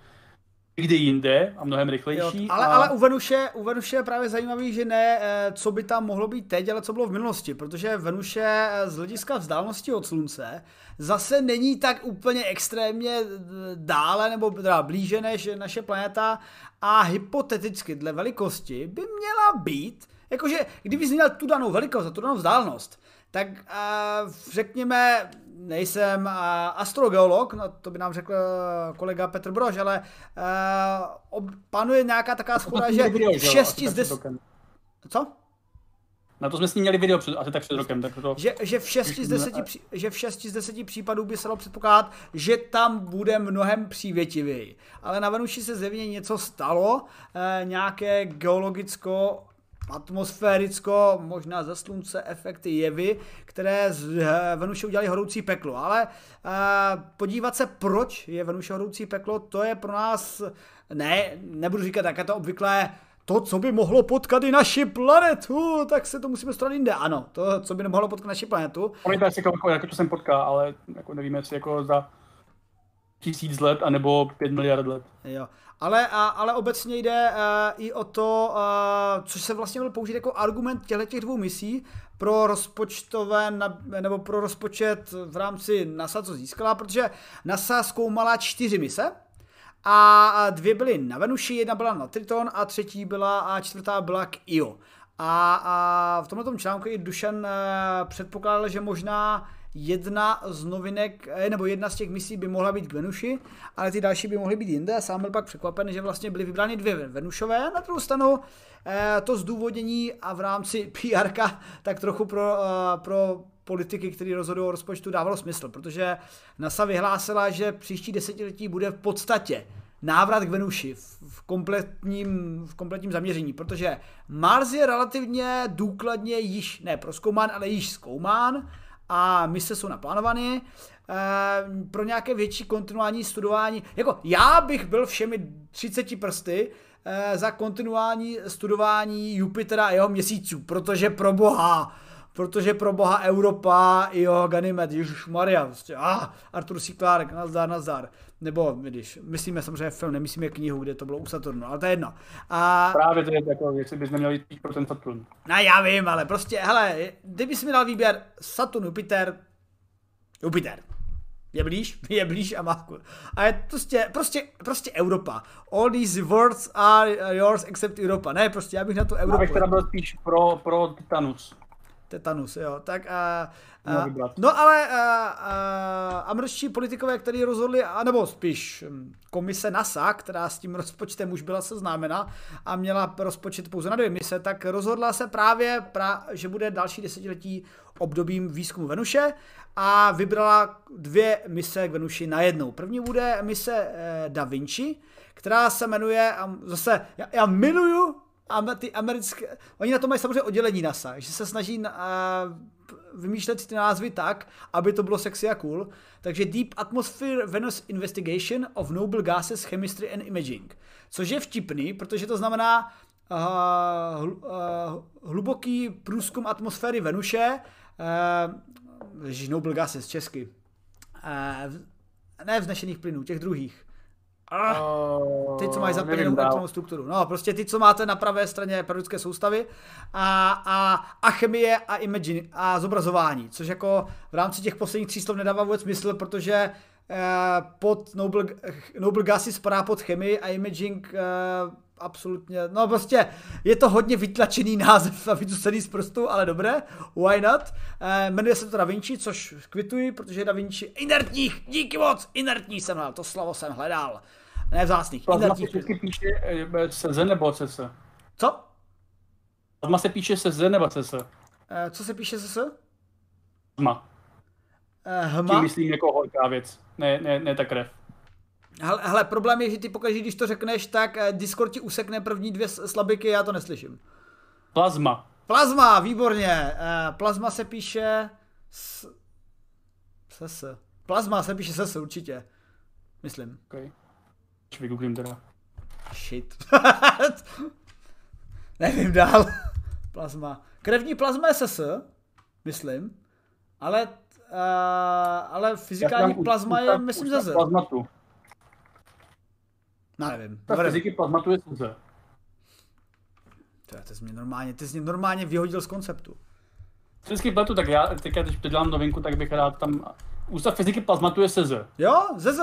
někde jinde a mnohem rychlejší. Jo, ale, a... ale u, Venuše, u Venuše je právě zajímavý, že ne, eh, co by tam mohlo být teď, ale co bylo v minulosti, protože Venuše eh, z hlediska vzdálenosti od Slunce zase není tak úplně extrémně eh, dále nebo teda blíže než naše planeta a hypoteticky dle velikosti by měla být, jakože kdyby měl tu danou velikost a tu danou vzdálenost, tak uh, řekněme, nejsem uh, astrogeolog, no to by nám řekl kolega Petr Brož, ale uh, panuje nějaká taková schoda, že v 6 z 10... Co? Na to jsme s ním měli video před, asi tak před rokem. Tak to... že, že, v 6 z 10, že v 6 z 10 případů by se dalo předpokládat, že tam bude mnohem přívětivěji. Ale na Venuši se zjevně něco stalo, eh, nějaké geologicko atmosféricko, možná ze slunce efekty jevy, které z eh, Venuše udělali horoucí peklo. Ale uh, podívat se, proč je Venuše horoucí peklo, to je pro nás, ne, nebudu říkat, jak je to obvyklé, to, co by mohlo potkat i naši planetu, tak se to musíme stát jinde. Ano, to, co by nemohlo potkat naši planetu. Promiňte, jestli jako, jako, to jsem potká, ale jako nevíme, jestli jako za tisíc let, anebo pět miliard let. Jo. Ale, a, ale obecně jde uh, i o to, uh, což se vlastně byl použít jako argument těchto těch dvou misí pro rozpočtové, nebo pro rozpočet v rámci NASA, co získala, protože NASA zkoumala čtyři mise, a dvě byly na Venuši, jedna byla na Triton a třetí byla a čtvrtá byla k Io. A, a v tomto článku i Dušan uh, předpokládal, že možná jedna z novinek, eh, nebo jedna z těch misí by mohla být k Venuši, ale ty další by mohly být jinde a sám byl pak překvapen, že vlastně byly vybrány dvě Venušové. Na druhou stranu eh, to zdůvodnění a v rámci PR tak trochu pro, eh, pro politiky, který rozhodují o rozpočtu, dávalo smysl, protože NASA vyhlásila, že příští desetiletí bude v podstatě návrat k Venuši v kompletním, v kompletním zaměření, protože Mars je relativně důkladně již, ne proskoumán, ale již zkoumán, a mise jsou naplánovány eh, pro nějaké větší kontinuální studování. Jako já bych byl všemi 30 prsty eh, za kontinuální studování Jupitera a jeho měsíců, protože pro boha, protože pro boha Europa, jo, Ganymed, Ježíš Maria, prostě, ah, Arthur C. Clarke, nazdar, nazdar. Nebo, když myslíme samozřejmě film, nemyslíme knihu, kde to bylo u Saturnu, ale to je jedno. A... Právě to je jako, jestli bys neměl jít pro ten Saturn. No já vím, ale prostě, hele, kdyby mi dal výběr Saturn, Jupiter, Jupiter. Je blíž, je blíž a má A je prostě, prostě, prostě Evropa. All these words are yours except Europa. Ne, prostě já bych na tu Evropu. Já bych teda byl spíš pro, pro Titanus tetanus, jo. Tak a, a no ale a, a, američtí politikové, kteří rozhodli, anebo spíš hm, komise NASA, která s tím rozpočtem už byla seznámena a měla rozpočet pouze na dvě mise, tak rozhodla se právě, pra, že bude další desetiletí obdobím výzkumu Venuše a vybrala dvě mise k Venuši najednou. První bude mise eh, Da Vinci, která se jmenuje, a zase, já, já miluju ty americké, oni na to mají samozřejmě oddělení NASA, že se snaží uh, vymýšlet ty názvy tak, aby to bylo sexy a cool. Takže Deep Atmosphere Venus Investigation of Noble Gases Chemistry and Imaging. Což je vtipný, protože to znamená uh, uh, hluboký průzkum atmosféry Venuše, uh, Noble Gases česky, uh, ne vznešených plynů, těch druhých. Ah, ty, co mají zaplněnou elektronovou strukturu. No, prostě ty, co máte na pravé straně periodické soustavy a, a, a chemie a imagine a zobrazování, což jako v rámci těch posledních tří slov nedává vůbec smysl, protože eh, pod Noble, Noble Gases spadá pod chemii a imaging eh, absolutně, no prostě je to hodně vytlačený název a vytucený z prstu, ale dobré, why not. Eh, jmenuje se to Da Vinci, což kvituji, protože Da Vinci inertní, díky moc, inertní jsem hledal, to slovo jsem hledal. Ne vzácných. Plazma se vždycky píše eh, CZ nebo? Co? Plazma se píše se nebo CS? Eh, co se píše se S? Hma. Eh, hma? Tím myslím jako horká věc, ne, ne, ne ta krev. Hele, hele, problém je, že ty pokaždé, když to řekneš, tak eh, Discord ti usekne první dvě slabiky, já to neslyším. Plazma. Plazma, výborně. Plazma se píše s... S. Plazma se píše s, určitě. Myslím. Okay. Vygooglím teda. Shit. Nevím dál. plazma. Krevní plazma je SS, myslím. Ale, uh, ale fyzikální plazma je, myslím, ze Plazmatu. No, nevím. Ta fyziky plazmatu je SS. To, ty jsi mě normálně, ty jsi mě normálně vyhodil z konceptu. Vždycky pletu, tak já teďka, když dělám novinku, tak bych rád tam Ústav fyziky plazmatu je SZ. Jo, ZZ.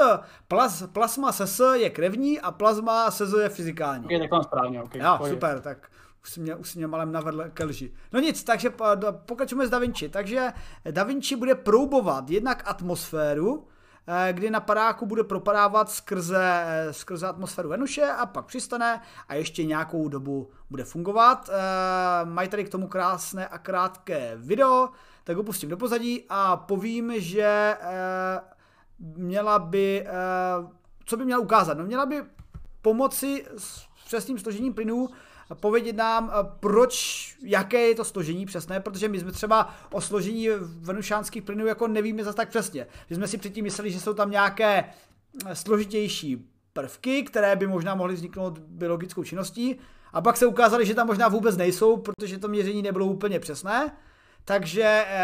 Plaz, plasma SS je krevní a plazma SZ je fyzikální. Je tak správně, ok. Jo, super, tak už mě, už mě malem navedl ke lži. No nic, takže pokračujeme s Da Vinci. Takže Da Vinci bude proubovat jednak atmosféru, Eh, kdy na padáku bude propadávat skrze, eh, skrze atmosféru Venuše a pak přistane a ještě nějakou dobu bude fungovat. Eh, mají tady k tomu krásné a krátké video, tak ho pustím do pozadí a povím, že měla by, co by měla ukázat? No měla by pomoci s přesným složením plynů povědět nám, eh, proč, jaké je to složení přesné, protože my jsme třeba o složení venušánských plynů jako nevíme zase tak přesně. My jsme si předtím mysleli, že jsou tam nějaké eh, složitější prvky, které by možná mohly vzniknout biologickou činností, a pak se ukázali, že tam možná vůbec nejsou, protože to měření nebylo úplně přesné. Takže eh,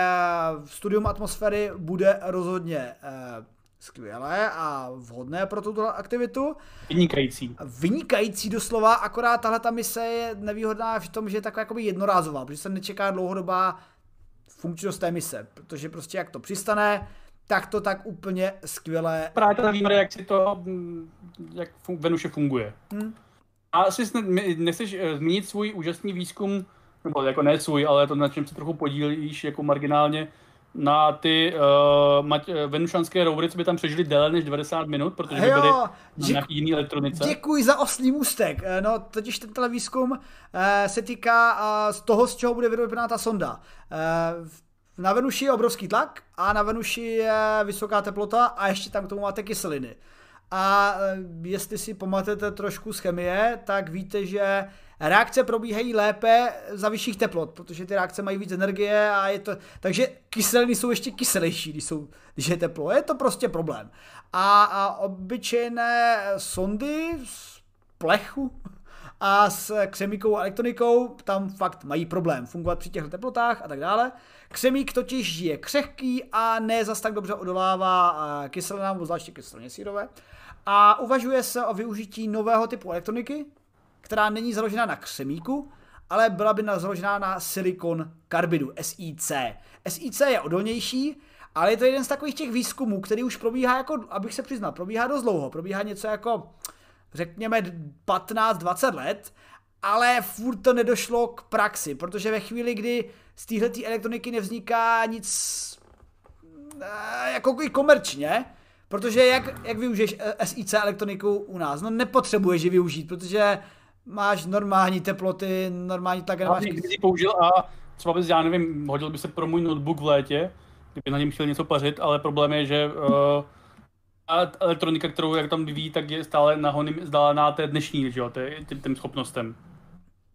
studium atmosféry bude rozhodně eh, skvělé a vhodné pro tuto aktivitu. Vynikající. Vynikající doslova, akorát tahle ta mise je nevýhodná v tom, že je taková jakoby jednorázová, protože se nečeká dlouhodobá funkčnost té mise, protože prostě jak to přistane, tak to tak úplně skvěle. Právě tady víme, jak si to, mm, jak Venuše funguje. Hmm. A asi nechceš eh, zmínit svůj úžasný výzkum, nebo jako ne svůj, ale to, na čem se trochu podílíš jako marginálně, na ty uh, mať, uh, venušanské rovery, co by tam přežili déle než 90 minut, protože by byly na nějaký jiný elektronice. Děkuji za oslý můstek. Eh, no, totiž ten výzkum uh, se týká uh, z toho, z čeho bude vyrobená ta sonda. Uh, na Venuši je obrovský tlak a na Venuši je vysoká teplota a ještě tam k tomu máte kyseliny. A jestli si pamatujete trošku z chemie, tak víte, že reakce probíhají lépe za vyšších teplot, protože ty reakce mají víc energie a je to, takže kyseliny jsou ještě kyselější, když, jsou, když je teplo. Je to prostě problém. A, a obyčejné sondy z plechu a s křemíkou a elektronikou tam fakt mají problém fungovat při těchto teplotách a tak dále. Křemík totiž je křehký a ne zas tak dobře odolává kyselinám, zvláště kyselině sírové. A uvažuje se o využití nového typu elektroniky, která není založena na křemíku, ale byla by založená na silikon karbidu, SiC. SiC je odolnější, ale je to jeden z takových těch výzkumů, který už probíhá jako, abych se přiznal, probíhá dost dlouho. Probíhá něco jako, řekněme, 15-20 let, ale furt to nedošlo k praxi, protože ve chvíli, kdy z téhle elektroniky nevzniká nic eh, jako i komerčně, protože jak, jak využiješ eh, SiC elektroniku u nás? No nepotřebuješ ji využít, protože máš normální teploty, normální tak nemáš... Kdyby použil a třeba bys, já nevím, hodil by se pro můj notebook v létě, kdyby na něm chtěl něco pařit, ale problém je, že uh, a elektronika, kterou jak tam vyvíjí, tak je stále nahonem vzdálená té dnešní, že jo, těm schopnostem.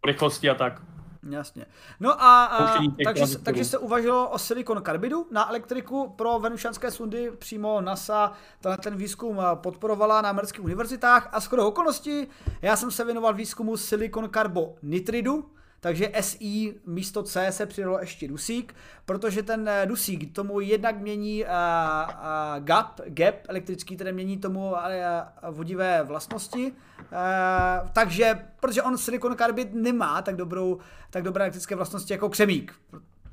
Rychlosti a tak. Jasně. No a, a takže, takže se uvažilo o silikon karbidu na elektriku pro venušanské sundy. Přímo NASA tenhle ten výzkum podporovala na amerických univerzitách a skoro okolností já jsem se věnoval výzkumu silikon karbo nitridu, takže SI místo C se přidalo ještě dusík, protože ten eh, dusík tomu jednak mění uh, uh, gap, gap elektrický, tedy mění tomu uh, vodivé vlastnosti, uh, takže, protože on silikon karbid nemá tak dobrou, tak dobré elektrické vlastnosti jako křemík.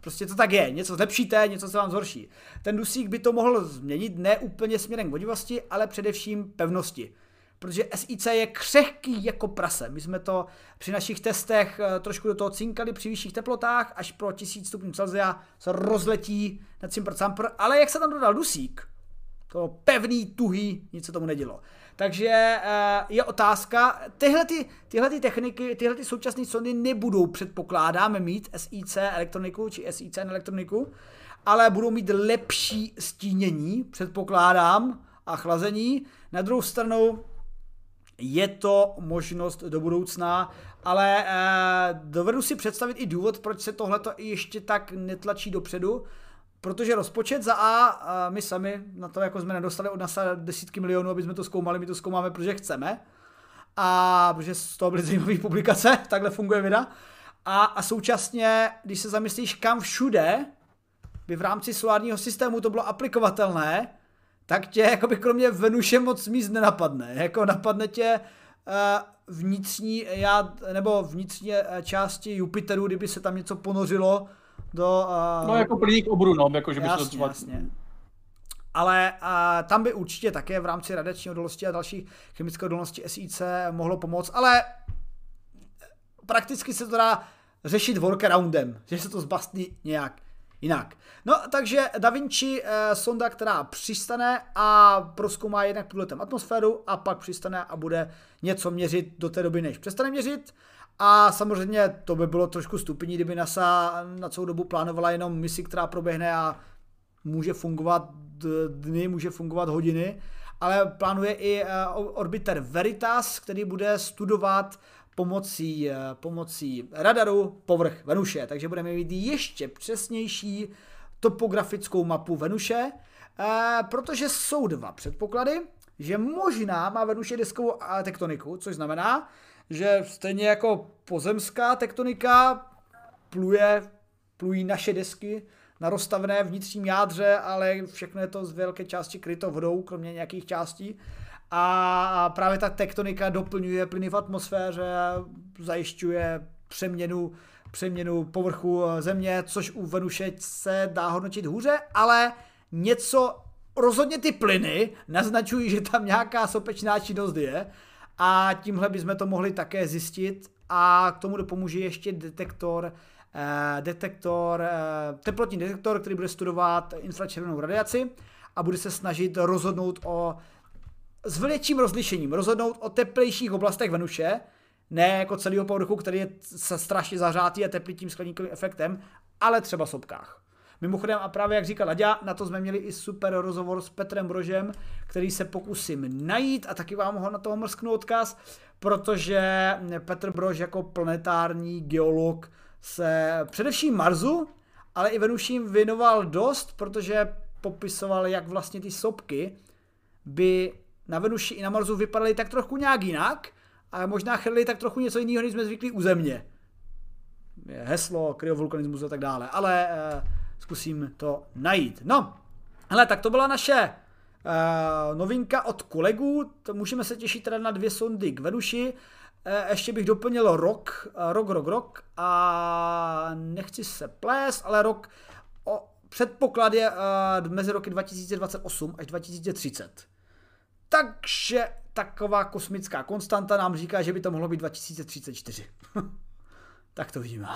Prostě to tak je, něco zlepšíte, něco se vám zhorší. Ten dusík by to mohl změnit ne úplně směrem k vodivosti, ale především pevnosti protože SIC je křehký jako prase. My jsme to při našich testech eh, trošku do toho cinkali při vyšších teplotách, až pro 1000 stupňů Celsia se rozletí na cimpr ale jak se tam dodal dusík, to pevný, tuhý, nic se tomu nedělo. Takže eh, je otázka, tyhle, ty, tyhle ty techniky, tyhle ty současné sondy nebudou, předpokládáme, mít SIC elektroniku či SIC elektroniku, ale budou mít lepší stínění, předpokládám, a chlazení. Na druhou stranu je to možnost do budoucna, ale eh, dovedu si představit i důvod, proč se tohle ještě tak netlačí dopředu, protože rozpočet za A, a my sami na to jako jsme nedostali od NASA desítky milionů, aby jsme to zkoumali, my to zkoumáme, protože chceme. A protože z toho byly zajímavé publikace, takhle funguje vida. A, a současně, když se zamyslíš, kam všude by v rámci solárního systému to bylo aplikovatelné, tak tě jakoby kromě Venuše moc míst nenapadne. Jako napadne tě uh, vnitřní já, nebo vnitřní eh, části Jupiteru, kdyby se tam něco ponořilo do... Uh, no jako plných obrů, no, jako že by jasně, se to jasně. Ale uh, tam by určitě také v rámci radiační odolnosti a další chemické odolnosti SIC mohlo pomoct, ale prakticky se to dá řešit workaroundem, že se to zbastí nějak jinak. No, takže Da Vinci eh, sonda, která přistane a proskoumá jednak tuhle atmosféru a pak přistane a bude něco měřit do té doby, než přestane měřit. A samozřejmě to by bylo trošku stupidní, kdyby NASA na celou dobu plánovala jenom misi, která proběhne a může fungovat dny, může fungovat hodiny, ale plánuje i eh, orbiter Veritas, který bude studovat pomocí, eh, pomocí radaru povrch Venuše, takže budeme mít ještě přesnější topografickou mapu Venuše, eh, protože jsou dva předpoklady, že možná má Venuše deskovou tektoniku, což znamená, že stejně jako pozemská tektonika pluje, plují naše desky na rozstavené vnitřním jádře, ale všechno je to z velké části kryto vodou, kromě nějakých částí. A právě ta tektonika doplňuje plyny v atmosféře, zajišťuje přeměnu, přeměnu povrchu země, což u Venuše se dá hodnotit hůře, ale něco, rozhodně ty plyny naznačují, že tam nějaká sopečná činnost je. A tímhle bychom to mohli také zjistit. A k tomu dopomůže ještě detektor, eh, detektor, eh, teplotní detektor, který bude studovat infračervenou radiaci a bude se snažit rozhodnout o s větším rozlišením rozhodnout o teplejších oblastech Venuše, ne jako celého povrchu, který je strašně zahřátý a teplý tím skleníkovým efektem, ale třeba sopkách. Mimochodem, a právě jak říkal Laďa, na to jsme měli i super rozhovor s Petrem Brožem, který se pokusím najít a taky vám ho na toho mrsknu odkaz, protože Petr Brož jako planetární geolog se především Marsu, ale i Venuším věnoval dost, protože popisoval, jak vlastně ty sopky by na Venuši i na Marsu vypadaly tak trochu nějak jinak a možná chrlili tak trochu něco jiného, než jsme zvyklí u Země. Je heslo, kryovulkanismus a tak dále, ale uh, zkusím to najít. No, ale tak to byla naše uh, novinka od kolegů, to můžeme se těšit teda na dvě sondy k Venuši, uh, ještě bych doplnil rok, rok, rok, rok a nechci se plést, ale rok, o, předpoklad je mezi roky 2028 až 2030. Takže taková kosmická konstanta nám říká, že by to mohlo být 2034. tak to vidíme.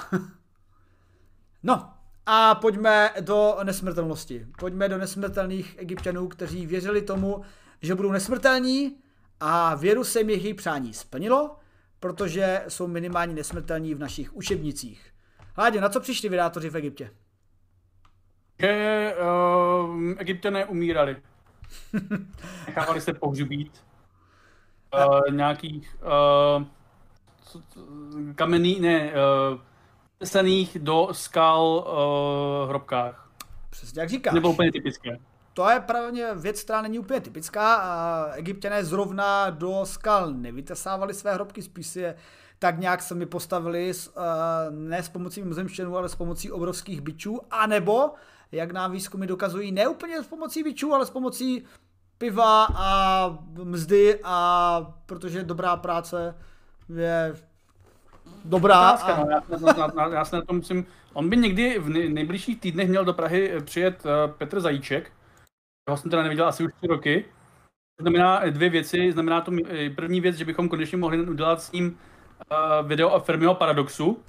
no, a pojďme do nesmrtelnosti. Pojďme do nesmrtelných egyptianů, kteří věřili tomu, že budou nesmrtelní a věru se jim jejich přání splnilo, protože jsou minimálně nesmrtelní v našich učebnicích. Hádě, na co přišli vydátoři v Egyptě? Že uh, egyptiané umírali. Nechávali se pohřbít. Uh, nějakých uh, kamenný, ne, uh, tesaných do skal uh, hrobkách. Přesně jak říkáš. Nebo úplně typické. To je právě věc, která není úplně typická. A egyptěné zrovna do skal nevytesávali své hrobky, spíš si je tak nějak se mi postavili s, uh, ne s pomocí mimozemštěnů, ale s pomocí obrovských bičů, anebo jak nám výzkumy dokazují, ne úplně s pomocí bičů, ale s pomocí piva a mzdy a protože dobrá práce je dobrá. Otázka, a... no, já, na, na, já se na to musím, on by někdy v nejbližších týdnech měl do Prahy přijet uh, Petr Zajíček, ho jsem teda neviděl asi už tři roky. To znamená dvě věci, znamená to eh, první věc, že bychom konečně mohli udělat s ním uh, video o Fermiho paradoxu,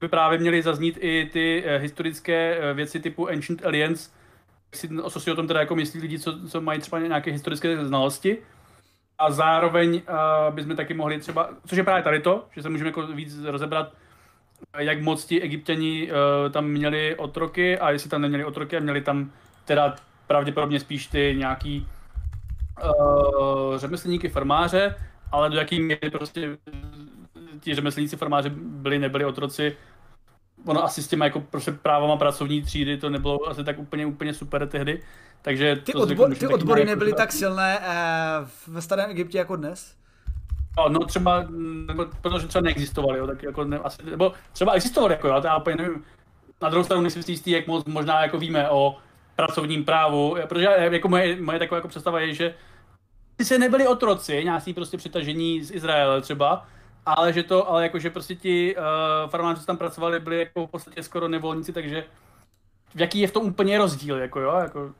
by právě měly zaznít i ty uh, historické uh, věci typu Ancient Aliens, co si o tom teda jako myslí lidi, co, co mají třeba nějaké historické znalosti. A zároveň uh, bychom taky mohli třeba, což je právě tady to, že se můžeme jako víc rozebrat, jak moc ti egyptěni uh, tam měli otroky a jestli tam neměli otroky a měli tam teda pravděpodobně spíš ty nějaký uh, řemeslníky, farmáře, ale do jaký míry prostě ti řemeslníci, farmáři byli, nebyli otroci, ono asi s těma jako prostě právama pracovní třídy to nebylo asi tak úplně, úplně super tehdy. Takže ty, odbo- ty odbory nebyly tak silné eh, ve starém Egyptě jako dnes? No, no třeba, nebo, protože třeba neexistovaly, jo, tak jako ne, asi, nebo třeba existovaly, jako jo, já úplně nevím, na druhou stranu nejsem si jistý, jak moc možná jako víme o pracovním právu, protože jako moje, moje taková jako představa je, že ty se nebyli otroci, nějaký prostě přitažení z Izraele třeba, ale že to, ale jako, že prostě ti uh, farmáři, co tam pracovali, byli jako v podstatě skoro nevolníci, takže v jaký je v tom úplně rozdíl, jako jo, jako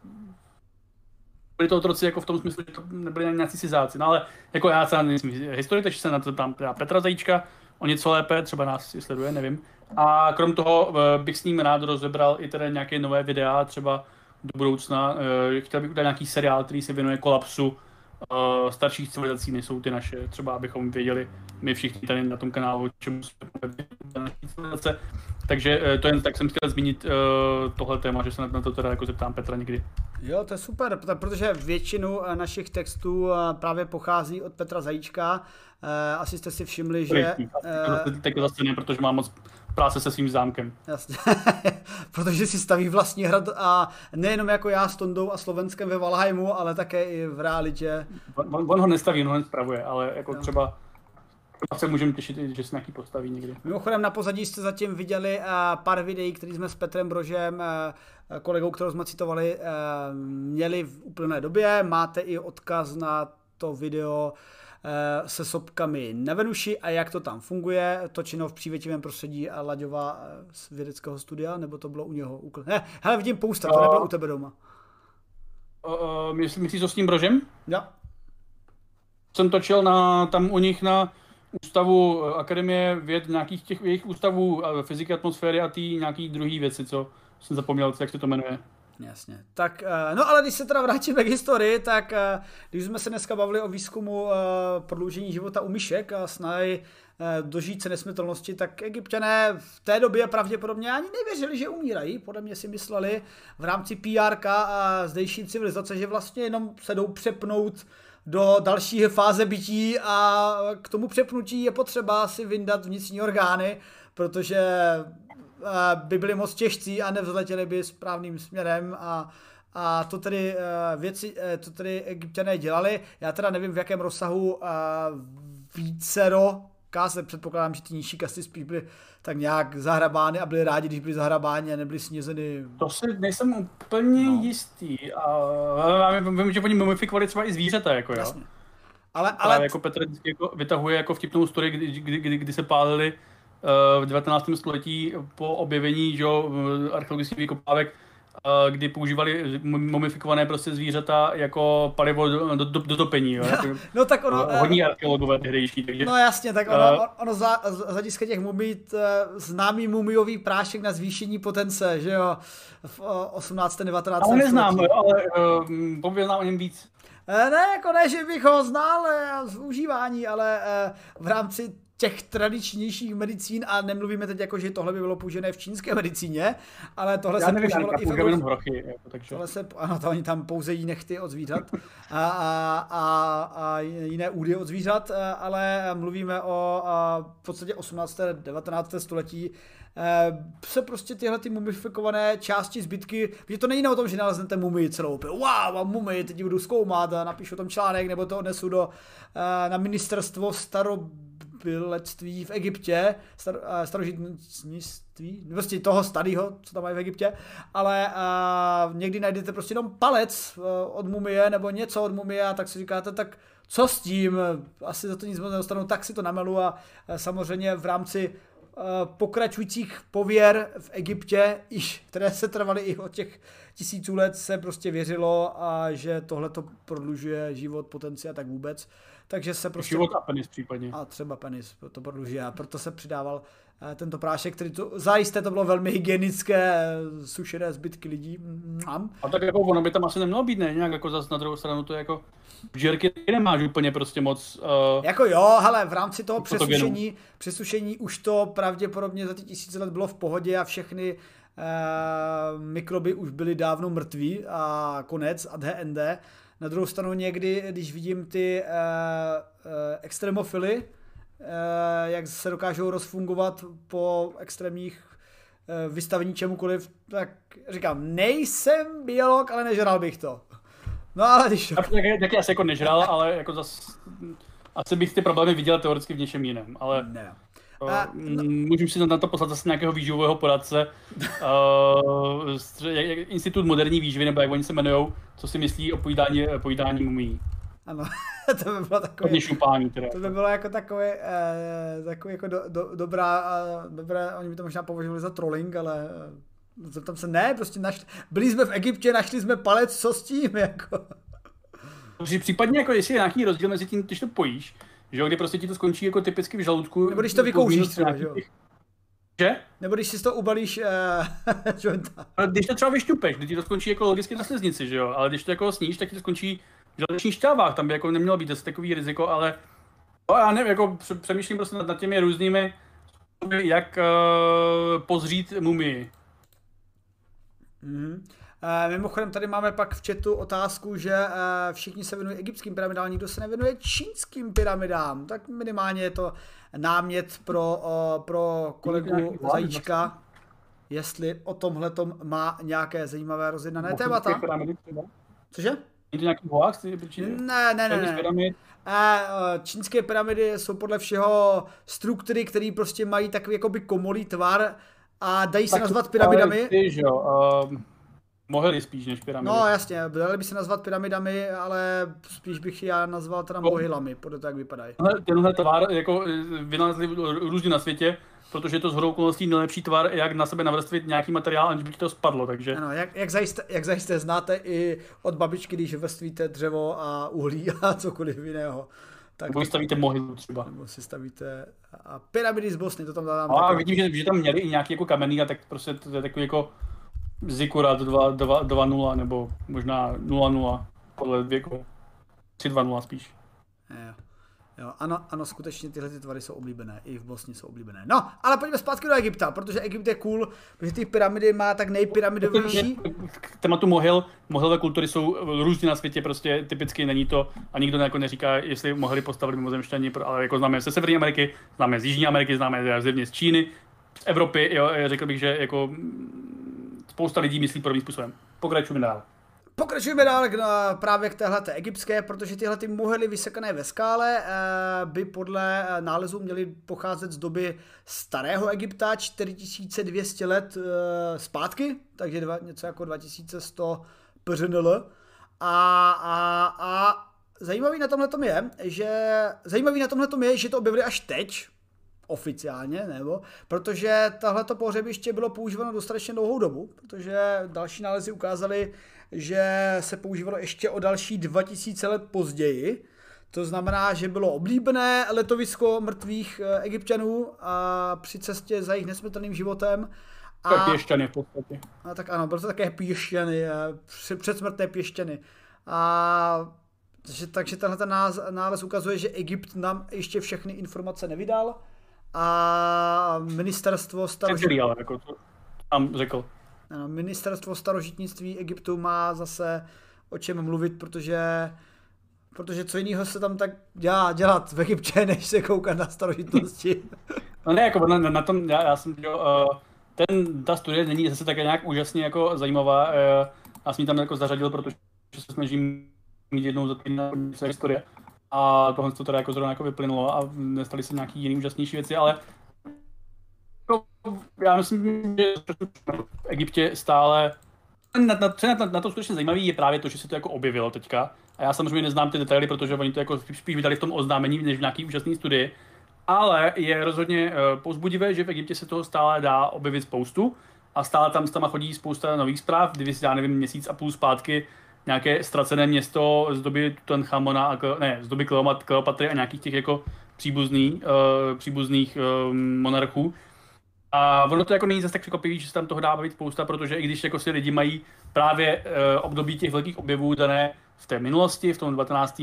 byli to otroci jako v tom smyslu, že to nebyli nějací cizáci, no ale jako já se nejsem historik, takže se na to tam Petra Zajíčka, o něco lépe, třeba nás sleduje, nevím. A krom toho eh, bych s ním rád rozebral i tedy nějaké nové videa, třeba do budoucna. Eh, chtěl bych udělat nějaký seriál, který se věnuje kolapsu uh, starších civilizací, nejsou ty naše, třeba abychom věděli my všichni tady na tom kanálu, čemu jsme civilizace. Takže uh, to jen tak jsem chtěl zmínit uh, tohle téma, že se na to teda jako zeptám Petra někdy. Jo, to je super, protože většinu našich textů právě pochází od Petra Zajíčka. Asi jste si všimli, že... Teď zase ne, protože mám moc práce se svým zámkem. Jasně. Protože si staví vlastní hrad a nejenom jako já s Tondou a Slovenskem ve Valheimu, ale také i v realitě. On, on ho nestaví, on ho spravuje, ale jako no. třeba se můžeme těšit, že se nějaký postaví někdy. Mimochodem na pozadí jste zatím viděli uh, pár videí, které jsme s Petrem Brožem, uh, kolegou, kterou jsme citovali, uh, měli v úplné době. Máte i odkaz na to video Eh, se sopkami na Venuši a jak to tam funguje, točeno v přívětivém prostředí a Laďová eh, z vědeckého studia, nebo to bylo u něho úkol. Ne, hele, vidím pousta, to nebylo u tebe doma. Uh, myslíš to s tím brožem? Já. Jsem točil na, tam u nich na ústavu Akademie věd, nějakých těch jejich ústavů fyziky atmosféry a ty nějaký druhý věci, co jsem zapomněl, jak se to jmenuje. Jasně. Tak, eh, no ale když se teda vrátíme k historii, tak eh, když jsme se dneska bavili o výzkumu eh, prodloužení života u myšek a snahy dožít se nesmrtelnosti, tak egyptiané v té době pravděpodobně ani nevěřili, že umírají. Podle mě si mysleli v rámci PR a zdejší civilizace, že vlastně jenom se jdou přepnout do další fáze bytí a k tomu přepnutí je potřeba si vyndat vnitřní orgány, protože by byli moc těžcí a nevzletěli by správným směrem a a to tedy eh, věci, eh, to tedy egyptiané dělali. Já teda nevím, v jakém rozsahu vícero káse, předpokládám, že ty nižší kasty spíš byly tak nějak zahrabány a byli rádi, když byli zahrabáni a nebyli snězeny. To si nejsem úplně no. jistý. A vím, že oni mumifikovali třeba i zvířata, jako jo. Jasně. Ale, ale... jako Petr jako vytahuje jako vtipnou story, kdy, kdy, kdy, kdy se pálili v 19. století po objevení že, archeologických vykopávek, kdy používali mumifikované prostě zvířata jako palivo do, do, do, topení. Jo? No, no tak ono... Hodní archeologové tehdejší. Takže, no jasně, tak ono, uh, ono za, z hlediska těch mumí, známý mumiový prášek na zvýšení potence, že jo, v 18. 19. Ale neznám, jo, ale uh, pověděl nám o něm víc. Ne, jako ne, že bych ho znal z užívání, ale v rámci těch tradičnějších medicín a nemluvíme teď jako, že tohle by bylo použené v čínské medicíně, ale tohle já se nevím, používalo i v jenom hrochy, jako, takže... Tohle se, ano, to oni tam pouze jí nechty od zvířat a, a, a, a jiné údy od zvířat, ale mluvíme o a, v podstatě 18. 19. století, se prostě tyhle ty mumifikované části, zbytky, že to není o tom, že naleznete mumii celou, wow, a mumii, teď ji budu zkoumat a napíšu tam článek, nebo to odnesu do, na ministerstvo staro pilectví v Egyptě, star, uh, starožitnictví, prostě toho starého, co tam mají v Egyptě, ale uh, někdy najdete prostě jenom palec uh, od mumie nebo něco od mumie a tak si říkáte, tak co s tím, asi za to nic moc nedostanu, tak si to namelu a uh, samozřejmě v rámci pokračujících pověr v Egyptě, které se trvaly i od těch tisíců let, se prostě věřilo, a že tohle to prodlužuje život, potenciál tak vůbec. Takže se prostě... Život a penis případně. A třeba penis to prodlužuje a proto se přidával eh, tento prášek, který to, zajisté to bylo velmi hygienické, eh, sušené zbytky lidí. Mám. A tak jako ono by tam asi nemělo být, ne? Nějak jako zase na druhou stranu to jako žerky nemáš úplně prostě moc. Uh, jako jo, hele, v rámci toho přesušení, přesušení už to pravděpodobně za ty tisíce let bylo v pohodě a všechny uh, mikroby už byly dávno mrtví a konec ad HND Na druhou stranu někdy, když vidím ty uh, uh, extremofily, uh, jak se dokážou rozfungovat po extrémních uh, vystavení čemukoliv, tak říkám, nejsem biolog, ale nežral bych to. No ale když... Tak, tak, taky asi jako nežral, ale jako zas... Asi bych ty problémy viděl teoreticky v něčem jiném, ale... Ne. A, no. Můžu si na to poslat zase nějakého výživového poradce. uh, Institut moderní výživy, nebo jak oni se jmenují, co si myslí o pojídání, pojídání mumí. Ano, to by bylo takové... Hodně šupání teda. To by bylo jako takové, eh, takové jako do, do, dobrá, eh, dobré, oni by to možná považovali za trolling, ale eh, zeptám se, ne, prostě našli, byli jsme v Egyptě, našli jsme palec, co s tím, jako. Případně, jako jestli je nějaký rozdíl mezi tím, když to pojíš, že kdy prostě ti to skončí jako typicky v žaludku. Nebo když to vykouříš třeba, že jo. Že? Nebo když si to ubalíš uh, jointa. Když to třeba vyšťupeš, když ti to skončí jako logicky na sliznici, že jo, ale když to jako sníš, tak ti to skončí v žaludečních šťávách, tam by jako nemělo být asi takový riziko, ale no, já nevím, jako přemýšlím prostě nad, nad těmi různými, jak uh, pozřít mumii. Mm-hmm. Eh, mimochodem tady máme pak v chatu otázku, že eh, všichni se věnují egyptským pyramidám, nikdo se nevěnuje čínským pyramidám. Tak minimálně je to námět pro, pro kolegu Zajíčka, jestli o tomhle má nějaké zajímavé rozjednané témata. Cože? Je to nějaký hoax? Ne, ne, ne. ne. A eh, čínské pyramidy jsou podle všeho struktury, které prostě mají takový jakoby komolý tvar a dají se tak nazvat pyramidami. Ty, že jo. Um Mohyly spíš než pyramidy. No jasně, dali by se nazvat pyramidami, ale spíš bych já nazval teda no. mohylami, podle toho, jak vypadají. Tenhle tvar jako eh, vynalezli různě na světě, protože je to zhodou okolností nejlepší tvar, jak na sebe navrstvit nějaký materiál, aniž by ti to spadlo, takže... Ano, jak, jak, zajisté, jak zajisté znáte i od babičky, když vrstvíte dřevo a uhlí a cokoliv jiného. Tak nebo stavíte mohylu třeba. Nebo si stavíte a pyramidy z Bosny, to tam dávám. A vidím, že, že tam měli i nějaký jako kamenný a tak prostě to je takový jako Zikurat 2-0 nebo možná 0-0 podle věku. 3-2-0 spíš. Jo. Jo, ano, ano, skutečně tyhle ty tvary jsou oblíbené, i v Bosně jsou oblíbené. No, ale pojďme zpátky do Egypta, protože Egypt je cool, protože ty pyramidy má tak nejpyramidovější. K tématu mohyl, mohylové kultury jsou různě na světě, prostě typicky není to, a nikdo jako neříká, jestli mohli postavit mimozemšťani, ale jako známe ze Severní Ameriky, známe z Jižní Ameriky, známe z Číny, z Evropy, jo, řekl bych, že jako spousta lidí myslí podobným způsobem. Pokračujeme dál. Pokračujeme dál k, právě k téhle egyptské, protože tyhle ty muhely vysekané ve skále eh, by podle eh, nálezů měly pocházet z doby starého Egypta, 4200 let eh, zpátky, takže dva, něco jako 2100 PŘNL. A, a, a zajímavý na tomhle je, že zajímavý na tomhle je, že to objevili až teď, oficiálně, nebo, protože tohleto pohřebiště bylo používáno dostatečně dlouhou dobu, protože další nálezy ukázaly, že se používalo ještě o další 2000 let později, to znamená, že bylo oblíbené letovisko mrtvých eh, egyptianů a při cestě za jejich nesmrtelným životem. A, tak pěšťany v podstatě. A tak ano, bylo to také pěšťany, eh, předsmrtné pěšťany. A takže, takže tenhle ten nález ukazuje, že Egypt nám ještě všechny informace nevydal a ministerstvo starožitnictví... jako to tam řekl. Ano, ministerstvo starožitnictví Egyptu má zase o čem mluvit, protože protože co jiného se tam tak dělá dělat v Egyptě, než se koukat na starožitnosti. no ne, jako na, na tom, já, já jsem, jo, uh, ten, ta studie není zase tak nějak úžasně jako zajímavá, uh, já jsem ji tam jako zařadil, protože se snažím mít jednou za týden historie a tohle to teda jako zrovna jako vyplynulo a nestaly se nějaký jiný úžasnější věci, ale jako, já myslím, že v Egyptě stále na, na, na, na, to skutečně zajímavý je právě to, že se to jako objevilo teďka. A já samozřejmě neznám ty detaily, protože oni to jako spíš vydali v tom oznámení, než v nějaký úžasný studii. Ale je rozhodně uh, povzbudivé, že v Egyptě se toho stále dá objevit spoustu a stále tam s chodí spousta nových zpráv. Kdyby si, já nevím, měsíc a půl zpátky nějaké ztracené město z doby Tutanchamona, a, ne, z doby Kleopatry a nějakých těch jako příbuzný, uh, příbuzných uh, monarchů. A ono to jako není zase tak překvapivý, že se tam toho dá bavit spousta, protože i když jako si lidi mají právě uh, období těch velkých objevů dané v té minulosti, v tom 19.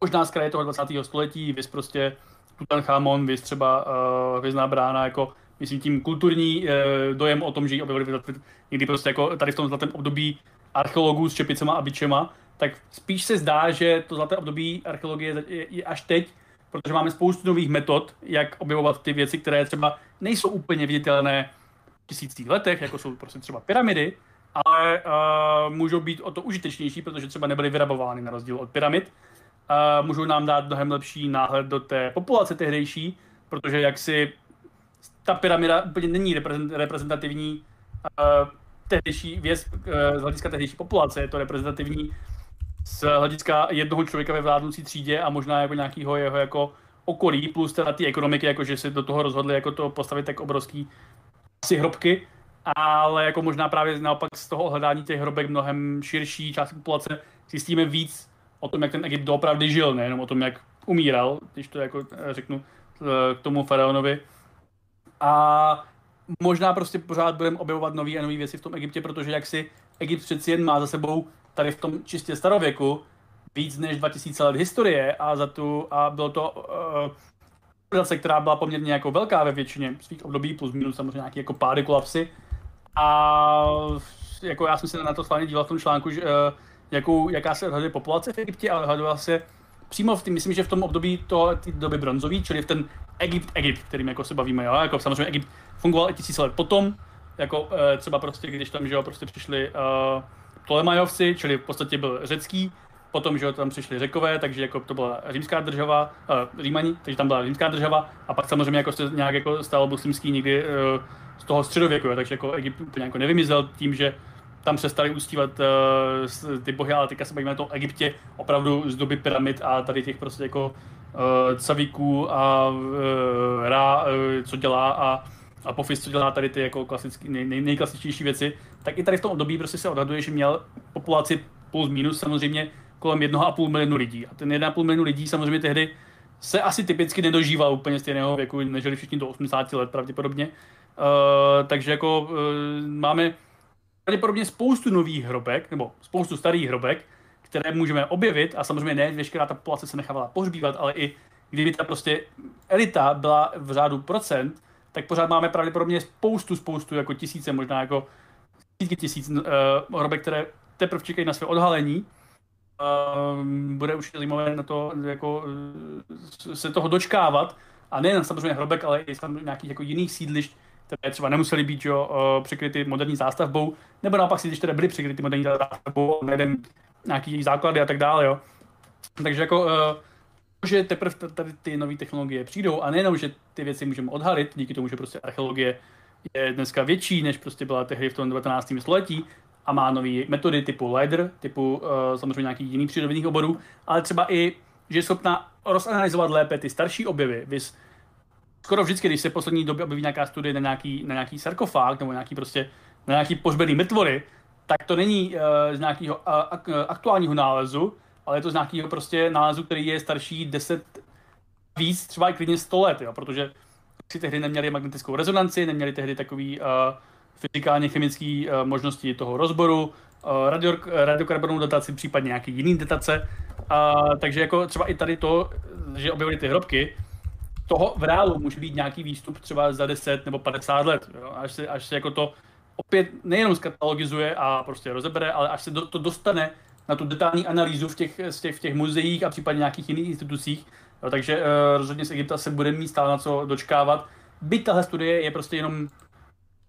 možná z kraje toho 20. století, vys prostě Tutanchamon, vys třeba uh, Hvězdná brána, jako myslím tím kulturní uh, dojem o tom, že ji objevili někdy prostě jako tady v tom zlatém období archeologů s čepicema a bičema, tak spíš se zdá, že to zlaté období archeologie je, až teď, protože máme spoustu nových metod, jak objevovat ty věci, které třeba nejsou úplně viditelné v tisících letech, jako jsou prostě třeba pyramidy, ale uh, můžou být o to užitečnější, protože třeba nebyly vyrabovány na rozdíl od pyramid. Uh, můžou nám dát mnohem lepší náhled do té populace tehdejší, protože jak si ta pyramida úplně není reprezentativní uh, tehdejší věc uh, z hlediska tehdejší populace, je to reprezentativní z hlediska jednoho člověka ve vládnoucí třídě a možná jako nějakého jeho jako okolí, plus teda ty ekonomiky, jako že si do toho rozhodli jako to postavit tak obrovský si hrobky, ale jako možná právě naopak z toho hledání těch hrobek mnohem širší část populace zjistíme víc o tom, jak ten Egypt doopravdy žil, nejenom o tom, jak umíral, když to jako eh, řeknu eh, k tomu faraonovi. A možná prostě pořád budeme objevovat nové a nové věci v tom Egyptě, protože jak si Egypt přeci jen má za sebou tady v tom čistě starověku víc než 2000 let historie a za tu, a bylo to uh, která byla poměrně jako velká ve většině svých období, plus minus samozřejmě nějaký jako pády, kolapsy. A jako já jsem se na to schválně díval v tom článku, že, uh, jakou, jaká se odhaduje populace v Egyptě, ale odhadovala se přímo v tím, myslím, že v tom období to, ty doby bronzový, čili v ten Egypt, Egypt, kterým jako se bavíme, jo, jako samozřejmě Egypt fungoval i tisíce let potom, jako uh, třeba prostě, když tam, že jo, prostě přišli uh, Ptolemajovci, čili v podstatě byl řecký, potom, že tam přišli řekové, takže jako to byla římská država, uh, římani, takže tam byla římská država a pak samozřejmě jako se nějak jako stal muslimský někdy uh, z toho středověku, takže jako Egypt úplně jako nevymizel tím, že tam přestali ustívat uh, ty bohy, ale teďka se bavíme o Egyptě opravdu z doby pyramid a tady těch prostě jako uh, cavíků a uh, Ra, uh, co dělá a Apophis, co dělá tady ty jako klasický, nej, nej, nejklasičtější věci, tak i tady v tom období prostě se odhaduje, že měl populaci plus minus samozřejmě kolem 1,5 milionu lidí. A ten 1,5 milionu lidí samozřejmě tehdy se asi typicky nedožíval úplně stejného věku, nežili všichni do 80 let pravděpodobně. Uh, takže jako uh, máme pravděpodobně spoustu nových hrobek, nebo spoustu starých hrobek, které můžeme objevit a samozřejmě ne veškerá ta populace se nechávala pohřbívat, ale i kdyby ta prostě elita byla v řádu procent, tak pořád máme pravděpodobně spoustu, spoustu, jako tisíce, možná jako tisíce tisíc uh, hrobek, které teprve čekají na své odhalení. Uh, bude určitě zajímavé na to, jako, uh, se toho dočkávat. A nejen samozřejmě hrobek, ale i tam nějakých jako jiných sídlišť, které třeba nemusely být jo, uh, přikryty moderní zástavbou, nebo naopak sídliště, které byly přikryty moderní zástavbou, nejden nějaký základy a tak dále. Jo. Takže jako uh, že teprve tady ty nové technologie přijdou a nejenom, že ty věci můžeme odhalit, díky tomu, že prostě archeologie je dneska větší, než prostě byla tehdy v tom 19. století a má nové metody typu LIDAR, typu uh, samozřejmě nějakých jiných přírodovědných oborů, ale třeba i, že je schopna rozanalizovat lépe ty starší objevy. Vys, skoro vždycky, když se poslední době objeví nějaká studie na nějaký, na nějaký sarkofág nebo nějaký prostě na nějaký pohřbený mrtvory, tak to není uh, z nějakého uh, aktuálního nálezu, ale je to z nějakého prostě nálezu, který je starší 10 víc, třeba i klidně 100 let, jo, protože si tehdy neměli magnetickou rezonanci, neměli tehdy takový uh, fyzikálně chemický uh, možnosti toho rozboru, uh, radio, radiokarbonovou dataci, případně nějaký jiný datace. Uh, takže jako třeba i tady to, že objevili ty hrobky, toho v reálu může být nějaký výstup třeba za 10 nebo 50 let. Jo? Až, se, až se jako to opět nejenom skatalogizuje a prostě rozebere, ale až se do, to dostane na tu detailní analýzu v těch, v těch, v těch muzeích a případně nějakých jiných institucích. Jo, takže uh, rozhodně z Egypta se bude mít stále na co dočkávat. Byť tahle studie je prostě jenom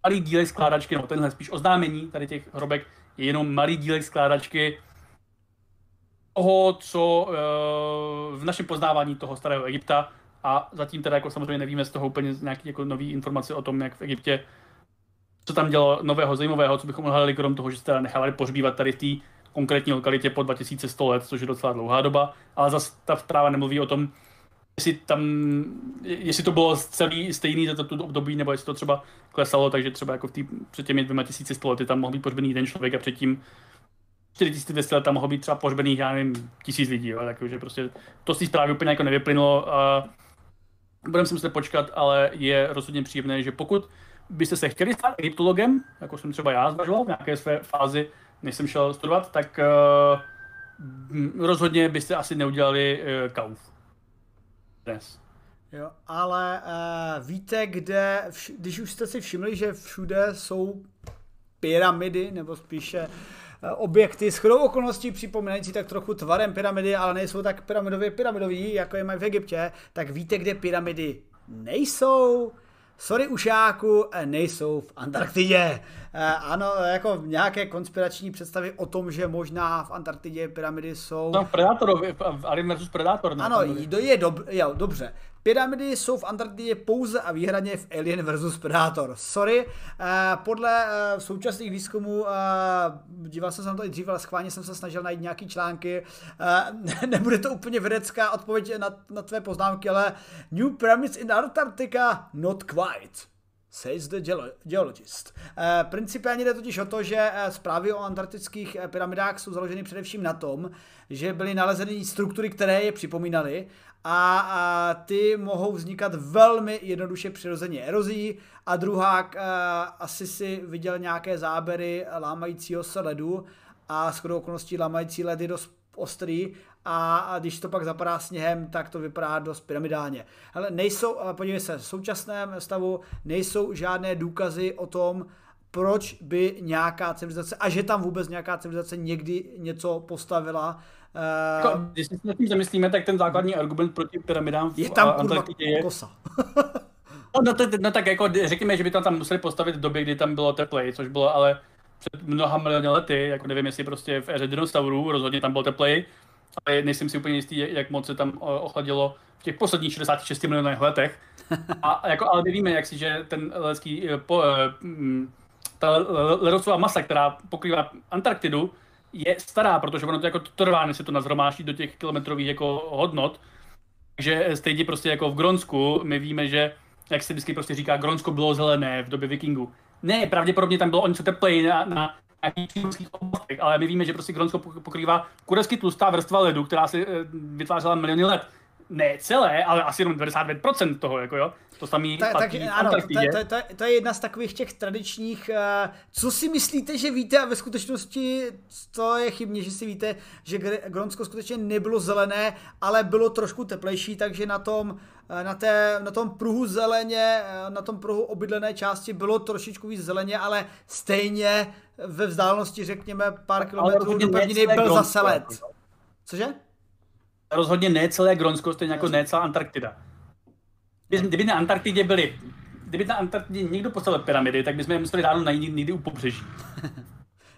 malý dílek skládačky, nebo tenhle spíš oznámení tady těch hrobek je jenom malý dílek skládačky toho, co uh, v našem poznávání toho starého Egypta a zatím teda jako samozřejmě nevíme z toho úplně nějaký jako nový informace o tom, jak v Egyptě co tam dělo nového, zajímavého, co bychom odhalili, krom toho, že se teda nechávali pohřbívat tady v té konkrétní lokalitě po 2100 let, což je docela dlouhá doba, ale zase ta zpráva nemluví o tom, jestli tam, jestli to bylo celý stejný za to období, nebo jestli to třeba klesalo, takže třeba jako v tý, před těmi dvěma tisíci sto lety tam mohl být pohřbený jeden člověk a předtím 4200 let tam mohlo být třeba pohřbených, já nevím, tisíc lidí, jo, takže prostě to z té zprávy úplně jako nevyplynulo a budeme si muset počkat, ale je rozhodně příjemné, že pokud byste se chtěli stát egyptologem, jako jsem třeba já zvažoval v nějaké své fázi než jsem šel studovat, tak uh, rozhodně byste asi neudělali uh, kauf. Dnes. Jo, ale uh, víte, kde, vš- když už jste si všimli, že všude jsou pyramidy, nebo spíše objekty s chodou okolností připomínající tak trochu tvarem pyramidy, ale nejsou tak pyramidově pyramidový, jako je mají v Egyptě, tak víte, kde pyramidy nejsou? sorry ušáku, eh, nejsou v Antarktidě. Eh, ano, jako nějaké konspirační představy o tom, že možná v Antarktidě pyramidy jsou... Tam v Predátorovi, v Alien vs Predator. Ne? Ano, je dob, jo, dobře. Pyramidy jsou v Antarktidě pouze a výhradně v Alien vs Predator. Sorry, eh, podle eh, současných výzkumů, eh, díval jsem se na to i dříve, ale schválně jsem se snažil najít nějaký články, nebude to úplně vědecká odpověď na, na tvé poznámky, ale New Pyramids in Antarctica, not quite says the geologist. Principiálně jde totiž o to, že zprávy o antarktických pyramidách jsou založeny především na tom, že byly nalezeny struktury, které je připomínaly a, a ty mohou vznikat velmi jednoduše přirozeně erozí. A druhá, a, asi si viděl nějaké záběry lámajícího se ledu. A s okolností lámající led je dost ostrý. A, a když to pak zapadá sněhem, tak to vypadá dost pyramidálně. Ale nejsou, podívej se, v současném stavu nejsou žádné důkazy o tom, proč by nějaká civilizace, a že tam vůbec nějaká civilizace někdy něco postavila, jako, když se nad tím zamyslíme, tak ten základní argument proti pyramidám v je tam Antarktidě je... kosa. no, no, no, tak jako řekněme, že by tam, tam museli postavit v době, kdy tam bylo teplej, což bylo ale před mnoha miliony lety, jako nevím, jestli prostě v éře dinosaurů, rozhodně tam bylo teplej, ale nejsem si úplně jistý, jak moc se tam ochladilo v těch posledních 66 milionech letech. A jako, ale my víme, jak si, že ten lecký, eh, po, eh, mm, ta ledovcová masa, která pokrývá Antarktidu, je stará, protože ono to jako trvá, než se to nazhromáždí do těch kilometrových jako hodnot. Takže stejně prostě jako v Gronsku my víme, že jak se vždycky prostě říká, Gronsko bylo zelené v době vikingů. Ne, pravděpodobně tam bylo o něco teplej na, na nějakých oblastech, ale my víme, že prostě Gronsko pokrývá kuresky tlustá vrstva ledu, která se eh, vytvářela miliony let ne celé, ale asi jenom 95% toho, jako jo. To samý ta, tak, ano, to, to, to, to, je jedna z takových těch tradičních, uh, co si myslíte, že víte a ve skutečnosti to je chybně, že si víte, že Gronsko skutečně nebylo zelené, ale bylo trošku teplejší, takže na tom, eh, na, té, na tom pruhu zeleně, eh, na tom pruhu obydlené části bylo trošičku víc zeleně, ale stejně ve vzdálenosti, řekněme, pár kilometrů do pevniny byl zase led. Cože? Rozhodně ne celé Gronsko, stejně jako ne celá Antarktida. Kdyby, kdyby na Antarktidě byli, kdyby na Antarktidě někdo postavil pyramidy, tak bychom je museli dávno najít někdy u pobřeží.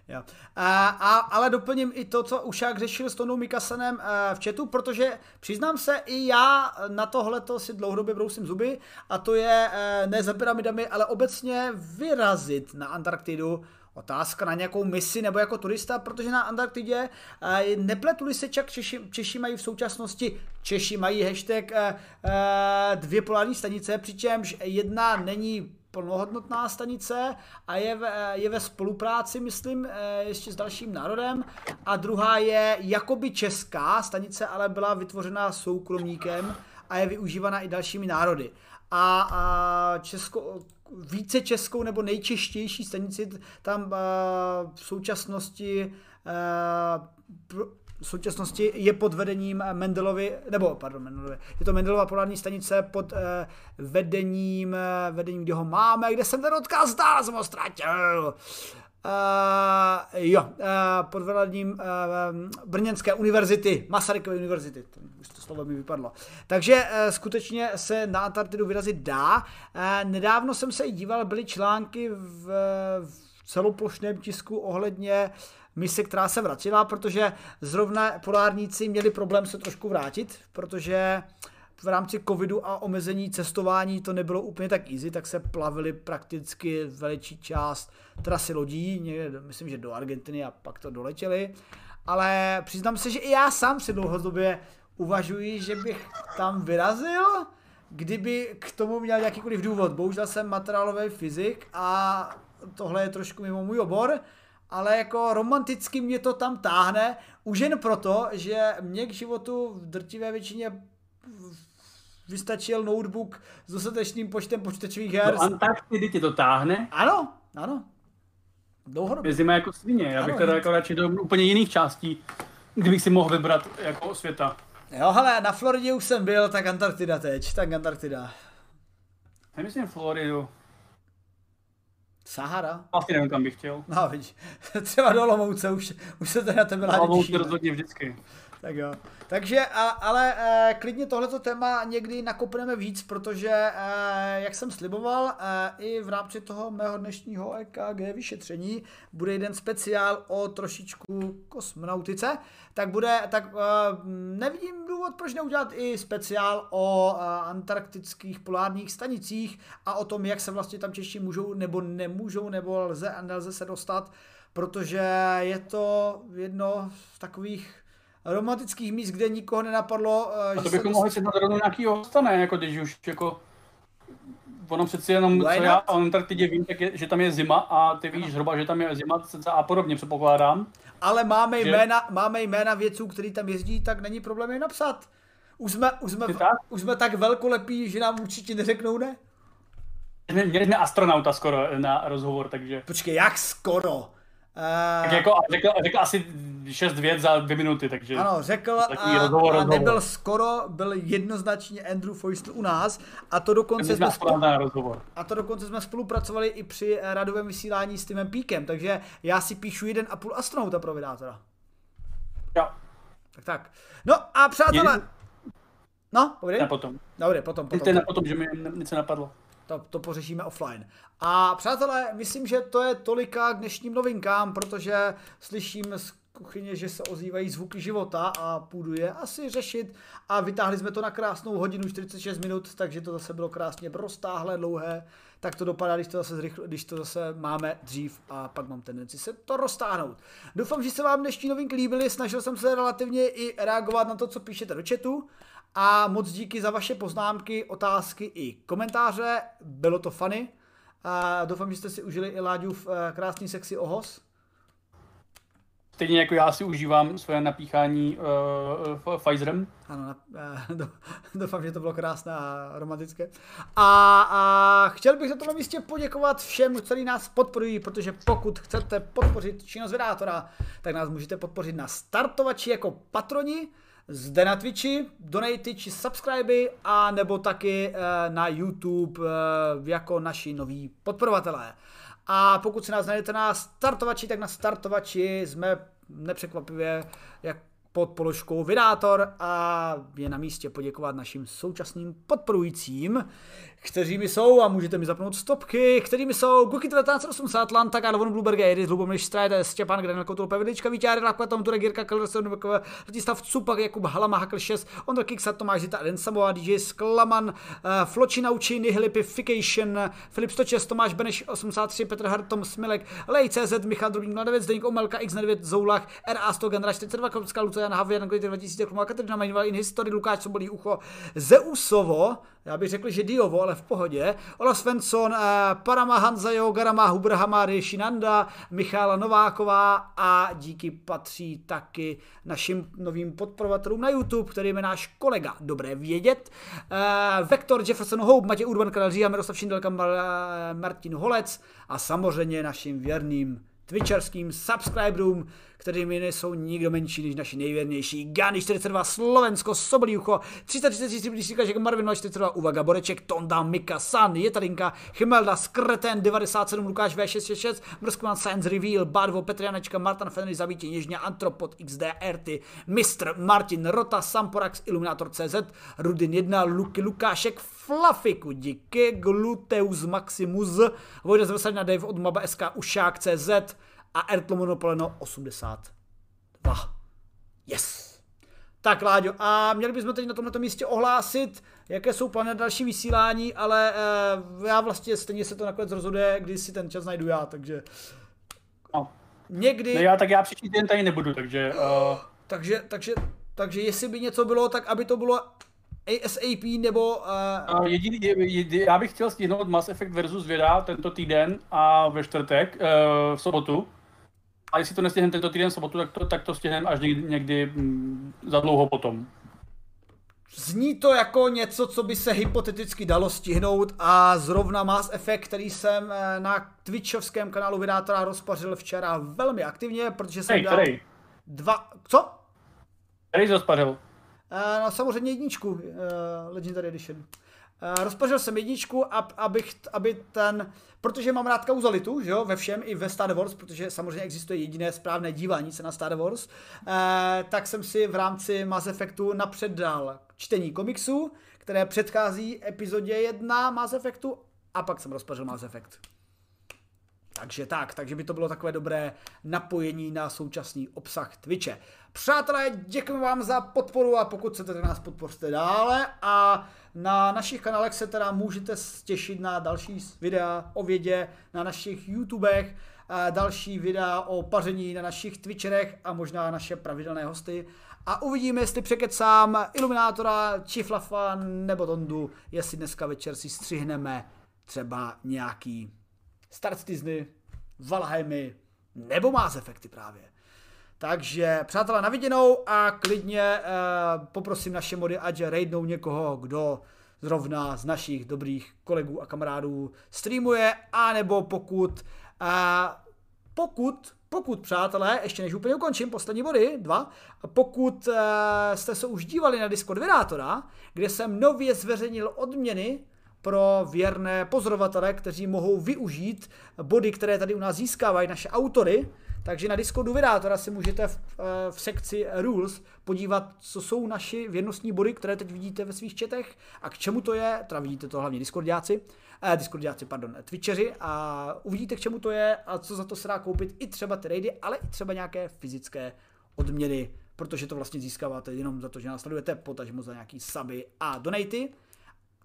Jo. A, a, ale doplním i to, co Ušák řešil s Tonou Mikasanem eh, v chatu, protože přiznám se, i já na tohle si dlouhodobě brousím zuby a to je eh, ne za pyramidami, ale obecně vyrazit na Antarktidu otázka na nějakou misi nebo jako turista, protože na Antarktidě eh, nepletuli se čak Češi, Češi mají v současnosti, Češi mají hashtag eh, eh, dvě polární stanice, přičemž jedna není plnohodnotná stanice a je je ve spolupráci, myslím, ještě s dalším národem. A druhá je jakoby česká stanice, ale byla vytvořena soukromníkem a je využívána i dalšími národy. A, a Česko, více českou nebo nejčeštější stanici tam uh, v současnosti uh, v současnosti je pod vedením Mendelovy, nebo pardon, Mendelovy, je to Mendelova polární stanice pod uh, vedením, vedením, kde ho máme, kde jsem ten odkaz dal, jsem ho ztratil. Uh, jo, uh, pod vedením uh, Brněnské univerzity, Masarykovy univerzity, to, už to slovo mi vypadlo. Takže uh, skutečně se na Antarktidu vyrazit dá. Uh, nedávno jsem se díval, byly články v, v celoplošném tisku ohledně mise, která se vracela, protože zrovna polárníci měli problém se trošku vrátit, protože uh, v rámci covidu a omezení cestování to nebylo úplně tak easy, tak se plavili prakticky veličí část trasy lodí, někde, myslím, že do Argentiny a pak to doletěli. Ale přiznám se, že i já sám si dlouhodobě uvažuji, že bych tam vyrazil, kdyby k tomu měl jakýkoliv důvod. Bohužel jsem materiálový fyzik a tohle je trošku mimo můj obor, ale jako romanticky mě to tam táhne, už jen proto, že mě k životu v drtivé většině vystačil notebook s dostatečným počtem počítačových her. Do Antarktidy ti to táhne? Ano, ano. Dlouhodobě. Jezdíme jako svině, já bych ano, teda jako radši do úplně jiných částí, kdybych si mohl vybrat jako světa. Jo, hele, na Floridě už jsem byl, tak Antarktida teď, tak Antarktida. Nemyslím Floridu. Sahara? Asi nevím, kam bych chtěl. No, vidíš, třeba do Olomouce, už, už se to na tebe ládi Olomouce rozhodně vždycky. Tak jo. Takže, ale e, klidně tohleto téma někdy nakopneme víc, protože, e, jak jsem sliboval, e, i v rámci toho mého dnešního EKG vyšetření bude jeden speciál o trošičku kosmonautice, tak bude, tak nevidím důvod, proč neudělat i speciál o antarktických polárních stanicích a o tom, jak se vlastně tam Češi můžou nebo nemůžou, nebo lze a nelze se dostat, protože je to jedno z takových romantických míst, kde nikoho nenapadlo. Eh, že a to bychom mohli si rovnou nějaký hosta, ne? Jako když už jako ono přeci jenom, Why co not? já o Antarktidě vím, tak je, že tam je zima a ty víš zhruba, že tam je zima a podobně, předpokládám. Ale máme že... jména, máme jména vědců, který tam jezdí, tak není problém je napsat. Už jsme, už jsme, tak? už jsme tak velkolepí, že nám určitě neřeknou ne. Měli jsme astronauta skoro na rozhovor, takže... Počkej, jak skoro? Uh, tak jako řekl, řekl asi šest vět za dvě minuty, takže... Ano, řekl a, rozhovor, a nebyl skoro, byl jednoznačně Andrew Foistl u nás a to dokonce jsme, spolu, rozhovor. a to dokonce jsme spolupracovali i při radovém vysílání s Timem Píkem, takže já si píšu jeden a půl astronauta pro vydátora. Jo. Tak tak. No a přátelé... Jeden... No, povídej. Ne, potom. Dobře, potom, potom. Na potom, že mi něco napadlo. To, to pořešíme offline. A přátelé, myslím, že to je tolika k dnešním novinkám, protože slyším z kuchyně, že se ozývají zvuky života a půjdu je asi řešit. A vytáhli jsme to na krásnou hodinu 46 minut, takže to zase bylo krásně roztáhlé, dlouhé. Tak to dopadá, když to zase, zrychl, když to zase máme dřív a pak mám tendenci se to roztáhnout. Doufám, že se vám dnešní novinky líbily, snažil jsem se relativně i reagovat na to, co píšete do chatu. A moc díky za vaše poznámky, otázky i komentáře. Bylo to funny. A doufám, že jste si užili i Láďův eh, krásný sexy ohos. Stejně jako já si užívám svoje napíchání uh, Pfizerem. Ano, uh, doufám, že to bylo krásné a romantické. A, a chtěl bych za to na místě poděkovat všem, kteří nás podporují, protože pokud chcete podpořit činnost Vedátora, tak nás můžete podpořit na startovači jako patroni zde na Twitchi, donaty či subscriby a nebo taky eh, na YouTube eh, jako naši noví podporovatelé. A pokud si nás najdete na startovači, tak na startovači jsme nepřekvapivě, jak pod položkou Vydátor a je na místě poděkovat našim současným podporujícím, kteří jsou, a můžete mi zapnout stopky, kterými jsou Guky 1980, Atlanta, Karlovon, Blueberg, Edis, Lubomír Strider, Stěpán Grenel, Kotul, Pevlička, Víťáry, Tom, Turek, Jirka, Kellerson, Letislav Cupak, Jakub Halama, Hakl 6, Ondra Kiksa, Tomáš Zita, Eden Samoa, DJ Sklaman, uh, Floči Nauči, Nihilipification, Filip 106, Tomáš Beneš 83, Petr Hartom, Smilek, Lej CZ, Michal Drobník, Mladevec, Zdeník Omelka, X9, Zoulach, RA 100, Genera 42, Kopská, Lucian, Havian, 2000, Kateřina Majnová, In History, Lukáš Sobolí Ucho, Zeusovo, já bych řekl, že Diovo, ale v pohodě. Olaf Svensson, eh, Parama Hanzajo, Garama Hubr Hamari, Shinanda, Michála Nováková a díky patří taky našim novým podporovatelům na YouTube, kterým je náš kolega Dobré vědět. Eh, Vektor Jefferson Hope, Matěj Urban, Karel Žija, Miroslav Šindelka, Martin Holec a samozřejmě našim věrným twitcherským subscriberům, kterými nejsou nikdo menší než naši nejvěrnější Gany 42, Slovensko, Sobolíucho, 333 blížíka, jak Marvin 42, Uvaga, Boreček, Tonda, Mika, San, Jetarinka, Chimelda, Skreten 97, Lukáš V666, Mrskman, Science Reveal, Barvo, Petr Janečka, Martin Fenry, Zabítě, Něžně, Antropod, XD, RT, Mistr, Martin, Rota, Samporax, Illuminator CZ, Rudin 1, Luky, Lukášek, Flafiku, díky, Gluteus Maximus, Vojda z na Dave od Maba SK, Ušák CZ, a Ertl Monopoleno 82. Yes! Tak, Láďo, a měli bychom teď na tomto místě ohlásit, jaké jsou plány na další vysílání, ale uh, já vlastně stejně se to nakonec rozhoduje, když si ten čas najdu já, takže... No. Někdy... No já, tak já příští den tady nebudu, takže... Uh... Takže, takže, takže jestli by něco bylo, tak aby to bylo ASAP nebo... Uh... Jediný, jediný, já bych chtěl stihnout Mass Effect versus Věda tento týden a ve čtvrtek, uh, v sobotu. A jestli to nestihneme tento týden sobotu, tak to, tak to stihneme až někdy, někdy mm, za dlouho potom. Zní to jako něco, co by se hypoteticky dalo stihnout a zrovna Mass Effect, který jsem eh, na Twitchovském kanálu Vydátora rozpařil včera velmi aktivně, protože jsem hey, dal který? dva... Co? Který jsi rozpařil? Uh, no samozřejmě jedničku, uh, Legendary Edition. Uh, rozpařil jsem jedničku, ab, abych, aby ten, protože mám rád kauzalitu, že jo, ve všem, i ve Star Wars, protože samozřejmě existuje jediné správné dívání se na Star Wars, uh, tak jsem si v rámci Mass Effectu napřed dal čtení komiksu, které předchází epizodě 1 Mass Effectu a pak jsem rozpařil Mass Effect. Takže tak, takže by to bylo takové dobré napojení na současný obsah Twitche. Přátelé, děkujeme vám za podporu a pokud chcete, tak nás podpořte dále a na našich kanálech se teda můžete těšit na další videa o vědě na našich YouTubech, další videa o paření na našich Twitcherech a možná naše pravidelné hosty. A uvidíme, jestli překecám Iluminátora, Čiflafa nebo Tondu, jestli dneska večer si střihneme třeba nějaký Star Disney, Valheimy nebo Mass Effecty právě. Takže přátelé na viděnou a klidně eh, poprosím naše mody, ať raidnou někoho, kdo zrovna z našich dobrých kolegů a kamarádů streamuje, anebo pokud, eh, pokud, pokud přátelé, ještě než úplně ukončím, poslední body, dva, pokud eh, jste se už dívali na Discord Vyrátora, kde jsem nově zveřejnil odměny pro věrné pozorovatele, kteří mohou využít body, které tady u nás získávají naše autory. Takže na Discordu Vydátora si můžete v, eh, v sekci Rules podívat, co jsou naši věrnostní body, které teď vidíte ve svých četech a k čemu to je. Teda vidíte to hlavně Discordiáci, eh, Discordiáci, pardon, Twitcheři a uvidíte, k čemu to je a co za to se dá koupit i třeba ty raidy, ale i třeba nějaké fyzické odměny, protože to vlastně získáváte jenom za to, že nás sledujete, potažmo za nějaký suby a donaty.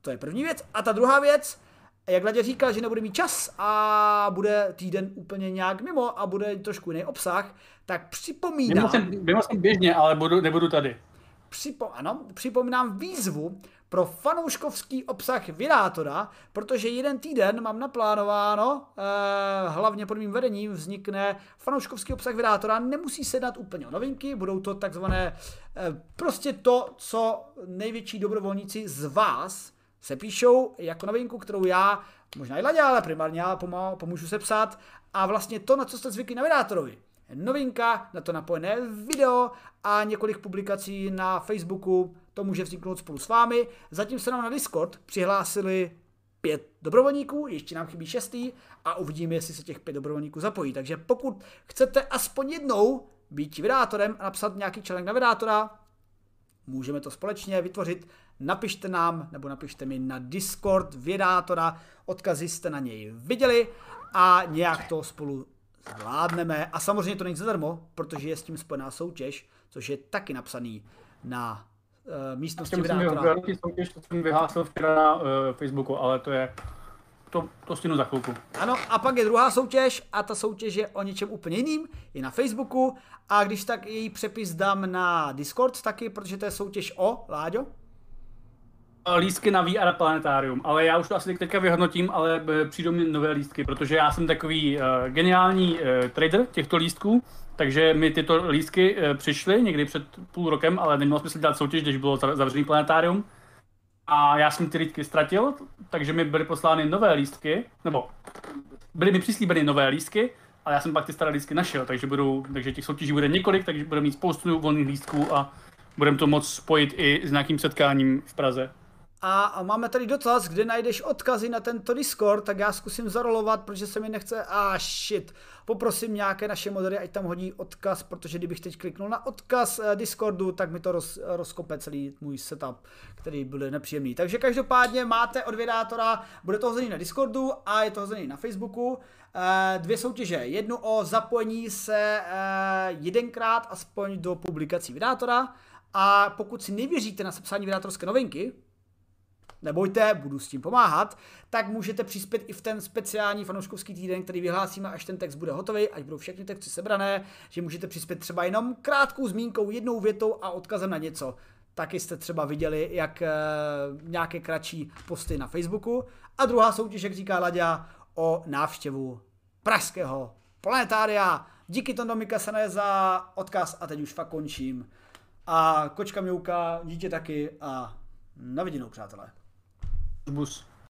To je první věc. A ta druhá věc, jak Ladě říkal, že nebude mít čas a bude týden úplně nějak mimo a bude trošku jiný obsah, tak připomínám... Mimo jsem, mimo jsem běžně, ale budu, nebudu tady. Připo, ano, připomínám výzvu pro fanouškovský obsah Vydátora, protože jeden týden mám naplánováno, eh, hlavně pod mým vedením vznikne fanouškovský obsah Vydátora, nemusí se dát úplně o novinky, budou to takzvané eh, prostě to, co největší dobrovolníci z vás se píšou jako novinku, kterou já, možná i Ladě, ale primárně já pomůžu sepsat a vlastně to, na co jste zvyklí na vydátorovi. Novinka, na to napojené video a několik publikací na Facebooku, to může vzniknout spolu s vámi. Zatím se nám na Discord přihlásili pět dobrovolníků, ještě nám chybí šestý a uvidíme, jestli se těch pět dobrovolníků zapojí. Takže pokud chcete aspoň jednou být vydátorem a napsat nějaký článek na vydátora, můžeme to společně vytvořit napište nám nebo napište mi na Discord Vědátora, odkazy jste na něj viděli a nějak to spolu zvládneme. A samozřejmě to není zadarmo, protože je s tím spojená soutěž, což je taky napsaný na uh, místnosti Vědátora. soutěž, to jsem vyhlásil včera na uh, Facebooku, ale to je to, to stinu za chvilku. Ano, a pak je druhá soutěž a ta soutěž je o něčem úplně jiným, je na Facebooku a když tak její přepis dám na Discord taky, protože to je soutěž o, Láďo? Lístky na VR planetárium, ale já už to asi teďka vyhodnotím, ale eh, přijdou mi nové lístky, protože já jsem takový uh, geniální uh, trader těchto lístků, takže mi tyto lístky uh, přišly někdy před půl rokem, ale neměl smysl dělat soutěž, když bylo zavřený planetárium. A já jsem ty lístky ztratil, takže mi byly poslány nové lístky, nebo byly mi přislíbeny nové lístky, ale já jsem pak ty staré lístky našel, takže, budou, takže těch soutěží bude několik, takže budeme mít spoustu volných lístků a budeme to moct spojit i s nějakým setkáním v Praze. A máme tady dotaz, kde najdeš odkazy na tento Discord, tak já zkusím zarolovat, protože se mi nechce, a ah, shit, poprosím nějaké naše modery, ať tam hodí odkaz, protože kdybych teď kliknul na odkaz eh, Discordu, tak mi to roz, rozkope celý můj setup, který byl nepříjemný. Takže každopádně máte od Vědátora, bude to hozený na Discordu a je to hozený na Facebooku. Eh, dvě soutěže, jednu o zapojení se eh, jedenkrát aspoň do publikací Vydátora, a pokud si nevěříte na sepsání vydátorské novinky, nebojte, budu s tím pomáhat, tak můžete přispět i v ten speciální fanouškovský týden, který vyhlásíme, až ten text bude hotový, až budou všechny texty sebrané, že můžete přispět třeba jenom krátkou zmínkou, jednou větou a odkazem na něco. Taky jste třeba viděli, jak e, nějaké kratší posty na Facebooku. A druhá soutěž, jak říká Laďa, o návštěvu pražského planetária. Díky Tondo Mikasane za odkaz a teď už fakt končím. A kočka mňouka, dítě taky a na viděnou, přátelé. Bus.